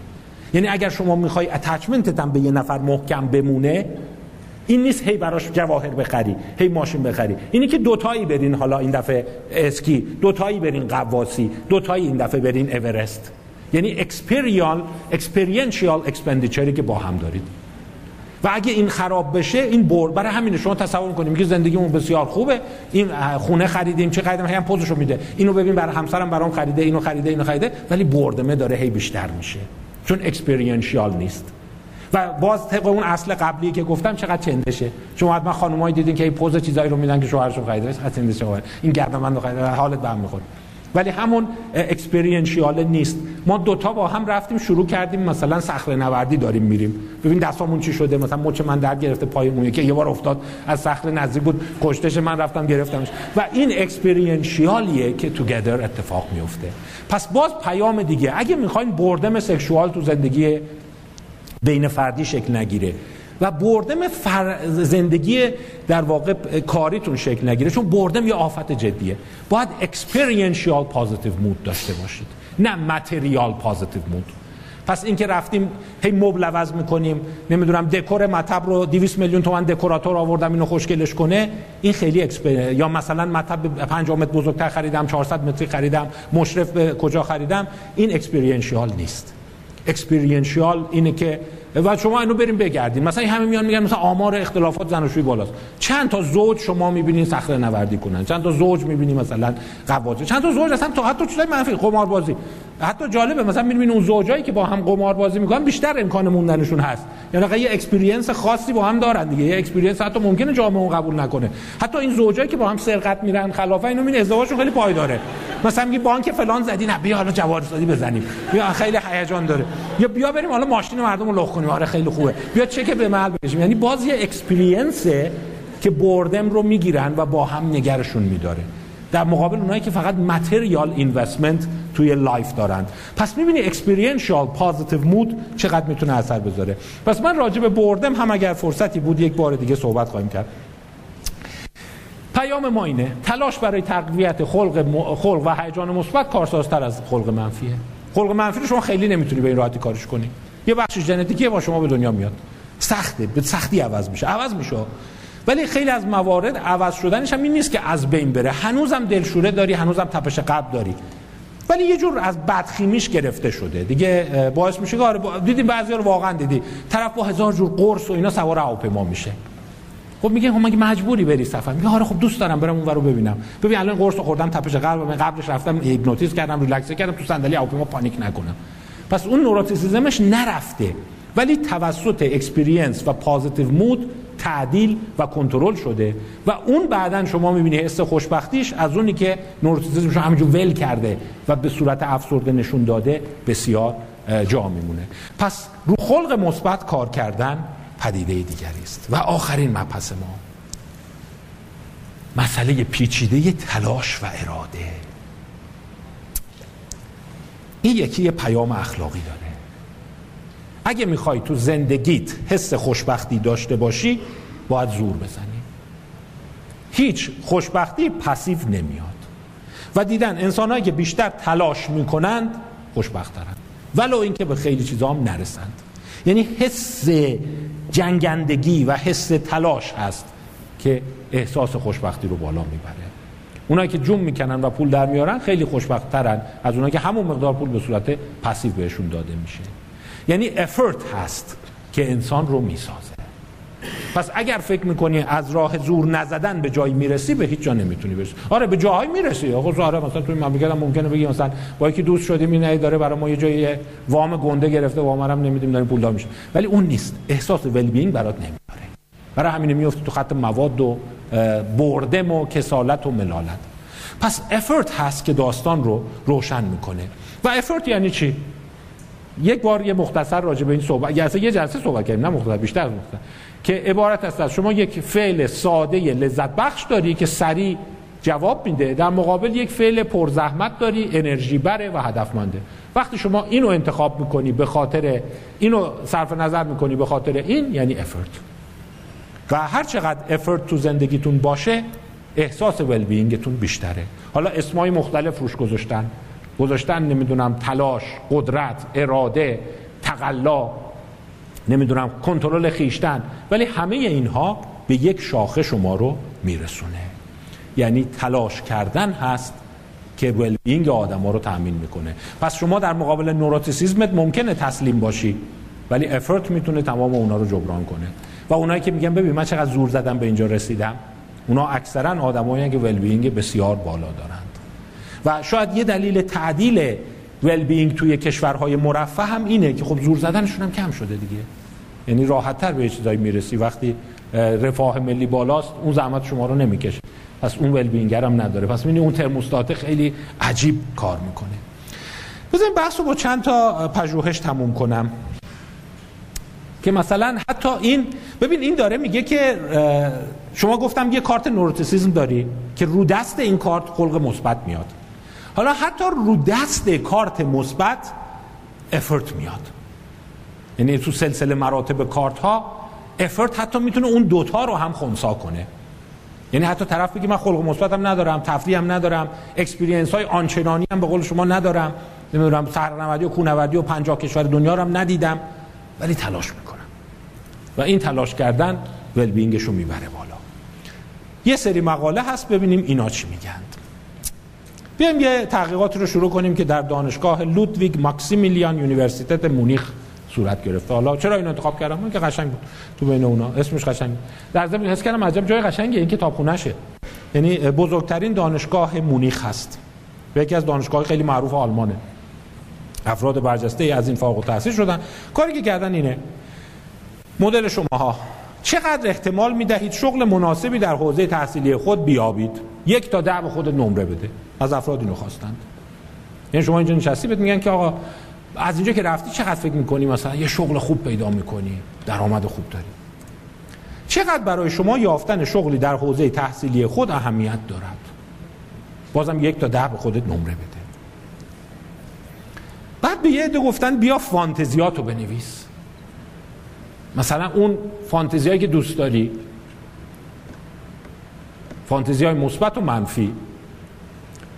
یعنی اگر شما می‌خوای attachment ت هم به یه نفر محکم بمونه این نیست هی براش جواهر بخری هی ماشین بخری. اینی که دوتایی برین حالا این دفعه اسکی دوتایی برین غواصی دوتایی این دفعه برین اورست. یعنی experial experiential expenditure ی که با هم دارید. و اگه این خراب بشه این bored برای همین شما تصور کنیم که زندگیمون بسیار خوبه این خونه خریدیم چه خریدیم هم پوزشو میده. اینو ببین برای همسرم برام خریده اینو خریده اینو خریده ولی boredom ه داره هی بیشتر میشه. چون experiential نیست. و باز طبق اون اصل قبلی که گفتم چقدر چندشه. شما حتما خانمایی دیدین که این پوز چیزایی رو میدن که شوهرشون خریده. چندشه. این گردن خریده. حالت به هم می‌خوره. ولی همون experiential نیست. ما دوتا با هم رفتیم شروع کردیم مثلا صخره نوردی داریم میریم. ببین دستامون چی شده؟ مثلا مچ من درد گرفته پایمون که یه بار افتاد از صخره نزدیک بود کشتش من رفتم گرفتمش. و این experiential یه که together اتفاق میفته. پس باز پیام دیگه. اگه می‌خواین boredom sexual تو زندگی بین فردی شکل نگیره. و boredom فر... زندگی در واقع کاریتون شکل نگیره. چون boredom یه آفت جدیه. باید experiential positive mood داشته باشید. نه material positive mood پس اینکه رفتیم هی مبل عوض می‌کنیم. نمی‌دونم دکور مطب رو 200 میلیون تومن دکوراتور آوردم اینو خوشگلش کنه. این خیلی exper... یا مثلا مطب 5 متر بزرگتر خریدم 400 متری خریدم مشرف به کجا خریدم. این experiential نیست. experiential اینه که و شما اینو بریم بگردیم. مثلا همه میان میگن مثلا آمار اختلافات زناشویی بالاست. چند تا زوج شما می‌بینین صخره نوردی کنن؟ چند تا زوج می‌بینین مثلا غواصه؟ چند تا زوج اصلا تا حتی چیزای منفی قماربازی. حتی جالبه مثلا می‌بینین اون زوجایی که با هم قماربازی می‌کنن بیشتر امکان موندنشون هست. یعنی یه experience خاصی با هم دارن دیگه. یه experience حتی ممکنه جامعه اون قبول نکنه. حتی این زوجایی که با هم سرقت میرن خلافه اینو می‌بینین ازدواجشون خیلی پایداره مثلا میگی بانک فلان زدی نه بیا حالا جواهرسازی بزنیم. بیا خیلی هیجان داره. یا بیا بریم حالا ماشین مردم رو کنیم آره خیلی خوبه. بیا چک بی‌محل بکشیم یعنی باز یه experience ه که boredom رو می‌گیرن و با هم نگهشون میداره. در مقابل اونایی که فقط material investment توی life دارن پس می‌بینی experiential positive mood چقدر می‌تونه اثر بذاره. پس من راجع به بردم هم اگر فرصتی بود یک بار دیگه صحبت خواهیم کرد. پیام ما اینه تلاش برای تقویت خلق, خلق و هیجان مثبت کارسازتر از خلق منفیه. خلق منفی رو شما خیلی نمی‌تونی به این راحتی کارش کنی. یه بخش ژنتیکی با شما به دنیا میاد. سخته به سختی عوض میشه. عوض میشه. ولی خیلی از موارد عوض شدنش هم این نیست که از بین بره. هنوزم دلشوره داری هنوزم تپش قلب داری. ولی یه جور از بدخیمیش گرفته شده. دیگه باعث میشه که آره دیدیم بعضی رو واقعا دیدی. طرف با هزار جور قرص و اینا سوار هواپیما میشه. خب میگه هم مگه مجبوری بری سفر؟ میگه آره خب دوست دارم برم اون رو ببینم. ببین الان قرص خوردم تپش قلبم قبلش رفتم هیپنوتیزم کردم ریلکس کردم تو صندلی هواپیما panic نکنم. پس اون neuroticism ش نرفته. ولی توسط experience و positive mood تعدیل و کنترل شده و اون بعدا شما می‌بینی حس خوشبختیش از اونی که neuroticism ش رو همینجور ول کرده و به صورت افسرده نشون داده بسیار جا میمونه. پس رو خلق مثبت کار کردن پدیده دیگری است. و آخرین مبحث ما مسئله پیچیده تلاش و اراده. این یکی پیام اخلاقی داره. اگه می‌خوای تو زندگیت حس خوشبختی داشته باشی باید زور بزنی. هیچ خوشبختی پسیو نمیاد. و دیدن انسانهایی که بیشتر تلاش می‌کنند خوشبخترند ولو اینکه به خیلی چیزا هم نرسند. یعنی حس جنگندگی و حس تلاش هست که احساس خوشبختی رو بالا می‌بره. اونایی که جون می‌کنن و پول در میارن خیلی خوشبختترن از اونایی که همون مقدار پول به صورت پسیو بهشون داده میشه. یعنی افرت هست که انسان رو می‌سازه. پس اگر فکر می‌کنی از راه زور نزدن به جایی می‌رسی به هیچ جا نمی‌تونی برسی. آره به جاهایی می‌رسی. آقا آره مثلا توی مملکت هم ممکنه بگی مثلا با یکی دوست شدیم این داره برای ما یه جایی وام گنده گرفته وام هم نمیدیم داریم پولدار میشه ولی اون نیست. احساس ول بینگ برات نمیاره برای همین میفته تو خط مواد و بردم و کسالت و ملالت. پس افرت هست که داستان رو روشن می‌کنه. و افرت یعنی چی؟ یک بار یه مختصر راجع به این صحبت یا یه جلسه صحبت کردیم نه مختصر بیشتر مختصر. که عبارت است از شما یک فعل ساده لذت بخش داری که سریع جواب میده. در مقابل یک فعل پرزحمت داری انرژی بره و هدفمنده وقتی شما اینو انتخاب می‌کنی به خاطر اینو صرف نظر می‌کنی به خاطر این یعنی افرت و هر چقدر افرت تو زندگیتون باشه احساس ول بینگتون بیشتره. حالا اسمای مختلف روش گذاشتن. گذاشتن نمی‌دونم تلاش قدرت اراده تقلا نمی‌دونم کنترل خیشتن. ولی همه اینها به یک شاخه شما رو میرسونه. یعنی تلاش کردن هست که ولبینگ آدم ها رو تأمین می‌کنه. پس شما در مقابل نوروتیسیزمت ممکنه تسلیم باشی ولی افرت می‌تونه تمام اونا رو جبران کنه. و اونایی که میگن ببین من چقدر زور زدم به اینجا رسیدم اونا اکثرا آدمایی که ولبینگ بسیار بالا دارند. و شاید یه دلیل تعدیل ول بینگ توی کشورهای مرفه هم اینه که خب زور زدنشون هم کم شده دیگه. یعنی راحت تر به چیزایی می‌رسی. وقتی رفاه ملی بالاست اون زحمت شما رو نمی‌کشه. پس اون ول بینگر هم نداره. پس می‌بینی اون ترموستات خیلی عجیب کار می‌کنه. بذاریم بحث رو با چند تا پژوهش تموم کنم. که مثلا حتی این ببین این داره میگه که شما گفتم یه کارت نوروتیسیزم داری که رو دست این کارت خلق مثبت میاد. حالا حتی رو دست کارت مثبت effort میاد. یعنی تو سلسله مراتب کارت ها effort حتی می‌تونه اون دوتا رو هم خونسا کنه. یعنی حتی طرف بگی من خلق مثبت هم ندارم تفریح هم ندارم experience های آنچنانی هم به قول شما ندارم. نمی‌دونم صخره‌نوردی و کوهنوردی و پنجاه کشور دنیا رو هم ندیدم. ولی تلاش می‌کنم و این تلاش کردن well-being ش رو می‌بره بالا. یه سری مقاله هست ببینیم اینا چی میگند بیایم یه تحقیقات رو شروع کنیم که در دانشگاه لودویگ ماکسیمیلیان Universität مونیخ صورت گرفته. حالا چرا این انتخاب کردم؟ من که قشنگ بود. تو بین اونا. اسمش قشنگ. در ضمن حس کردم عجب جای قشنگه. این کتابخونه شه یعنی بزرگترین دانشگاه مونیخ هست. و یکی از دانشگاه خیلی معروف آلمانه. افراد برجسته از این فارغ التحصیل شدن. کاری که کردن اینه مدل شماها. چقدر احتمال می‌دهید شغل مناسبی در حوزه تحصیلی خود بیابید؟ یک تا ده به خود نمره بده. از افراد اینو خواستند. یعنی شما اینجا نشستی بهت میگن که آقا از اینجا که رفتی چقدر فکر می‌کنی؟ مثلا یه شغل خوب پیدا می‌کنی درآمد خوب داری. چقدر برای شما یافتن شغلی در حوزه تحصیلی خود اهمیت دارد؟ بازم یک تا ده به خودت نمره بده. بعد به یه عده گفتن بیا فانتزیاتو بنویس. مثلا اون فانتزیایی که دوست داری فانتزی های مثبت و منفی.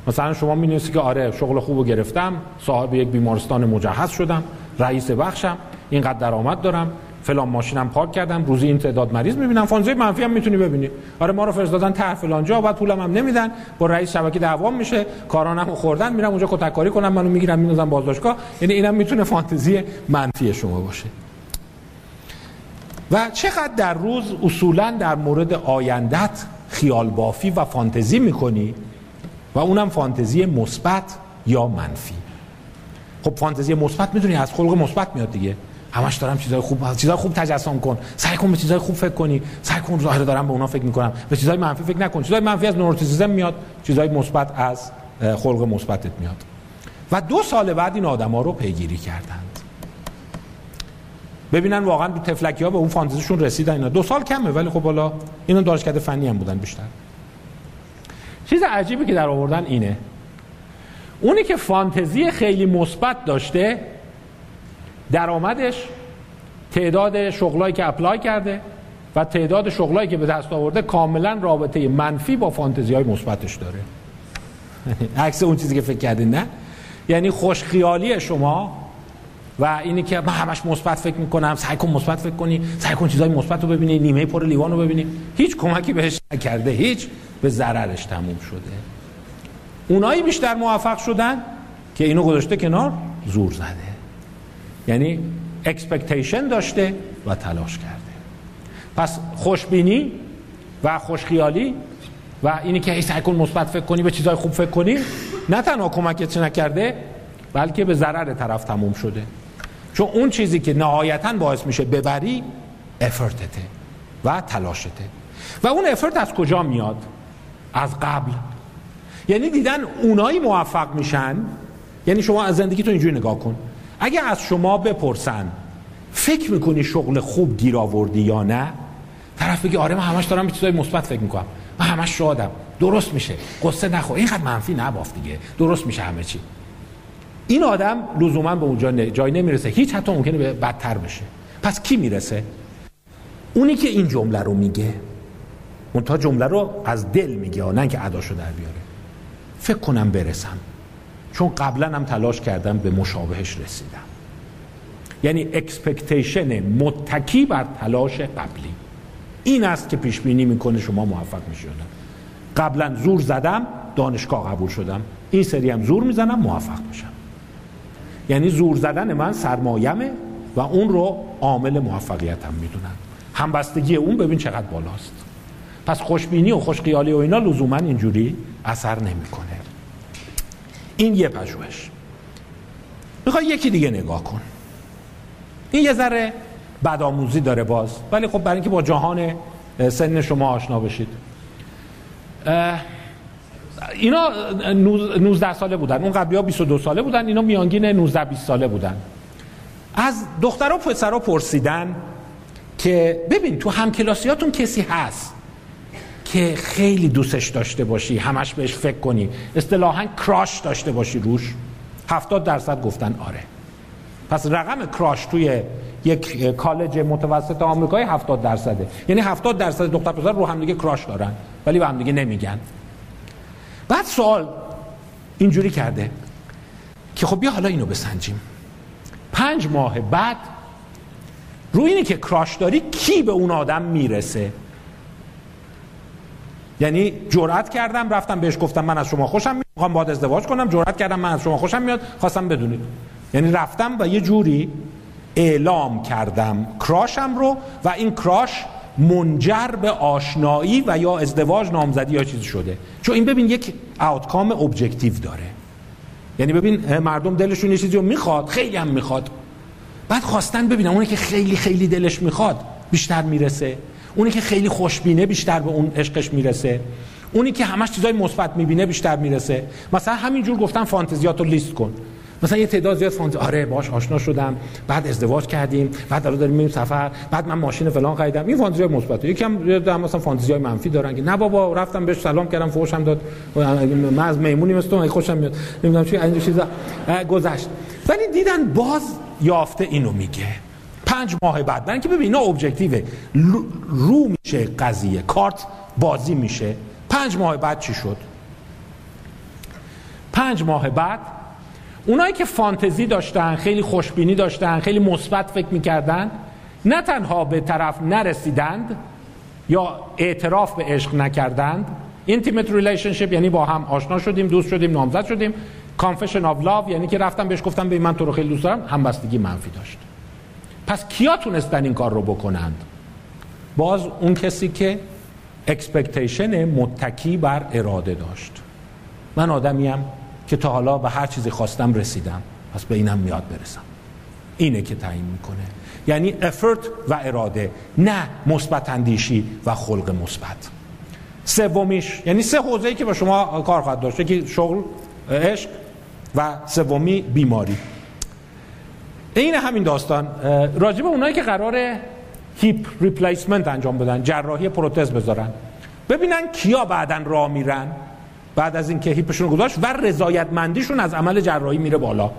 مثلا شما می که آره شغل خوب گرفتم صاحب یک بیمارستان مجهز شدم رئیس بخشم اینقدر درآمد دارم فلان ماشینم پارک کردم روزی این تعداد مریض می‌بینم فانزه منفی هم می‌تونی ببینی. آره ما رو فرستادن ته فلان جا بعد پولم هم نمیدن با رئیس شبکه دعوام میشه کارانم خوردن میرم اونجا کتککاری کنم منو می‌گیرم میندازم بازداشتگاه. یعنی اینم می‌تونه فانتزی منفی شما باشه. و چقدر در روز اصولا در مورد آیندت خیال بافی و فانتزی می‌کنی و اونم فانتزی مثبت یا منفی؟ خب فانتزی مثبت می‌دونی از خلق مثبت میاد دیگه. همش دارم چیزای خوب چیزای خوب تجسم کن. سعی کن به چیزای خوب فکر کنی. سعی کن ظاهر دارم به اونا فکر می‌کنم. به چیزای منفی فکر نکن. چیزای منفی از نورتیسیزم میاد چیزای مثبت از خلق مثبتت میاد. و دو سال بعد این آدما رو پیگیری کردند ببینن واقعا تو تفلکی ها به اون فانتزیشون رسیدن اینا. دو سال کمه ولی خب حالا اینا دانشکده فنی هم بودن بیشتر. چیز عجیبی که در آوردن اینه. اونی که فانتزی خیلی مثبت داشته درآمدش تعداد شغلایی که اپلای کرده و تعداد شغلایی که به دست آورده کاملا رابطه منفی با فانتزی های مثبتش داره. عکس اون چیزی که فکر کردین نه؟ یعنی خوشخیالی شما و اینی که من همش مثبت فکر می‌کنم سعی کن مثبت فکر کنی سعی کن چیزای مثبت رو ببینی نیمه پر لیوان رو ببینی. هیچ کمکی بهش نکرده هیچ به ضررش تموم شده. اونایی بیشتر موفق شدن که اینو گذاشته کنار زور زده. یعنی expectation داشته و تلاش کرده. پس خوشبینی و خوشخیالی و اینی که سعی کن مثبت فکر کنی به چیزای خوب فکر کنی نه تنها کمکت نکرده بلکه به ضرر طرف تموم شده. چون اون چیزی که نهایتا باعث میشه ببری افرتته و تلاشته. و اون افرت از کجا میاد؟ از قبل. یعنی دیدن اونایی موفق میشن. یعنی شما از زندگیتون اینجوری نگاه کن. اگه از شما بپرسن فکر می‌کنی شغل خوب گیر آوردی یا نه؟ طرف بگی آره من همش دارم به چیزای مثبت فکر می‌کنم. من همش شادم. درست میشه. قصه نخور. اینقدر منفی نباف دیگه. درست میشه همه چی. این آدم لزوما به اونجا جای نمی‌رسه. هیچ حتی ممکنه به بدتر بشه. پس کی می‌رسه؟ اونی که این جمله رو میگه. اون تا جمله رو از دل میگه نه که اداشو در بیاره. فکر کنم برسم. چون قبلا هم تلاش کردم به مشابهش رسیدم. یعنی expectation متکی بر تلاش قبلی. این است که پیش بینی می‌کنه شما موفق میشید قبلا زور زدم دانشگاه قبول شدم. این سری هم زور می‌زنم موفق میشم. یعنی زور زدن من سرمایمه و اون رو عامل موفقیتم می‌دونم همبستگی اون ببین چقدر بالاست. پس خوشبینی و خوشخیالی و اینا لزوما اینجوری اثر نمی‌کنه. این یه پژوهش. می‌خوای یکی دیگه نگاه کن. این یه ذره بدآموزی داره باز. ولی خب برای اینکه با جهان سن شما آشنا بشید. اینا 19 ساله بودن. اون قبلی ها 22 ساله بودن اینا میانگین 19 20 ساله بودن. از دخترها پسرها پرسیدن که ببین تو همکلاسیاتون کسی هست که خیلی دوستش داشته باشی همش بهش فکر کنی. اصطلاحا کراش داشته باشی روش. 70 درصد گفتن آره. پس رقم کراش توی یک کالج متوسط آمریکایی 70 درصده. یعنی 70 درصد دختر پسر رو هم دیگه کراش دارن ولی به هم دیگه نمیگن. بعد سوال اینجوری کرده که خب بیا حالا اینو بسنجیم. پنج ماه بعد روی اینی که کراش داری کی به اون آدم می‌رسه؟ یعنی جرأت کردم رفتم بهش گفتم من از شما خوشم میاد می‌خوام باید ازدواج کنم جرأت کردم من از شما خوشم میاد خواستم بدونید. یعنی رفتم و یه جوری اعلام کردم کراشم رو و این کراش منجر به آشنایی و یا ازدواج نامزدی یا چیزی شده. چون این ببین یک آوتکام ابجکتیو داره. یعنی ببین مردم دلشون یه چیزی رو می‌خواد خیلی هم می‌خواد. بعد خواستن ببینم اونی که خیلی خیلی دلش می‌خواد بیشتر می‌رسه. اونی که خیلی خوشبینه بیشتر به اون عشقش می‌رسه. اونی که همش چیزای مثبت می‌بینه بیشتر می‌رسه. مثلا همینجور گفتن فانتزیاتو لیست کن. مثلا یه تعداد زیاد فانتزی آره باش آشنا شدم بعد ازدواج کردیم بعد الان داریم میریم سفر بعد من ماشین فلان خریدم. این فانتزی مثبت یکم هم مثلا فانتزی های منفی دارن که نه بابا رفتم بهش سلام کردم فوشم داد. من از میمونی مثل تو خوشم میاد. نمی‌دونم چی این چیزا. گذشت. ولی دیدن باز یافته اینو میگه. پنج ماه بعد. برای اینکه ببین اینا ابجکتیوه رو میشه قضیه. کارت بازی میشه. پنج ماه بعد چی شد؟ پنج ماه بعد اونایی که فانتزی داشتن خیلی خوشبینی داشتن خیلی مثبت فکر می‌کردن نه تنها به طرف نرسیدند یا اعتراف به عشق نکردند. Intimate relationship یعنی با هم آشنا شدیم دوست شدیم نامزد شدیم. Confession of love یعنی که رفتم بهش گفتم به من تو رو خیلی دوست دارم همبستگی منفی داشت. پس کیا تونستن این کار رو بکنند؟ باز اون کسی که expectation متکی بر اراده داشت. من آدمیم که تا حالا به هر چیزی خواستم رسیدم. پس به اینم میاد برسم. اینه که تعیین می‌کنه. یعنی effort و اراده نه مثبت اندیشی و خلق مثبت. سومیش یعنی سه حوزه‌ای که با شما کار خواهد داشته که شغل عشق و سومی بیماری. این همین داستان. راجب اونایی که قرار hip replacement انجام بدن جراحی پروتز بذارن. ببینن کیا بعدا راه میرن. بعد از اینکه hip شون گذاشت و رضایتمندیشون از عمل جراحی میره بالا.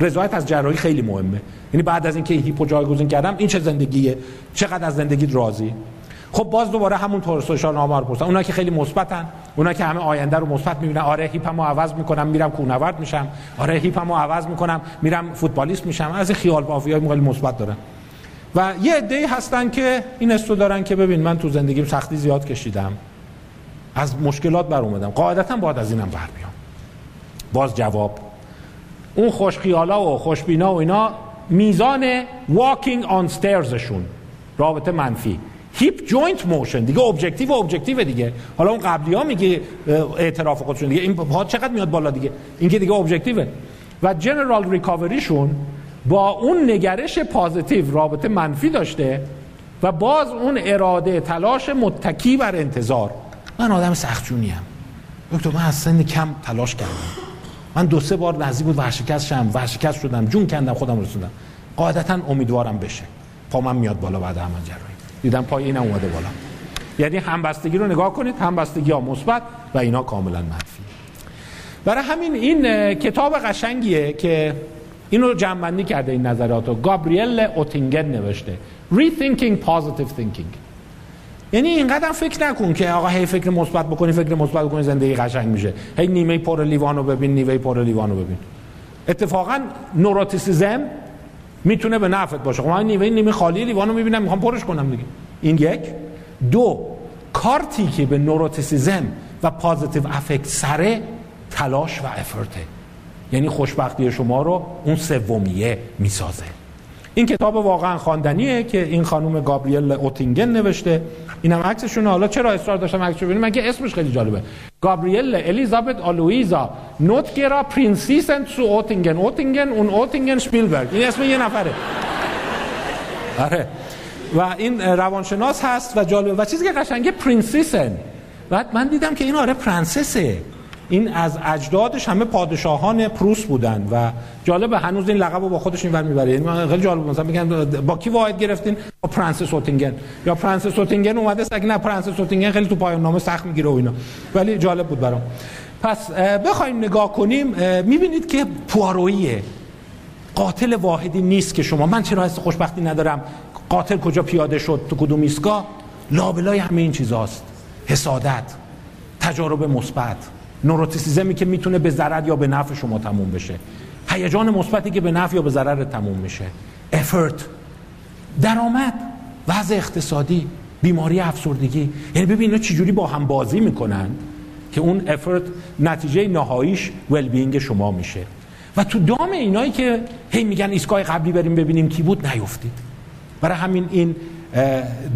رضایت از جراحی خیلی مهمه. یعنی بعد از اینکه هیپو جایگزین کردم این چه زندگیه چقدر از زندگی راضی؟ خب باز دوباره همون طور سوشال نامه رو پرسن. اونا که خیلی مثبتن اونا که همه آینده رو مثبت می‌بینن. آره هیپمو عوض می‌کنم میرم کوهنورد میشم. آره هیپمو عوض می‌کنم میرم فوتبالیست میشم. از خیال بافی های مثبت دارن. و یه عده‌ای هستن که این استو دارن که ببین من تو زندگیم سختی زیاد کشیدم. از مشکلات بر اومدم. قاعدتا باید از اینم بر بیام. باز جواب اون خوشخیالا و خوشبینا و اینا میزان walking on stairs شون. رابطه منفی. hip joint motion دیگه objective objective دیگه. حالا اون قبلی ها میگه اعتراف خودشون دیگه. این پا چقدر میاد بالا دیگه؟ این که دیگه objective ه و general recovery شون با اون نگرش positive رابطه منفی داشته و باز اون اراده تلاش متکی بر انتظار. من آدم سختجونی ام. دکتر من از سن کم تلاش کردم. من دو سه بار نزدیک بود ورشکست شم ورشکست شدم جون کندم خودم رسوندم. قاعدتا امیدوارم بشه. پا من میاد بالا بعد عمل جراحی. دیدم پای اینم اومده بالا. یعنی همبستگی رو نگاه کنید همبستگی ها مثبت و اینا کاملا منفی. برای همین این کتاب قشنگیه که اینو جمع کرده این نظرات رو. گابریل اوتینگن نوشته. Rethinking Positive Thinking. یعنی اینقدر فکر نکن که آقا هی فکر مثبت بکنی فکر مثبت بکنی زندگی قشنگ میشه. هی نیمه پر لیوانو ببین نیمه پر لیوانو ببین. اتفاقا نوروتیسیزم می‌تونه به نفعت باشه. خب من نیمه نیمه خالی لیوانو می‌بینم می‌خوام پرش کنم دیگه. این یک. دو کارتی که به نوروتیسیزم و پازیتیو افکت سره تلاش و افرته یعنی خوشبختی شما رو اون سومیه می‌سازه. این کتاب واقعا خواندنیه که این خانم گابریل اوتینگن نوشته. اینم عکسشون حالا چرا اصرار داشتم عکسشو ببینیم من اسمش خیلی جالبه. گابریل الیزابت آلویزا نوتگرا Prinzessin zu اوتینگن. اوتینگن und اوتینگن شپیلبرگ. این اسم یه نفره. آره. و این روانشناس هست و جالب و چیزی که قشنگه Prinzessin بعد من دیدم که این آره پرنسسه. این از اجدادش همه پادشاهان پروس بودن و جالب هنوز این لقب رو با خودش اینور می‌بره. یعنی خیلی جالب مثلا میگن با کی واحد گرفتین؟ با پرنسس اوتینگن. یا پرنسس اوتینگن اومده سگ نه پرنسس اوتینگن خیلی تو پایان نامه سخت می‌گیره و اینا. ولی جالب بود برام. پس بخوایم نگاه کنیم. می‌بینید که پوارویه قاتل واحدی نیست که شما. من چرا حس خوشبختی ندارم؟ قاتل کجا پیاده شد؟ تو کدوم ایستگاه؟ لابلای همه این چیزاست. حسادت تجارب مثبت. نوروتیسیزمی که می‌تونه به ضرر یا به نفع شما تموم بشه. هیجان مثبتی که به نفع یا به ضرر تموم میشه. افرت درآمد. وضع اقتصادی. بیماری افسردگی. یعنی ببین اینا چجوری با هم بازی می‌کنن که اون افرت نتیجه نهاییش ول بینگ شما میشه. و تو دام اینایی که هی میگن ایستگاه قبلی بریم ببینیم کی بود نیفتید. برای همین این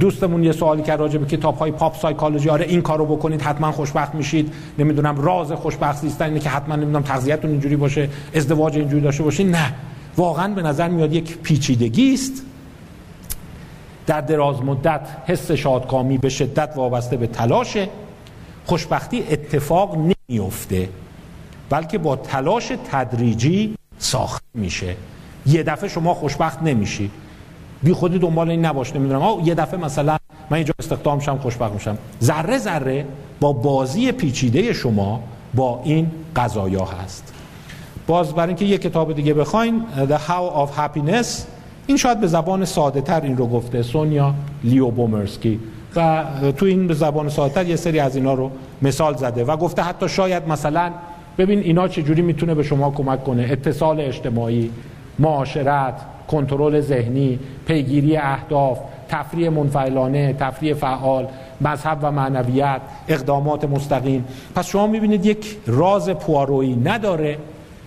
دوستمون یه سوالی کرد راجع به کتاب های پاپ سایکولوژی آره این کارو بکنید حتما خوشبخت میشید. نمی‌دونم راز خوشبخت زیستن اینه که حتما نمی‌دونم تغذیه‌تون اینجوری باشه ازدواج اینجوری داشته باشین نه واقعا به نظر میاد یک پیچیدگی است. در دراز مدت حس شادکامی به شدت وابسته به تلاش خوشبختی اتفاق نمیفته بلکه با تلاش تدریجی ساخته میشه. یه دفعه شما خوشبخت نمیشی. بی خودی دنبال این نباش نمی‌دونم. آه یه دفعه مثلا من اینجا استخدام شم خوشبخت میشم. ذره ذره با بازی پیچیده شما با این قضایا هست. باز برای اینکه یه کتاب دیگه بخواین The How of Happiness این شاید به زبان ساده تر این رو گفته سونیا لیو بومرسکی و تو این به زبان ساده تر یه سری از اینا رو مثال زده و گفته حتی شاید مثلا ببین اینا چجوری می‌تونه به شما کمک کنه. اتصال اجتماعی معاشرت کنترل ذهنی پیگیری اهداف تفریح منفعلانه تفریح فعال مذهب و معنویت اقدامات مستقیم. پس شما می‌بینید یک راز پوارویی نداره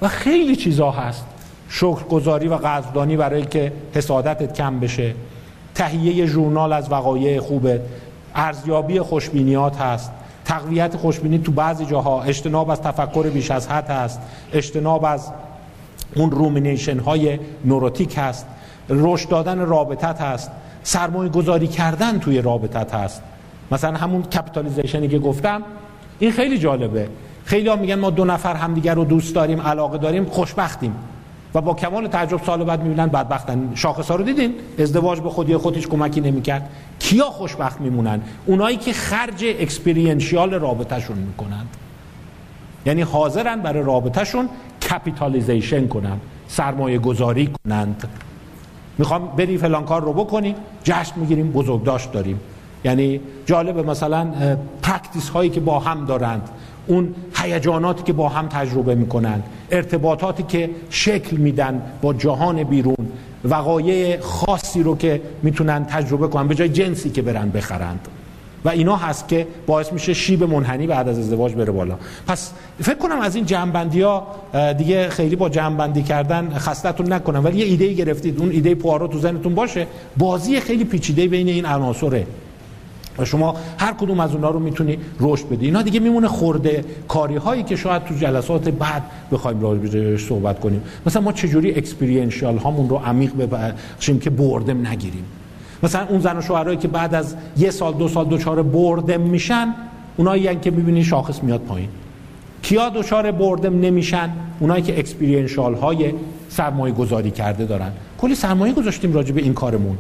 و خیلی چیزا هست. شکرگزاری و قدردانی برای که حسادتت کم بشه. تهیه ژورنال از وقایع خوبه. ارزیابی خوشبینیات هست. تقویت خوشبینی تو بعضی جاها اجتناب از تفکر بیش از حد هست. اجتناب از اون rumination های neurotic هست. رشد دادن رابطت هست. سرمایه گذاری کردن توی رابطت هست. مثلا همون capitalization ی که گفتم این خیلی جالبه. خیلی ها میگن ما دو نفر همدیگر رو دوست داریم علاقه داریم خوشبختیم. و با کمال تعجب سال بعد می‌بینن بدبختن. شاخص ها رو دیدین؟ ازدواج به خودی خودش کمکی نمی‌کرد. کیا خوشبخت میمونن؟ اونایی که خرج experiential رابطهشون می‌کنند یعنی حاضرن برای رابطهشون capitalization کنن سرمایه گذاری کنند می‌خوام بری فلان کار رو بکنی جشن می‌گیریم بزرگداشت داریم. یعنی جالب مثلا practice هایی که با هم دارند اون هیجاناتی که با هم تجربه می‌کنند ارتباطاتی که شکل میدن با جهان بیرون وقایع خاصی رو که می‌تونن تجربه کنن به جای جنسی که برن بخرند. و اینا هست که باعث میشه شیب منحنی بعد از ازدواج بره بالا. پس فکر کنم از این جنبندی ها دیگه خیلی با جنبندی کردن خستتون نکنم. ولی یه ایده گرفتید اون ایده پوارو تو ذهنتون باشه. بازی خیلی پیچیده بین این عناصره. و شما هر کدوم از اونها رو می‌تونی رشد بدی. اینا دیگه میمونه خورده کاری هایی که شاید تو جلسات بعد بخوایم راجع صحبت کنیم. مثلا ما چجوری اکسپریانشیال هامون رو عمیق ببخشیم که بردم نگیریم. مثلا اون زن و شوهرایی که بعد از یه سال دو سال دوچار بردم میشن اونایی که می‌بینی شاخص میاد پایین. کیا دچار بردم نمیشن؟ اونایی که اکسپریانشال های سرمایه گذاری کرده دارن. کلی سرمایه گذاشتیم راجع به این کارمون.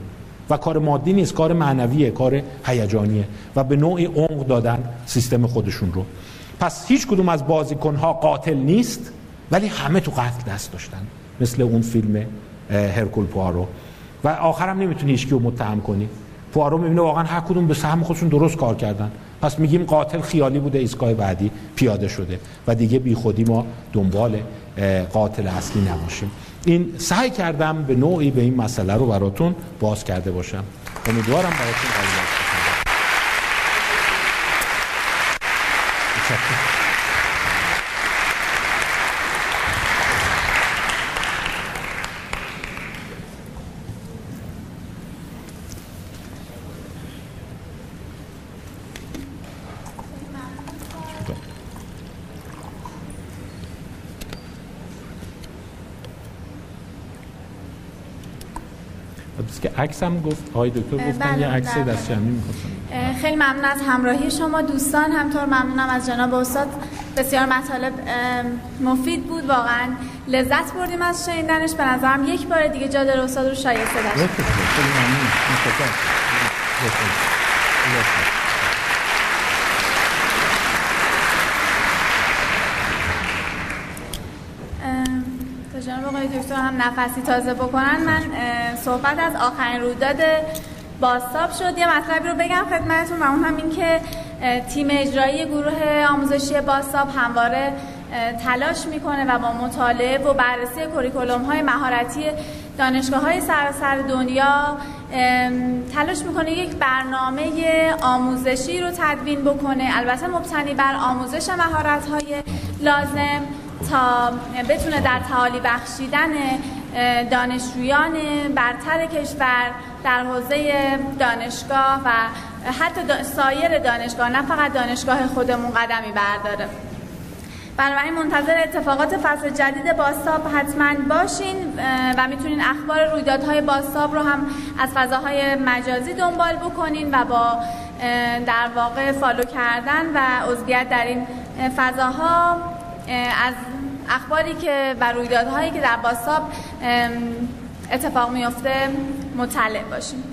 و کار مادی نیست کار معنویه کار هیجانیه. و به نوعی عمق دادن سیستم خودشون رو. پس هیچ کدوم از بازیکنها قاتل نیست ولی همه تو قتل دست داشتن. مثل اون فیلم هرکول پوارو و آخرم نمی‌تونی هیچ رو متهم کنی. پوارو می‌بینه واقعا هر کدوم به سهم خودشون درست کار کردن. پس میگیم قاتل خیالی بوده ایستگاه بعدی پیاده شده و دیگه بی خودی ما دنبال قاتل اصلی نباشیم. این سعی کردم به نوعی به این مسئله رو براتون باز کرده باشم. امیدوارم براتون قابل عکس هم گفت آقای دکتر گفتن بله، یه عکس بله. دست جمعی می‌خواستم خیلی ممنون از همراهی شما دوستان. همطور ممنونم از جناب استاد. بسیار مطالب مفید بود. واقعا لذت بردیم از شنیدنش. به نظرم یک بار دیگه جا داره استاد رو شایسته داشت خیلی ممنون جناب دکتر هم نفسی تازه بکنن. من صحبت از آخرین رویداد باستاب شد. یه مطلبی رو بگم خدمتتون و اون هم این که تیم اجرایی گروه آموزشی باستاب همواره تلاش می‌کنه و با مطالعه و بررسی کوریکولوم های مهارتی دانشگاه های سراسر دنیا تلاش می‌کنه یک برنامه آموزشی رو تدوین بکنه. البته مبتنی بر آموزش مهارت های لازم. تا بتونه در تعالی بخشیدن دانشجویان برتر کشور در حوزه دانشگاه و حتی سایر دانشگاه نه فقط دانشگاه خودمون قدمی برداره. بنابراین منتظر اتفاقات فصل جدید باستاب حتما باشین و می‌تونین اخبار رویدادهای باستاب رو هم از فضاهای مجازی دنبال بکنین و با در واقع فالو کردن و عضویت در این فضاها از اخباری که و رویدادهایی که در باستاب اتفاق میفته مطلع باشیم.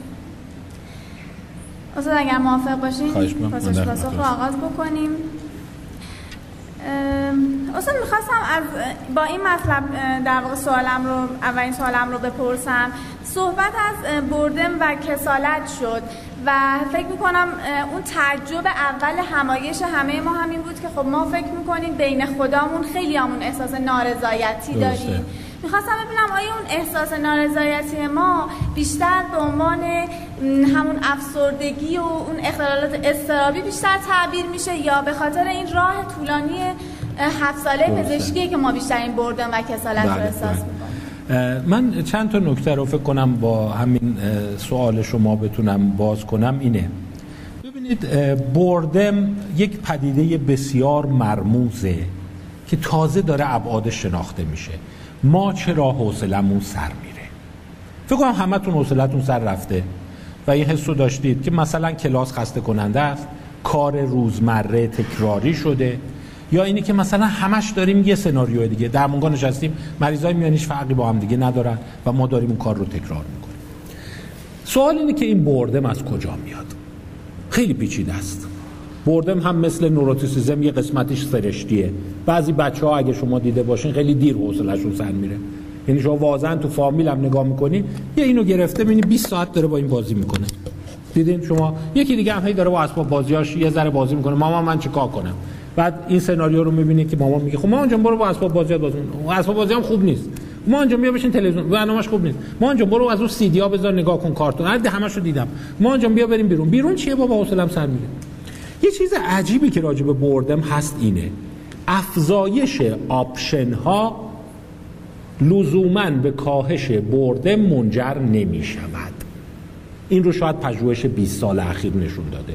استاد اگر موافق باشین پاسخ رو آغاز بکنیم. استاد می‌خواستم از با این مطلب در واقع سوالم رو اولین سوالم رو بپرسم. صحبت از بردم و کسالت شد. و فکر می‌کنم اون تعجب اول همایش همه ما همین بود که خب ما فکر می‌کنیم بین خدامون خیلی همون احساس نارضایتی داریم. می‌خواستم ببینم آیا اون احساس نارضایتی ما بیشتر به عنوان همون افسردگی و اون اختلالات استرابی بیشتر تعبیر میشه یا به خاطر این راه طولانی هفت ساله پزشکی که ما بیشتر این بردن و کسالت رو بله، احساس بله. می‌کنیم؟ من چند تا نکته رو فکر کنم با همین سوال شما بتونم باز کنم اینه. ببینید بردم یک پدیده بسیار مرموزه که تازه داره ابعاد شناخته میشه. ما چرا حوصلمون سر میره؟ فکر کنم همتون حوصلتون سر رفته و این حسو داشتید که مثلا کلاس خسته کننده است کار روزمره تکراری شده یا اینی که مثلا همش داریم یه سناریو دیگه. در مونگا نشستیم مریضای میانیش فرقی با هم دیگه ندارن و ما داریم اون کار رو تکرار می‌کنیم. سوال اینه که این بردم از کجا میاد؟ خیلی پیچیده است. بردم هم مثل نوروتیسیزم یه قسمتش سرشتیه بعضی بچه ها اگه شما دیده باشین خیلی دیر حوصله‌شون سر میره. یعنی شما واضحا تو فامیل هم نگاه می‌کنی یه اینو گرفته می‌بینی 20 ساعت داره با این بازی می‌کنه. دیدین شما؟ یکی دیگه هم هی داره با اسباب بازیاش یه ذره بازی می‌کنه. ماما من چیکار کنم؟ بعد این سناریو رو می‌بینی که مامان میگه خب مامان جان برو با اسباب بازی بازی اسباب بازی هم خوب نیست. مامان جان بیا بشین تلویزیون برنامه‌اش خوب نیست. مامان جان برو از اون سی دی ها بذار نگاه کن کارتون. هر همشو دیدم. مامان جان بیا بریم بیرون. بیرون چیه بابا؟ حوصله‌ام سر میره یه چیز عجیبی که راجع به boredom هست اینه. افزایش option ها لزوما به کاهش boredom منجر نمی شود این رو شاید پژوهش 20 سال اخیر نشون داده.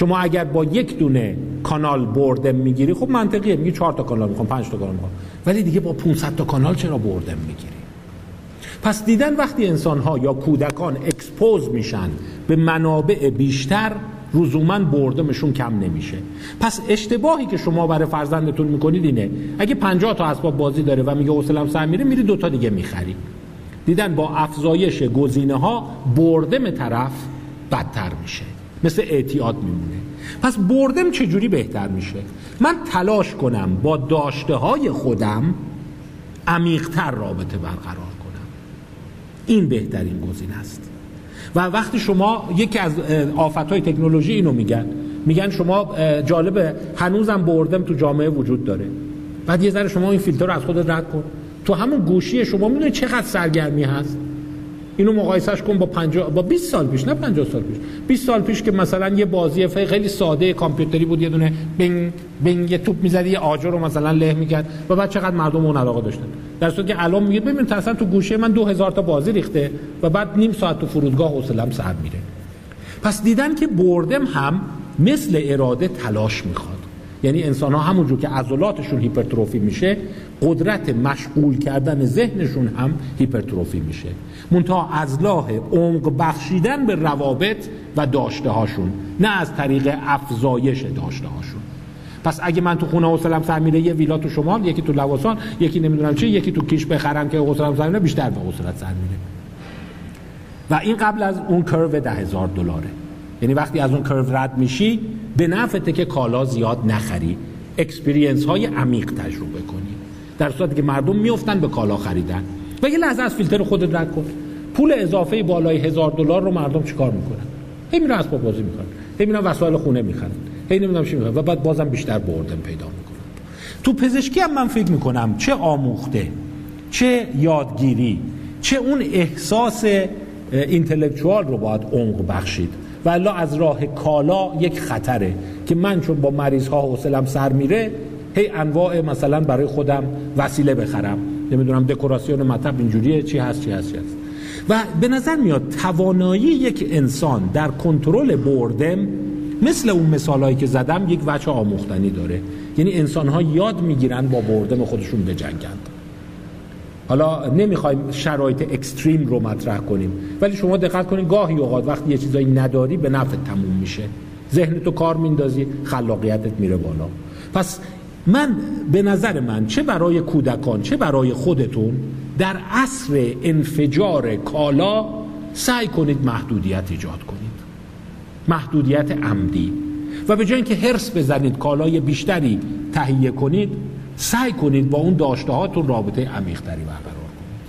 شما اگر با یک دونه کانال boredom می‌گیری خب منطقیه میگی 4 تا کانال می‌خوام 5 تا کانال می‌خوام. ولی دیگه با 500 تا کانال چرا boredom می‌گیری؟ پس دیدن وقتی انسان ها یا کودکان expose میشن به منابع بیشتر لزوما boredom شون کم نمیشه. پس اشتباهی که شما برای فرزندتون می‌کنید اینه اگه 50 تا اسباب بازی داره و میگه حوصله‌ام سر میره میری دو تا دیگه می‌خری. دیدن با افزایش گزینه ها بردم طرف بدتر میشه. مثل اعتیاد میمونه. پس بردم چجوری بهتر میشه؟ من تلاش کنم با داشته های خودم عمیقتر رابطه برقرار کنم. این بهترین گزینه است. و وقتی شما یکی از های تکنولوژی اینو میگن. میگن شما جالبه هنوزم بردم تو جامعه وجود داره. بعد یه ذره شما این فیلتر رو از خودت رد کن. تو همون گوشی شما می‌دونی چقدر سرگرمی هست. اینو مقایسش کن با 50 با 20 سال پیش نه 50 سال پیش. 20 سال پیش که مثلا یه بازی خیلی ساده کامپیوتری بود یه دونه بینگ بینگ یه توپ می‌زدی یه آجر رو مثلا له می‌کرد و بعد چقدر مردم اون علاقه داشتن. در صورتی که الان میگه ببین مثلا تو گوشه من 2000 تا بازی ریخته و بعد نیم ساعت تو فرودگاه حوصله‌ام سر میره. پس دیدن که بردم هم مثل اراده تلاش می‌خواد. یعنی انسان ها همونجور که عضلاتشون هیپرتروفی میشه قدرت مشغول کردن ذهنشون هم هیپرتروفی میشه. منتها از لاه عمق بخشیدن به روابط و داشته هاشون نه از طریق افزایش داشته هاشون پس اگه من تو خونه حوصلم سر یه ویلا تو شمال یکی تو لواسان یکی نمی‌دونم چی یکی تو کیش بخرم که حوصلم سر میره بیشتر به حوصلت سر میره. و این قبل از اون کرو ده هزار دلاره. یعنی وقتی از اون curve رد میشی به نفعته که کالا زیاد نخری. experience های عمیق تجربه کنی. در صورتی که مردم میفتن به کالا خریدن. و یه لحظه از فیلتر خودت رد کن. پول اضافه بالای هزار دلار رو مردم چیکار می‌کنن؟ هی میرن اسباب بازی می‌کنن. هی میرن وسایل خونه می‌خرن. هی نمی‌دونم چی می‌خرن. و بعد بازم بیشتر boredom پیدا می‌کنن. تو پزشکی هم من فکر می‌کنم چه آموخته چه یادگیری چه اون احساس اینتלקچوال رو باید عمق بخشید. و از راه کالا یک خطره که من چون با مریض ها حوصلم سر میره هی انواع مثلا برای خودم وسیله بخرم. نمی‌دونم دکوراسیون مطب اینجوریه چی هست چی هست چی هست. و به نظر میاد توانایی یک انسان در کنترل بردم مثل اون مثالهایی که زدم یک وجه آموختنی داره. یعنی انسان ها یاد می‌گیرن با بردم خودشون بجنگند حالا نمی‌خوایم شرایط اکستریم رو مطرح کنیم ولی شما دقت کنید گاهی اوقات وقتی یه چیزایی نداری به نفع تموم میشه. ذهن تو کار میندازی خلاقیتت میره بالا. پس من به نظر من چه برای کودکان چه برای خودتون در عصر انفجار کالا سعی کنید محدودیت ایجاد کنید. محدودیت عمدی. و به جای اینکه هرس بزنید کالای بیشتری تهیه کنید سعی کنید با اون داشته هاتون رابطه عمیقتری برقرار کنید.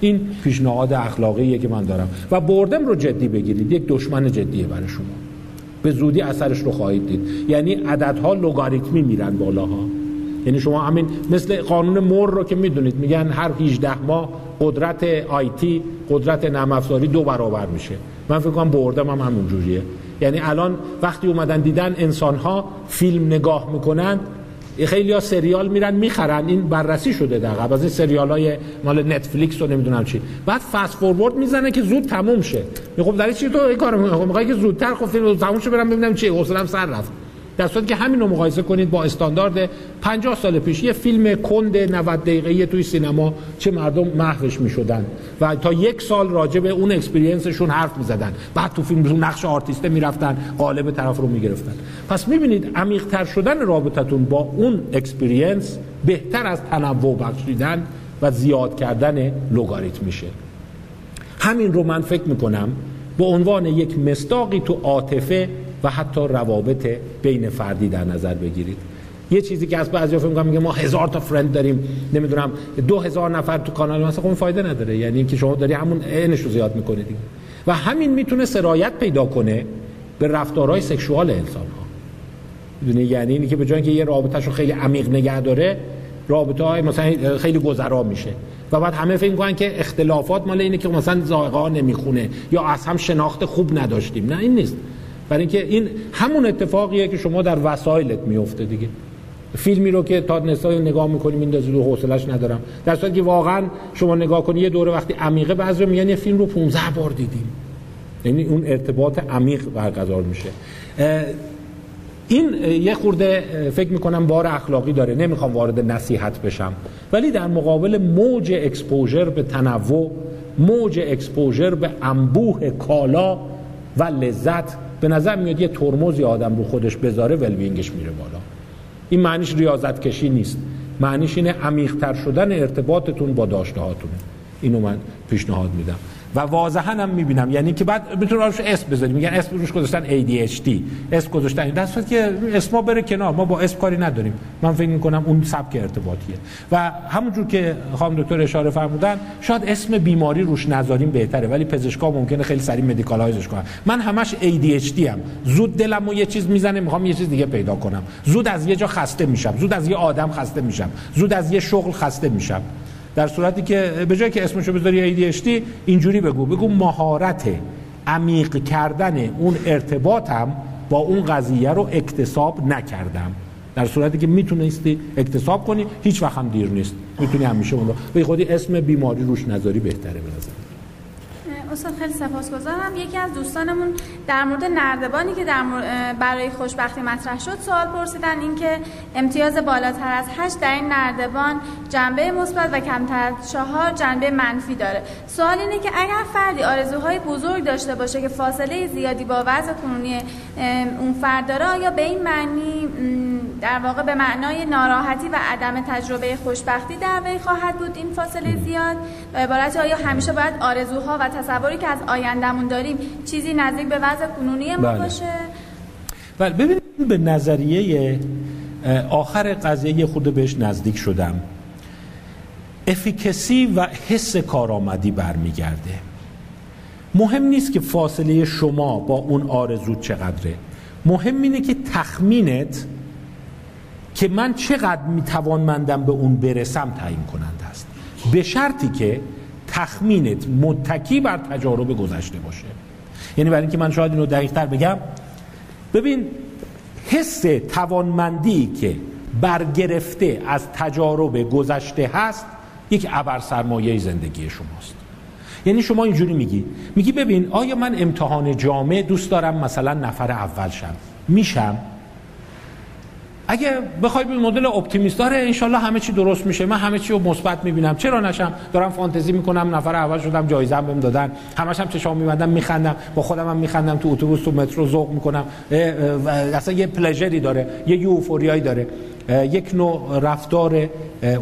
این پیشنهاد اخلاقیه که من دارم. و بردم رو جدی بگیرید. یک دشمن جدیه برای شما. به زودی اثرش رو خواهید دید. یعنی عددها لوگاریتمی میرن بالاها. یعنی شما همین مثل قانون مور رو که می‌دونید میگن هر 18 ماه قدرت آیتی قدرت نرم دو برابر میشه. من فکر کنم بردم هم همون جوریه. یعنی الان وقتی اومدن دیدن انسان ها فیلم نگاه می‌کنن خیلی ها سریال میرن می‌خرن. این بررسی شده در قبل از این سریال های مال نتفلیکس و نمی‌دونم چی. بعد فست فورورد می‌زنه که زود تموم شه. خب در چی تو این کارو می‌خوای؟ که زودتر خب فیلم تموم شه برم ببینم چی حوصله‌ام سر رفت. در صورتی که همین رو مقایسه کنید با استاندارد 50 سال پیش یه فیلم کند 90 دقیقه‌ای توی سینما چه مردم محوش می‌شدن و تا یک سال راجع به اون experience شون حرف می‌زدن. بعد تو فیلم نقش آرتیسته می‌رفتن قالب طرف رو می‌گرفتن. پس می‌بینید عمیق‌تر شدن رابطتون با اون experience بهتر از تنوع بخشیدن و زیاد کردن لوگاریتم میشه. همین رو من فکر می‌کنم به عنوان یک مصداقی تو عاطفه و حتی روابط بین فردی در نظر بگیرید. یه چیزی که از بعضی فکر میگه ما هزار تا friend داریم نمی‌دونم دو هزار نفر تو کانال مثلا خب فایده نداره. یعنی که شما داری همون اینش رو زیاد می‌کنید و همین می‌تونه سرایت پیدا کنه به رفتارهای سکشوال انسان ها یعنی اینی که به جای اینکه یه رابطهش رو خیلی عمیق نگه داره رابطه های مثلا خیلی گذرا میشه. و بعد همه فکر می‌کنن که اختلافات مال اینه که مثلا ذائقه نمی‌خونه یا از هم شناخت خوب نداشتیم. نه این نیست. برای اینکه این همون اتفاقیه که شما در وسایلت میفته دیگه. فیلمی رو که تا نصفه نگاه می‌کنیم اینو حوصلش ندارم. در صورتی که واقعا شما نگاه کنی یه دوره وقتی عمیقه بعضی میگن یه فیلم رو 15 بار دیدیم. یعنی اون ارتباط عمیق برقرار میشه. این یه خورده فکر می‌کنم بار اخلاقی داره. نمی‌خوام وارد نصیحت بشم. ولی در مقابل موج exposure به تنوع موج exposure به انبوه کالا و لذت به نظر میاد یه ترمزی آدم رو خودش بذاره well-being ش میره بالا. این معنیش ریاضت کشی نیست. معنیش اینه عمیقتر شدن ارتباطتون با داشته هاتونه اینو من پیشنهاد میدم. و واضحا هم می‌بینم. یعنی که بعد بتون روش اسم بذاریم. میگن اسم روش گذاشتن ADHD اسم گذاشتن. در صورتی که اسم بره کنار. ما با اسم کاری نداریم. من فکر می‌کنم اون سبک ارتباطیه. و همونجور که خانم دکتر اشاره فرمودن شاید اسم بیماری روش نذاریم بهتره. ولی پزشکا ممکنه خیلی سریع مدیکالایزش کنن. من همش ADHD ام. زود دلمو یه چیز می‌زنه می‌خوام یه چیز دیگه پیدا کنم. زود از یه جا خسته میشم. زود از یه آدم خسته میشم. زود از یه شغل خسته میشم. در صورتی که به جای که اسمشو بذاری ADHD اینجوری بگو. بگو مهارت عمیق کردن اون ارتباطم با اون قضیه رو اکتساب نکردم. در صورتی که می‌تونستی اکتساب کنی هیچ وقت هم دیر نیست. می‌تونی همیشه اون رو به خودی اسم بیماری روش نظری بهتره به استاد خیلی سپاسگزارم. یکی از دوستانمون در مورد نردبانی که در برای خوشبختی مطرح شد سوال پرسیدن اینکه امتیاز بالاتر از 8 در این نردبان جنبه مثبت و کمتر از 4 جنبه منفی داره. سوال اینه که اگر فردی آرزوهای بزرگ داشته باشه که فاصله زیادی با وضع کنونی اون فرد داره آیا به این معنی در واقع به معنای ناراحتی و عدم تجربه خوشبختی در وی خواهد بود این فاصله زیاد؟ به عبارت آیا همیشه باید آرزوها و تصوری که از آیندهمون داریم چیزی نزدیک به وضع کنونی ما بله. باشه؟ بله ببینید به نظریه آخر قضیه خود بهش نزدیک شدم. افیکسی و حس کارآمدی برمیگرده. مهم نیست که فاصله شما با اون آرزو چقدره. مهم اینه که تخمینت که من چقدر میتوانمندم به اون برسم تعیین کننده است. به شرطی که تخمینت متکی بر تجارب گذشته باشه. یعنی برای اینکه من شاید اینو دقیق تر بگم ببین حس توانمندی که برگرفته از تجارب گذشته هست یک ابر سرمایه زندگی شماست. یعنی شما اینجوری میگی میگی ببین آیا من امتحان جامعه دوست دارم؟ مثلا نفر اول شم. میشم. اگه بخوای به مدل optimist داره انشالله همه چی درست میشه. من همه چی رو مثبت می‌بینم. چرا نشم؟ دارم فانتزی می‌کنم نفر اول شدم جایزه هم بهم دادن. همش هم چشام میبندم میخندم. با خودم هم میخندم تو اتوبوس تو مترو ذوق می‌کنم. اصلا یه pleasure ی داره یه euphoria یی داره. یک نوع رفتار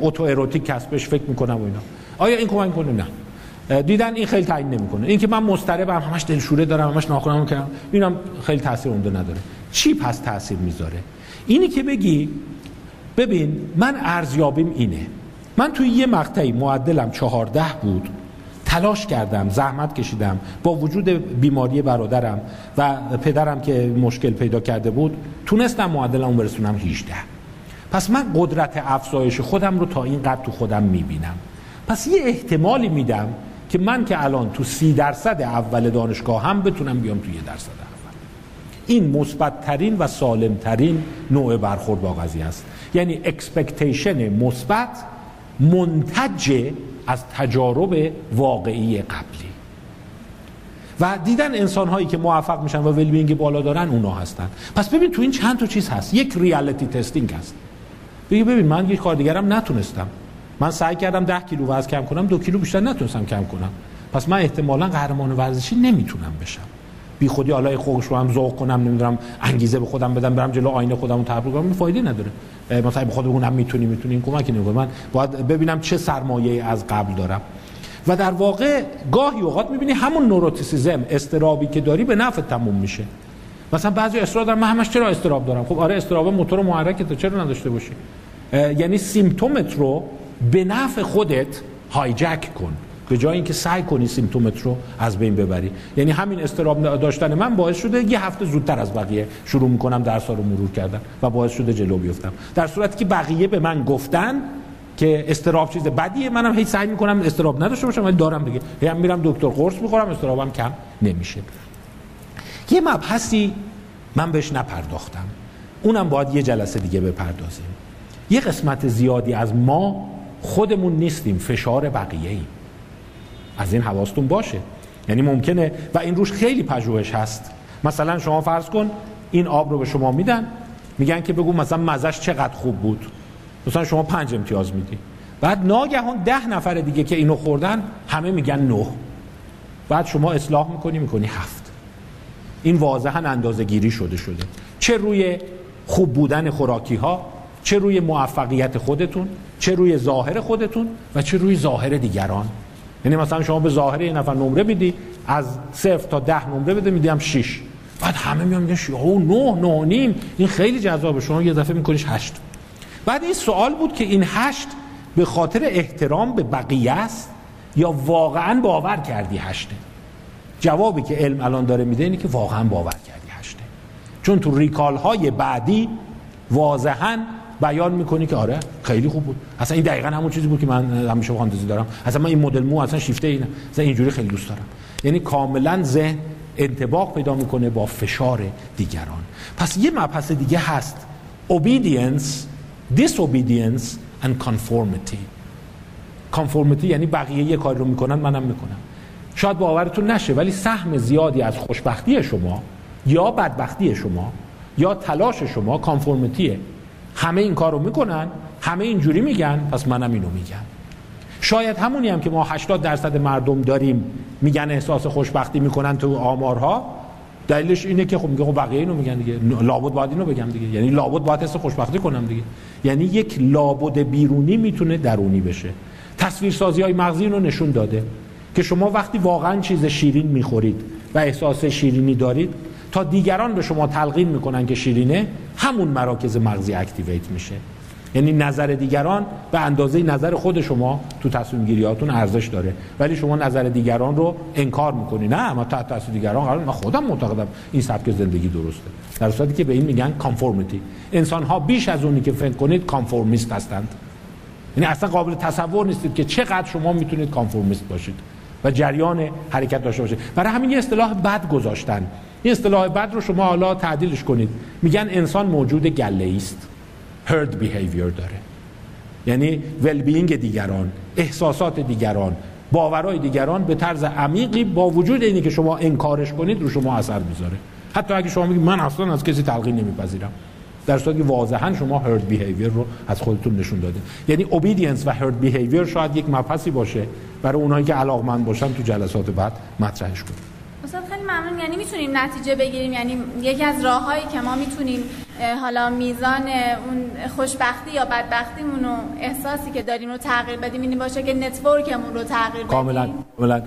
autoerotic کسبش فکر می‌کنم و اینا. آیا این کمک کنه نه. دیدن این خیلی تعیین نمی‌کنه. این که من مضطربم همش دلشوره دارم همش ناخونم کردم اینم خیلی تاثیر اونده نداره. چی پس تاثیر می‌ذاره؟ اینی که بگی ببین من ارزیابیم اینه. من توی یه مقطعی معدلم چهارده بود تلاش کردم زحمت کشیدم با وجود بیماری برادرم و پدرم که مشکل پیدا کرده بود تونستم معدلم برسونم 18 پس من قدرت افزایش خودم رو تا این قد تو خودم می‌بینم. پس یه احتمالی میدم که من که الان تو سی درصد اول دانشگاه هم بتونم بیام تو یه درصد. این مثبت ترین و سالم ترین نوع برخورد با قضیه است. یعنی expectation مثبت منتج از تجارب واقعی قبلی. و دیدن انسان هایی که موفق میشن و well-being بالا دارن اونا هستن. پس ببین تو این چند تا چیز هست. یک reality testing هست. بگی ببین من یک کار دیگرم نتونستم. من سعی کردم ده کیلو وزن کم کنم دو کیلو بیشتر نتونستم کم کنم. پس من احتمالا قهرمان ورزشی نمی‌تونم بشم. بی خودی حالا خوش رو هم ذوق کنم نمی‌دونم انگیزه به خودم بدم برم جلو آینه خودم رو تبریک کنم فایده نداره. مثلا به خود بگونم می‌تونی می‌تونی این کمکی نمی‌کنه. من باید ببینم چه سرمایه از قبل دارم. و در واقع گاهی اوقات می‌بینی همون نوروتیسیزم استرابی که داری به نفع تموم میشه. مثلا بعضی اصرار دارن من همش چرا استراب دارم؟ خب آره استراب موتور محرک تو چرا نداشته باشی؟ یعنی سیمتومت رو به نفع خودت هایجک کن. به جای اینکه سعی کنی سیمتومت رو از بین ببری. یعنی همین استراب داشتن من باعث شده یه هفته زودتر از بقیه شروع می‌کنم درس رو مرور کردن و باعث شده جلو بیفتم. در صورتی که بقیه به من گفتن که استراب چیز بدیه منم هی سعی می‌کنم استراب نداشته باشم ولی دارم دیگه. هی هم میرم دکتر قرص می‌خورم استرابم کم نمیشه. یه مبحثی من بهش نپرداختم. اونم باید یه جلسه دیگه بپردازیم. یه قسمت زیادی از ما خودمون نیستیم فشار بقیه ایم از این حواستون باشه. یعنی ممکنه و این روش خیلی پژوهش هست. مثلا شما فرض کن این آب رو به شما میدن میگن که بگو مثلا مزش چقدر خوب بود. مثلا شما پنج امتیاز میدی. بعد ناگهان ده نفر دیگه که اینو خوردن همه میگن نه. بعد شما اصلاح می‌کنی می‌کنی هفت. این واضحا اندازه گیری شده شده. چه روی خوب بودن خوراکی ها چه روی موفقیت خودتون چه روی ظاهر خودتون و چه روی ظاهر دیگران. یعنی مثلا شما به ظاهر یه نفر نمره میدی از صفر تا ده نمره بده میدیم شیش. بعد همه میان میگن او نه نه نیم. این خیلی جذابه. شما یه دفعه میکنیش هشت. بعد این سوال بود که این هشت به خاطر احترام به بقیه است یا واقعا باور کردی هشته؟ جوابی که علم الان داره میده اینه که واقعا باور کردی هشته. چون تو ریکال های بعدی واضحا بیان می‌کنی که آره خیلی خوب بود. اصلا این دقیقا همون چیزی بود که من همیشه فانتزی دارم. اصلا من این مدل مو اصلا شیفته اینه. اصلا اینجوری خیلی دوست دارم. یعنی کاملا ذهن انتباق پیدا می‌کنه با فشار دیگران. پس یه مبحث دیگه هست. Obedience disobedience and conformity. Conformity یعنی بقیه یه کاری رو می‌کنن منم می‌کنم. شاید باورتون نشه ولی سهم زیادی از خوشبختی شما یا بدبختی شما یا تلاش شما کانفورمیتیه همه این کار رو می‌کنن همه اینجوری میگن پس منم اینو میگم. شاید همونی هم که ما 80 درصد مردم داریم میگن احساس خوشبختی می‌کنن تو آمارها دلیلش اینه که خب میگه خب بقیه اینو میگن دیگه. لابد باید اینو بگم دیگه. یعنی لابد باید حس خوشبختی کنم دیگه. یعنی یک لابد بیرونی می‌تونه درونی بشه. تصویرسازی های مغزی رو نشون داده که شما وقتی واقعا چیز شیرین می‌خورید و احساس شیرینی دارید تا دیگران به شما تلقین می‌کنن که شیرینه همون مراکز مغزی اکتیویت میشه. یعنی نظر دیگران به اندازه نظر خود شما تو تصمیم گیریاتون ارزش داره. ولی شما نظر دیگران رو انکار می‌کنی. نه ما تحت تاثیر دیگران قرار من خودم معتقدم این سبک زندگی درسته. در صورتی که به این میگن conformity انسان ها بیش از اونی که فکر کنید conformist هستند. یعنی اصلا قابل تصور نیستید که چقدر شما می‌تونید conformist باشید و جریان حرکت داشته باشید. برای همین یه اصطلاح بد گذاشتن. این اصطلاح بد رو شما حالا تعدیلش کنید. میگن انسان موجود گله‌ای است herd behavior داره. یعنی ولبینگ دیگران احساسات دیگران باورهای دیگران به طرز عمیقی با وجود اینی که شما انکارش کنید رو شما اثر می‌ذاره. حتی اگه شما میگید من اصلا از کسی تلقین نمیپذیرم. در صورتی که واضحا شما هرد بیهیویر رو از خودتون نشون داده. یعنی اوبیدینس و هرد بیهیویر شاید یک مبحثی باشه برای اونایی که علاقمند باشن تو جلسات بعد مطرحش کنیم. استاد خیلی ممنون. یعنی می‌تونیم نتیجه بگیریم. یعنی یکی از راههایی که ما می‌تونیم حالا میزان اون خوشبختی یا بدبختیمون و احساسی که داریم رو تغییر بدیم این باشه که network مون رو تغییر بدیم. کاملا کاملا.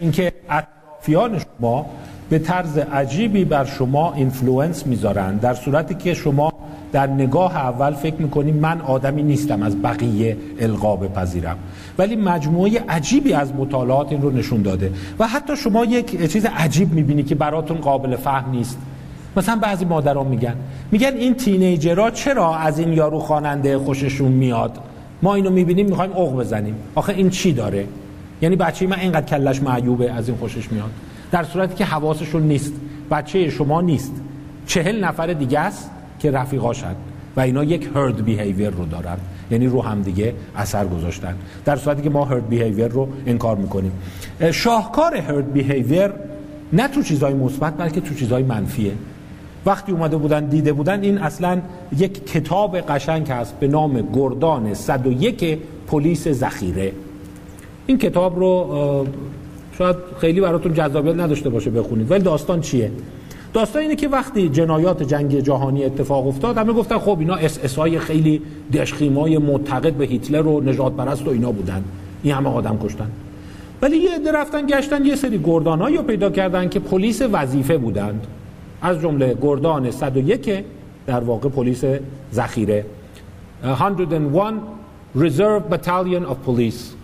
اینکه اطرافیان شما به طرز عجیبی بر شما influence می‌ذارن در صورتی که شما در نگاه اول فکر می‌کنیم من آدمی نیستم از بقیه القا بپذیرم. ولی مجموعه عجیبی از مطالعات این رو نشون داده. و حتی شما یک چیز عجیب می‌بینی که براتون قابل فهم نیست. مثلا بعضی مادران میگن میگن این تینیجرها چرا از این یارو خواننده خوششون میاد؟ ما اینو می‌بینیم می‌خوایم اوق بزنیم. آخه این چی داره؟ یعنی بچه من اینقدر کلش معیوبه از این خوشش میاد. در صورتی که حواسشون نیست. بچه شما نیست. چهل نفر دیگه است. که رفیقاشن و اینا یک هرد بیهیویر رو دارن. یعنی رو هم دیگه اثر گذاشتن. در صورتی که ما هرد بیهیویر رو انکار می‌کنیم. شاهکار herd behavior نه تو چیزهای مثبت بلکه تو چیزهای منفیه. وقتی اومده بودن دیده بودن این اصلا یک کتاب قشنگ هست به نام گردان 101 پلیس ذخیره. این کتاب رو شاید خیلی براتون جذابیت نداشته باشه بخونید. ولی داستان چیه؟ داستان اینه که وقتی جنایات جنگ جهانی اتفاق افتاد همه گفتن خب اینا اس اس های خیلی دژخیمای معتقد به هیتلر و نژادپرست و اینا بودن. این همه آدم کشتن. ولی یه عده رفتن گشتن یه سری گردانهایی رو پیدا کردن که پلیس وظیفه بودند. از جمله گردان 101 در واقع پلیس ذخیره. 101 Reserve Battalion of Police.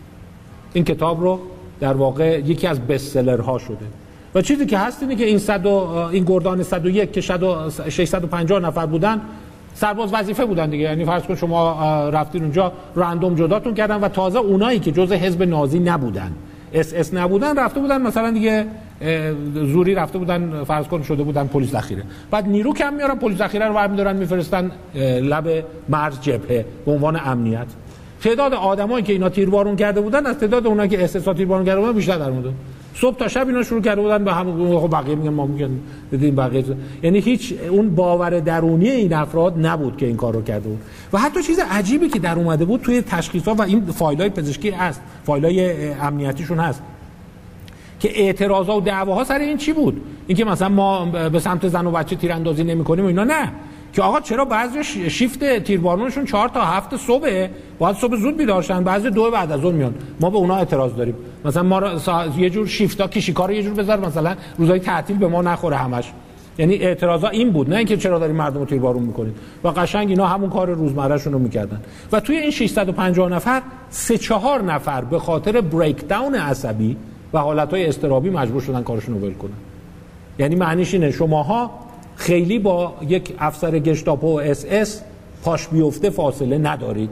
این کتاب رو در واقع یکی از بستسلرها شده. و چیزی که هست اینه که این, صد این گردان 101 که 650 نفر بودن سرباز وظیفه بودن دیگه. یعنی فرض کن شما رفتین اونجا رندوم جداتون کردن و تازه اونایی که جزء حزب نازی نبودن. اس اس نبودن رفته بودن مثلا دیگه زوری رفته بودن فرض کن شده بودن پلیس ذخیره. بعد نیرو کم میارن پلیس ذخیره رو برمی دارن میفرستن لب مرز جبهه به عنوان امنیت. تعداد آدمایی که اینا تیربارون کرده بودن از تعداد اونایی که اس اس تیربارون کرده بودن بیشتر در مورد صبح تا شب اینا شروع کرده بودن به هم خب بقیه میگن ما میگن بدین بقیه یعنی هیچ اون باور درونی این افراد نبود که این کار رو کرده بود. و حتی چیز عجیبی که در اومده بود توی تشخیص ها و این فایل های پزشکی هست فایل های امنیتیشون هست. که اعتراضا و دعواها سر این چی بود؟ اینکه مثلا ما به سمت زن و بچه تیراندازی نمی‌کنیم و اینا نه. که آقا چرا بعضی شیفت تیربارونشون چهار تا هفت صبح باید صبح زود بیدارشن بعضی دو بعد از اون میان. ما به اونا اعتراض داریم. مثلا ما یه جور شیفتا کشیکار یه جور بذار مثلا روزای تعطیل به ما نخوره همش. یعنی اعتراضا این بود نه اینکه چرا داریم مردم رو تیربارون می‌کنید و قشنگ اینا همون کار روزمرهشون رو می‌کردن. و توی این 650 نفر سه چهار نفر به خاطر breakdown عصبی و حالتهای اضطرابی مجبور شدن کارشون رو ول کنن. یعنی معنیش اینه شماها خیلی با یک افسر گشتاپو و اس اس پاش بیفته فاصله ندارید.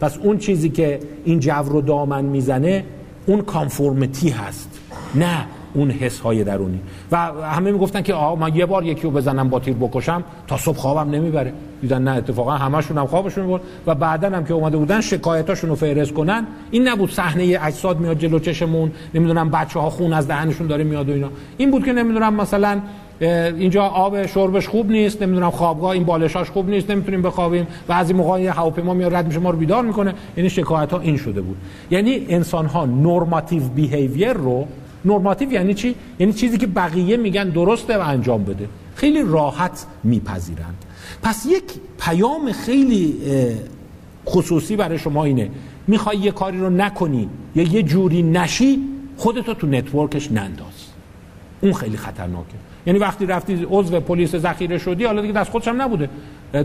پس اون چیزی که این جو رو دامن می‌زنه اون conformity هست نه اون حس های درونی. و همه می‌گفتن که آه من یه بار یکی رو بزنم با تیر بکشم تا صبح خوابم نمی‌بره. دیدن نه اتفاقا همشون هم خوابشون می‌برد و بعدا هم که اومده بودن شکایتاشون رو فهرست کنن. این نبود صحنه اجساد میاد جلو چشمون نمی‌دونم بچه ها خون از دهنشون داره میاد و اینا. این بود که نمی‌دونم مثلا اینجا آب شربش خوب نیست نمی‌دونم خوابگاه این بالشاش خوب نیست نمی‌تونیم بخوابیم. این موقع هواپیما میاد رد میشه ما رو بیدار می‌کنه. یعنی شکایت ها این شده بود. یعنی انسان ها نورماتیو بیهیویر رو نورماتیو یعنی چی؟ یعنی چیزی که بقیه میگن درسته و انجام بده. خیلی راحت میپذیرند. پس یک پیام خیلی خصوصی برای شما اینه. می‌خوای یه کاری رو نکنی یا یه جوری نشی خودتو تو network ش ننداز. اون خیلی خطرناکه. یعنی وقتی رفتی عضو پلیس ذخیره شدی حالا دیگه دست خودش هم نبوده.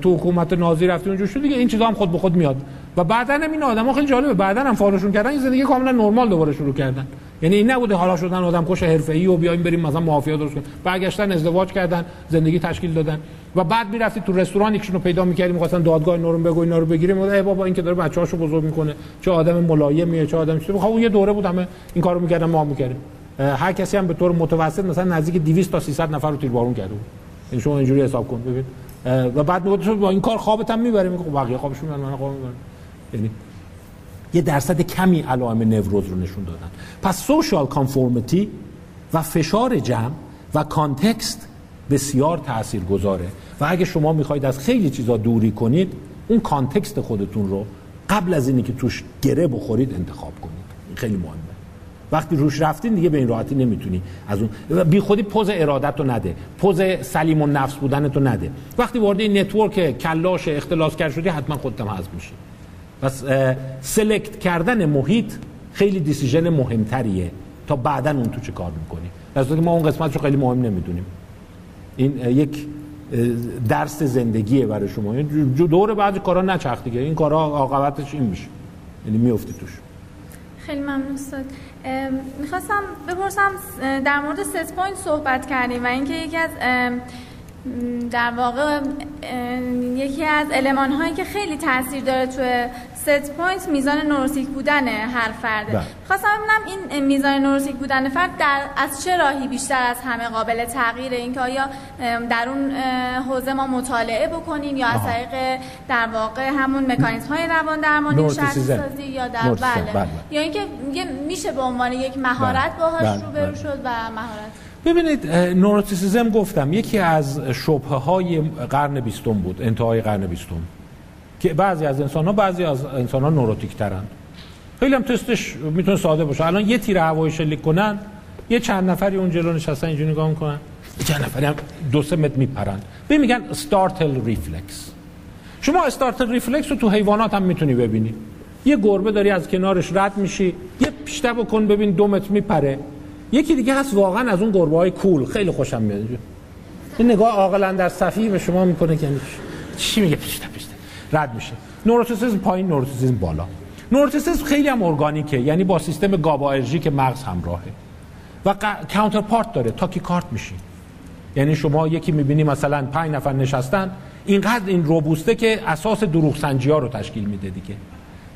تو حکومت نازی رفتی اونجا شد دیگه این چیزا هم خود به خود میاد. و بعدا هم این آدما خیلی جالبه بعدا هم follow شون کردن این زندگی کاملا نرمال دوباره شروع کردن. یعنی این نبوده حالا شدن آدم کش حرفه‌ای و بیایم بریم مثلا مافیا درست کنیم. برگشتن ازدواج کردن زندگی تشکیل دادن. و بعد می‌رفتی تو رستوران یکشون رو پیدا می‌کردیم می‌خواستن دادگاه نورم بگو اینا رو بگیریم. ای بابا این که داره بچه‌هاشو بزرگ می‌کنه. چه آدم ملایمیه چه آدم چه خب اون یه دوره بود همه این کارو می‌کردن ما می‌کردیم. هر کسی هم به طور متوسط مثلا نزدیک 200 تا 300 نفر رو تیربارون کرده بود این یعنی شما اینجوری حساب کن ببین. و بعد میگه با این کار خوابت هم می‌بره. میگه خب بقیه خوابشون من خواب می‌برم. یعنی یه درصد کمی علائم neurosis رو نشون دادن. پس social conformity و فشار جمع و context بسیار تأثیر گذاره و اگه شما می‌خواید از خیلی چیزا دوری کنید اون context خودتون رو قبل از اینی که توش گره بخورید انتخاب کنید. خیلی مهمه. وقتی روش رفتین دیگه به این راحتی نمی‌تونی. از اون بی خودی pose ارادت رو نده. pose سلیم النفس بودنتو نده. وقتی وارد این network کلاش اختلاسگر شدی حتما خودت هم حذف میشی. پس select کردن محیط خیلی decision مهمتریه. تا بعدا اون تو چه کار می‌کنی. در که ما اون قسمت رو خیلی مهم نمی‌دونیم. این یک درس زندگیه برای شما. دور بعضی کارا نچرخ دیگه. این کارا عاقبتش این میشه. یعنی میفتی توش. خیلی ممنون استاد. می‌خواستم بپرسم در مورد set point صحبت کردیم و اینکه یکی از در واقع یکی از المان هایی که خیلی تاثیر داره توی set point میزان neurotic بودن هر فرده بله. خواستم ببینم این میزان neurotic بودن فرد در از چه راهی بیشتر از همه قابل تغییر اینکه آیا در اون حوزه ما مطالعه بکنیم یا از طریق در واقع همون مکانیزم های روان درمانی سازی یا در بله. بله. یا اینکه میشه به عنوان یک مهارت باهاش بله. روبرو شد و مهارت ببینید neuroticism گفتم یکی از شبه های قرن بیستم بود انتهای قرن بیستم که بعضی از انسان ها بعضی از انسان ها neurotic ترند خیلی هم تستش می‌تونه ساده باشه. الان یه تیر هوایی شلیک کنن یه چند نفری اون جلو نشستن اینجوری نگاه می‌کنن. یه چند نفری هم دو سه متر میپرن. به میگن startle reflex شما startle reflex رو تو حیوانات هم می‌تونی ببینی. یه گربه داری از کنارش رد میشی یه پیشته بکن ببین دو متر میپره. یکی دیگه هست واقعا از اون گربه های کول. خیلی خوشم میاد این نگاه عاقلا در صفی به شما می‌کنه که چی؟ میگه؟ پیشته پیشته رد میشه. نوروتیسیسم پایین نوروتیسیسم بالا. نوروتیسیسم خیلی هم ارگانیکه یعنی با سیستم گابا که مغز همراهه. و کانتر پارت داره تاکی کارت میشی. یعنی شما یکی می‌بینی مثلا پنج نفر نشستن اینقدر این روبوسته که اساس دروغ سنجی ها رو تشکیل میده دیگه.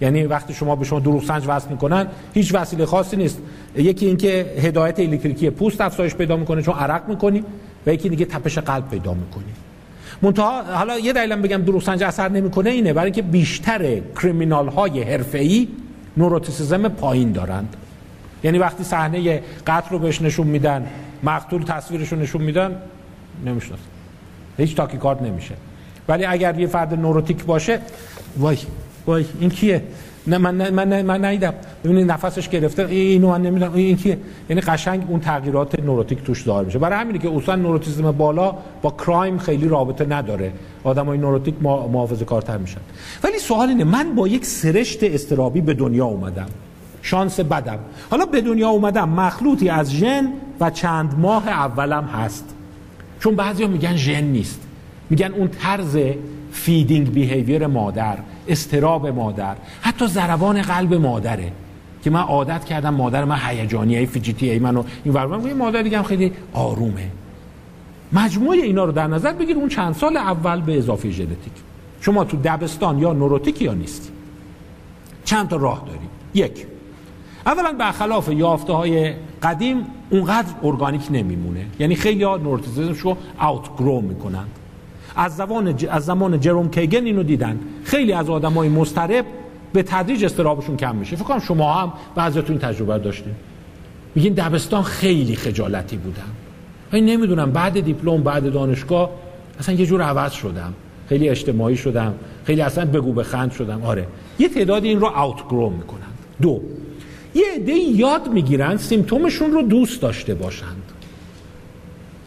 یعنی وقتی شما به شما دروغ سنج وصل می‌کنن هیچ وسیله خاصی نیست. یکی اینکه هدایت الکتریکی پوست افزایش پیدا می‌کنه چون عرق می‌کنی و یکی دیگه تپش قلب پیدا می‌کنی. منتها حالا یه دلیلم بگم دروغ سنج اثر نمی‌کنه اینه برای اینکه بیشتر کریمینال های حرفه‌ای نوروتیسیزم پایین دارند. یعنی وقتی صحنه قتل رو بهش نشون میدن مقتول تصویرش رو نشون میدن نمی‌شناسه هیچ تاکیکارد نمیشه. ولی اگر یه فرد نوروتیک باشه وای. وای این کیه؟ نه من نه من, من ندیدم. ببینید نفسش گرفته. اینو من نمی‌دونم. این کیه؟ یعنی قشنگ اون تغییرات نوروتیک توش ظاهر میشه. برای همینه که اصلا نوروتیزم بالا با کرایم خیلی رابطه نداره. آدمای نوروتیک محافظه کارتر میشن. ولی سوال اینه من با یک سرشت استرابی به دنیا اومدم. شانس بدم. حالا به دنیا اومدم مخلوطی از ژن و چند ماه اولم هست. چون بعضیا میگن ژن نیست. میگن اون طرز feeding behavior مادر. اضطراب مادر. حتی ضربان قلب مادره. که من عادت کردم مادر من هیجانی ای fidgety ای منو. این ور مادر دیگه خیلی آرومه. مجموعه اینا رو در نظر بگیر اون چند سال اول به اضافه ژنتیک. شما تو دبستان یا نوروتیک یا نیستی چند تا راه داری یک. اولا برخلاف یافته های قدیم اونقدر ارگانیک نمیمونه. یعنی خیلی ها نورتیزمش رو گرو می‌کنند از زمان از زمان جروم کیگن اینو دیدن. خیلی از آدمای مضطرب به تدریج استرابشون کم میشه. فکر کنم شما هم بعضیتون تجربه داشتین. میگین دبستان خیلی خجالتی بودم من نمی‌دونم بعد دیپلم بعد دانشگاه اصلا یه جور عوض شدم. خیلی اجتماعی شدم. خیلی اصلا بگو بخند شدم. آره. یه تعداد این رو گرو می‌کنن. دو یه عده یاد می‌گیرن سیمتومشون رو دوست داشته باشند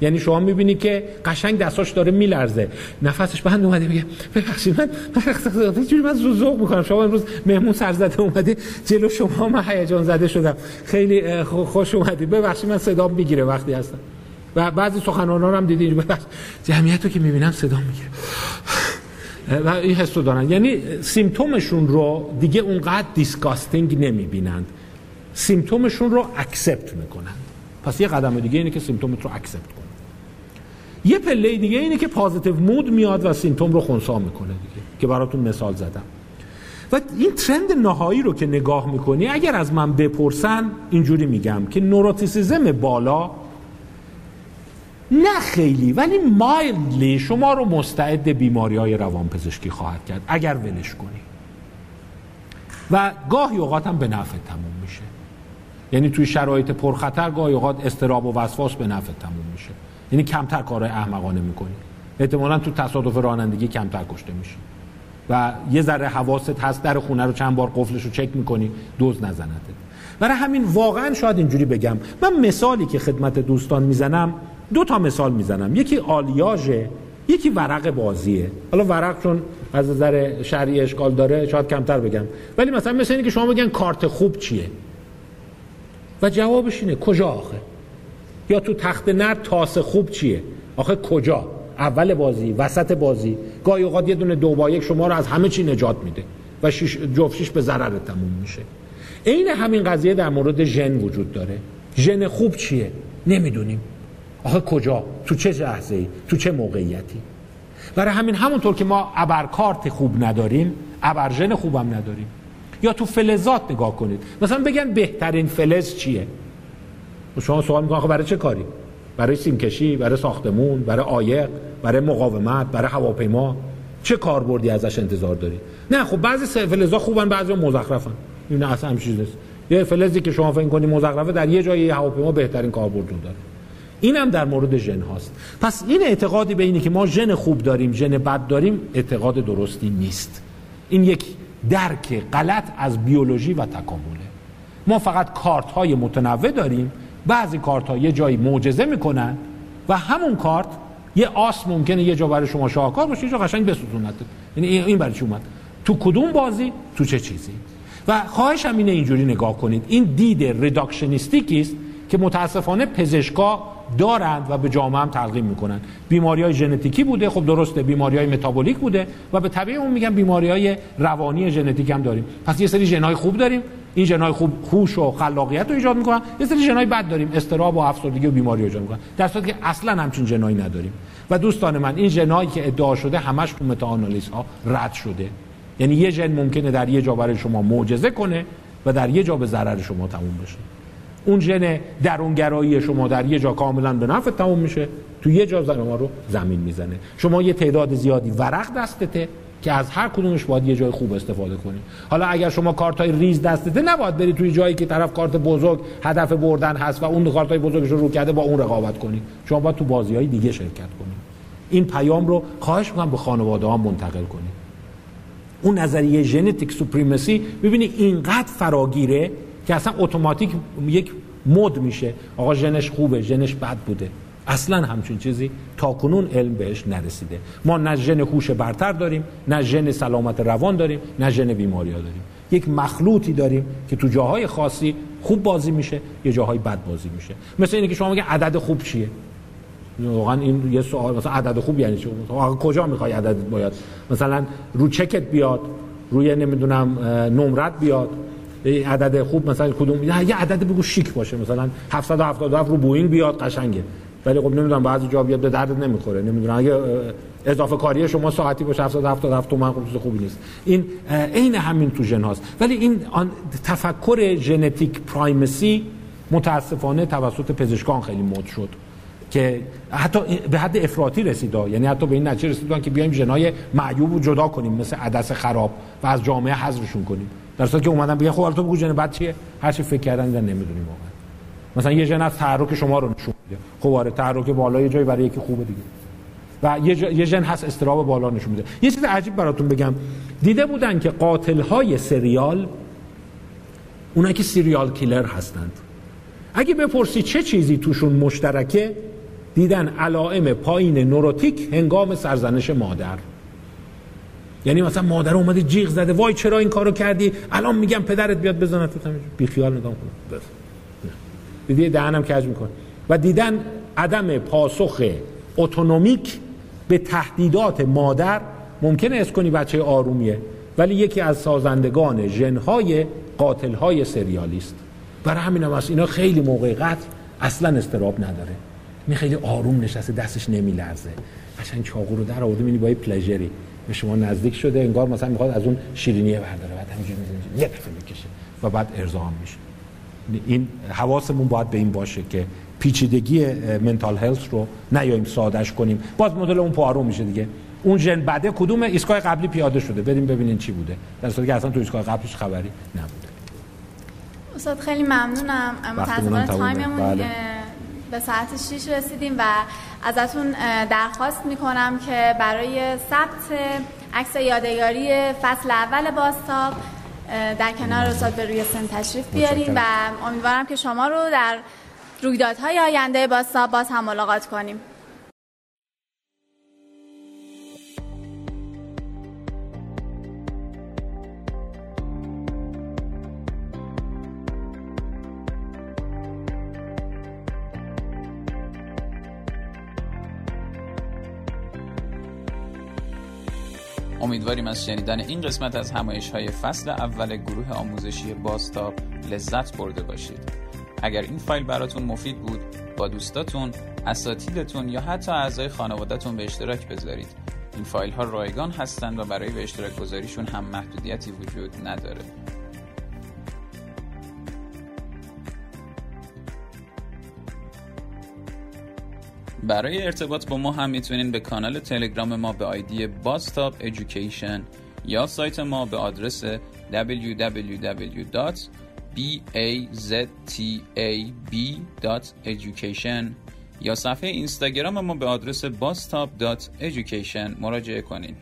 یعنی شما می‌بینی که قشنگ دستاش داره میلرزه. نفسش بند اومده میگه ببخشید من من جوری من زوزوق می‌کنم. شما امروز مهمون سرزده اومده جلو شما من هیجان زده شدم. خیلی خوش اومدی. ببخشید من صدا می‌گیره وقتی هستم. و بعضی سخنرانان هم دیدین. جمعیت رو که می‌بینم صدا می‌گیره. و این حسو دارن. یعنی symptom شون رو دیگه اونقدر disgusting نمی‌بینند. symptom شون رو accept می‌کنن پس یه قدم دیگه اینه که symptom ت رو accept کن. یه پله دیگه اینه که positive mood میاد و symptom رو خونسا می‌کنه دیگه که براتون مثال زدم. و این trend نهایی رو که نگاه می‌کنی اگر از من بپرسن اینجوری میگم که neuroticism بالا نه خیلی ولی مایلدلی شما رو مستعد بیماری های روانپزشکی خواهد کرد اگر ولش کنی. و گاهی اوقات هم به نفع تموم میشه. یعنی توی شرایط پرخطر گاهی اوقات استراب و وسواس به نفع تموم میشه. یعنی کمتر کارهای احمقانه می‌کنی. احتمالا تو تصادف رانندگی کمتر کشته میشی. و یه ذره حواست هست در خونه رو چند بار قفلش رو چک می‌کنی دوز نزنده برای همین واقعا شاید اینجوری بگم من مثالی که خدمت دوستان می‌زنم دو تا مثال می‌زنم. یکی آلیاژه یکی ورق بازیه. حالا ورق چون از نظر شرعی اشکال داره شاید کمتر بگم. ولی مثلا مثل که شما بگن کارت خوب چیه؟ و جوابش اینه کجا آخه؟ یا تو تخت نر تاس خوب چیه؟ آخه کجا؟ اول بازی وسط بازی. گاهی اوقات یه دونه دو با یک شما رو از همه چی نجات میده و شیش جفتشیش به ضرر تموم میشه. عین همین قضیه در مورد ژن وجود داره. ژن خوب چیه؟ نمی‌دونیم. آخه کجا؟ تو چه لحظه ای تو چه موقعیتی؟ برای همین همونطور که ما ابرکارت خوب نداریم ابرژن خوبم نداریم. یا تو فلزات نگاه کنید. مثلا بگن بهترین فلز چیه؟ شما سوال می‌کنن برای چه کاری؟ برای سیمکشی برای ساختمون برای آیق برای مقاومت برای هواپیما؟ چه کاربردی ازش انتظار داری؟ نه خب بعضی فلزا خوبن بعضی مزخرفن. این اصلا چیز نیست. یه فلزی که شما فکر کنی مزخرفه در یه جای هواپیما بهترین کاربرد داره. این هم در مورد ژن هاست. پس این اعتقادی به اینه که ما ژن خوب داریم ژن بد داریم اعتقاد درستی نیست. این یک درک غلط از بیولوژی و تکامله. ما فقط کارت های متنوع داریم بعضی کارت ها یه جایی معجزه می‌کنن و همون کارت یه آس ممکنه یه جا برای شما شاهکار باشه یه جا قشنگ بسوزونه یعنی این برای چی اومد؟ تو کدوم بازی؟ تو چه چیزی؟ و خواهشم اینه اینجوری نگاه کنید. این دید reductionistic ی است که متاسفانه پزشکا دارند و به جامعه هم تلقین می‌کنن. بیماری های ژنتیکی بوده خب درسته بیماری های متابولیک بوده و به تبع اون میگن بیماری های روانی ژنتیک هم داریم. پس یه سری ژنهای خوب داریم. این ژنهای خوب خوش و خلاقیت رو ایجاد می‌کنن. یه سری ژنهای بد داریم. استراب و افسردگی و بیماری ایجاد می‌کنن. در صورتی که اصلا همچین ژنهایی نداریم. و دوستان من این ژنهایی که ادعا شده همش تو متاآنالیز ها رد شده. یعنی یه ژن ممکنه در یه جا برای شما معجزه کنه و در یه جا به ضرر شما تموم بشه. اون ژن درونگرایی شما در یه جا کاملا به نفع تموم میشه تو یه جا ما رو زمین می‌زنه. شما یه تعداد زیادی ورق دستته که از هر کدومش باید یه جای خوب استفاده کنی. حالا اگر شما کارت های ریز دستته نباید بری توی جایی که طرف کارت بزرگ هدف بردن هست و اون کارت های بزرگش رو رو کرده با اون رقابت کنی. شما باید تو بازی های دیگه شرکت کنی. این پیام رو خواهش می‌کنم به خانواده ها منتقل کنی. اون نظریه genetic supremacy ببینی اینقدر فراگیره که اصلا اتوماتیک یک مد میشه. آقا ژنش خوبه ژنش بد بوده. اصلا همچین چیزی تا کنون علم بهش نرسیده. ما نه ژن هوش برتر داریم نه ژن سلامت روان داریم نه ژن بیماری ها داریم. یک مخلوطی داریم که تو جاهای خاصی خوب بازی میشه یه جاهای بد بازی میشه. مثل اینه که شما میگه عدد خوب چیه؟ واقعا این یه سوال مثلا عدد خوب یعنی چی؟ کجا می‌خوای عدد باید؟ مثلا رو چکت بیاد روی نمی‌دونم نمرت بیاد. عدد خوب مثلا کدوم یه عدد بگو شیک باشه. مثلا 777 رو بوئینگ بیاد قشنگه. ولی خب نمی‌دونم بعضی جا بیاد به درد نمی‌خوره. نمی‌دونم اگه اضافه کاری شما ساعتی باشه 777 تومن خب خوبی نیست. این عین همین تو ژن هاست. ولی این تفکر ژنتیک پرایمسی متاسفانه توسط پزشکان خیلی مد شد. که حتی به حد افراطی رسید. یعنی حتی به این نتیجه رسیدن که بیایم ژنای معیوب رو جدا کنیم مثل عدس خراب و از جامعه حذفشون کنیم. در که اومدن بگن خب تو بگو ژن بعد چیه هر چی فکر کردن نمی‌دونیم واقعا. مثلا یه ژن از تحرک شما رو نشون میده. خب آره تحرک بالا یه جایی برای یکی خوبه دیگه. و یه ژن هست استراب بالا نشون میده. یه چیز عجیب براتون بگم. دیده بودن که قاتل های سریال اونایی که سریال کیلر هستند. اگه بپرسی چه چیزی توشون مشترکه دیدن علائم پایین نوروتیک هنگام سرزنش مادر. یعنی مثلا مادر اومده جیغ زده وای چرا این کارو کردی؟ الان میگم پدرت بیاد بزنه تو بی خیال نگاه کن. دیدی دهنم کج میکن و دیدن عدم پاسخ اتونومیک به تهدیدات مادر ممکنه اس کنی بچه آرومیه ولی یکی از سازندگان ژنهای قاتلهای سریالیست. برای همین هم اینا خیلی موقع قتل اصلا استراب نداره. می خیلی آروم نشسته دستش نمیلرزه. قشنگ چاقو رو در آورده می‌بینی با pleasure ی به شما نزدیک شده انگار مثلا می‌خواد از اون شیرینیه برداره بعد همینجوری یه دفعه می‌کشه و بعد ارضا میشه. این حواسمون باید به این باشه که پیچیدگی mental health رو نیایم سادش کنیم. باز مدل اون پارو میشه دیگه. اون ژن بده کدوم ایستگاه قبلی پیاده شده؟ بریم ببینین چی بوده. در صورتی که اصلا تو ایستگاه قبلش خبری نبوده. استاد خیلی ممنونم. متاسفانه time مون بله. به ساعت 6 رسیدیم و ازتون درخواست می‌کنم که برای ثبت عکس یادگاری فصل اول باستاب در کنار استاد به روی سن تشریف بیاریم و امیدوارم که شما رو در رویدادهای آینده باستاب باز هم ملاقات کنیم. امیدواریم از شنیدن این قسمت از همایش های فصل اول گروه آموزشی باستاب لذت برده باشید اگر این فایل براتون مفید بود با دوستاتون، اساتیدتون یا حتی اعضای خانوادهتون به اشتراک بذارید. این فایل ها رایگان هستند و برای به اشتراک گذاریشون هم محدودیتی وجود نداره. برای ارتباط با ما هم می‌تونین به کانال تلگرام ما به آیدی باستاپ ایژوکیشن یا سایت ما به آدرس www.baztab.education یا صفحه اینستاگرام ما به آدرس bastop.education مراجعه کنین.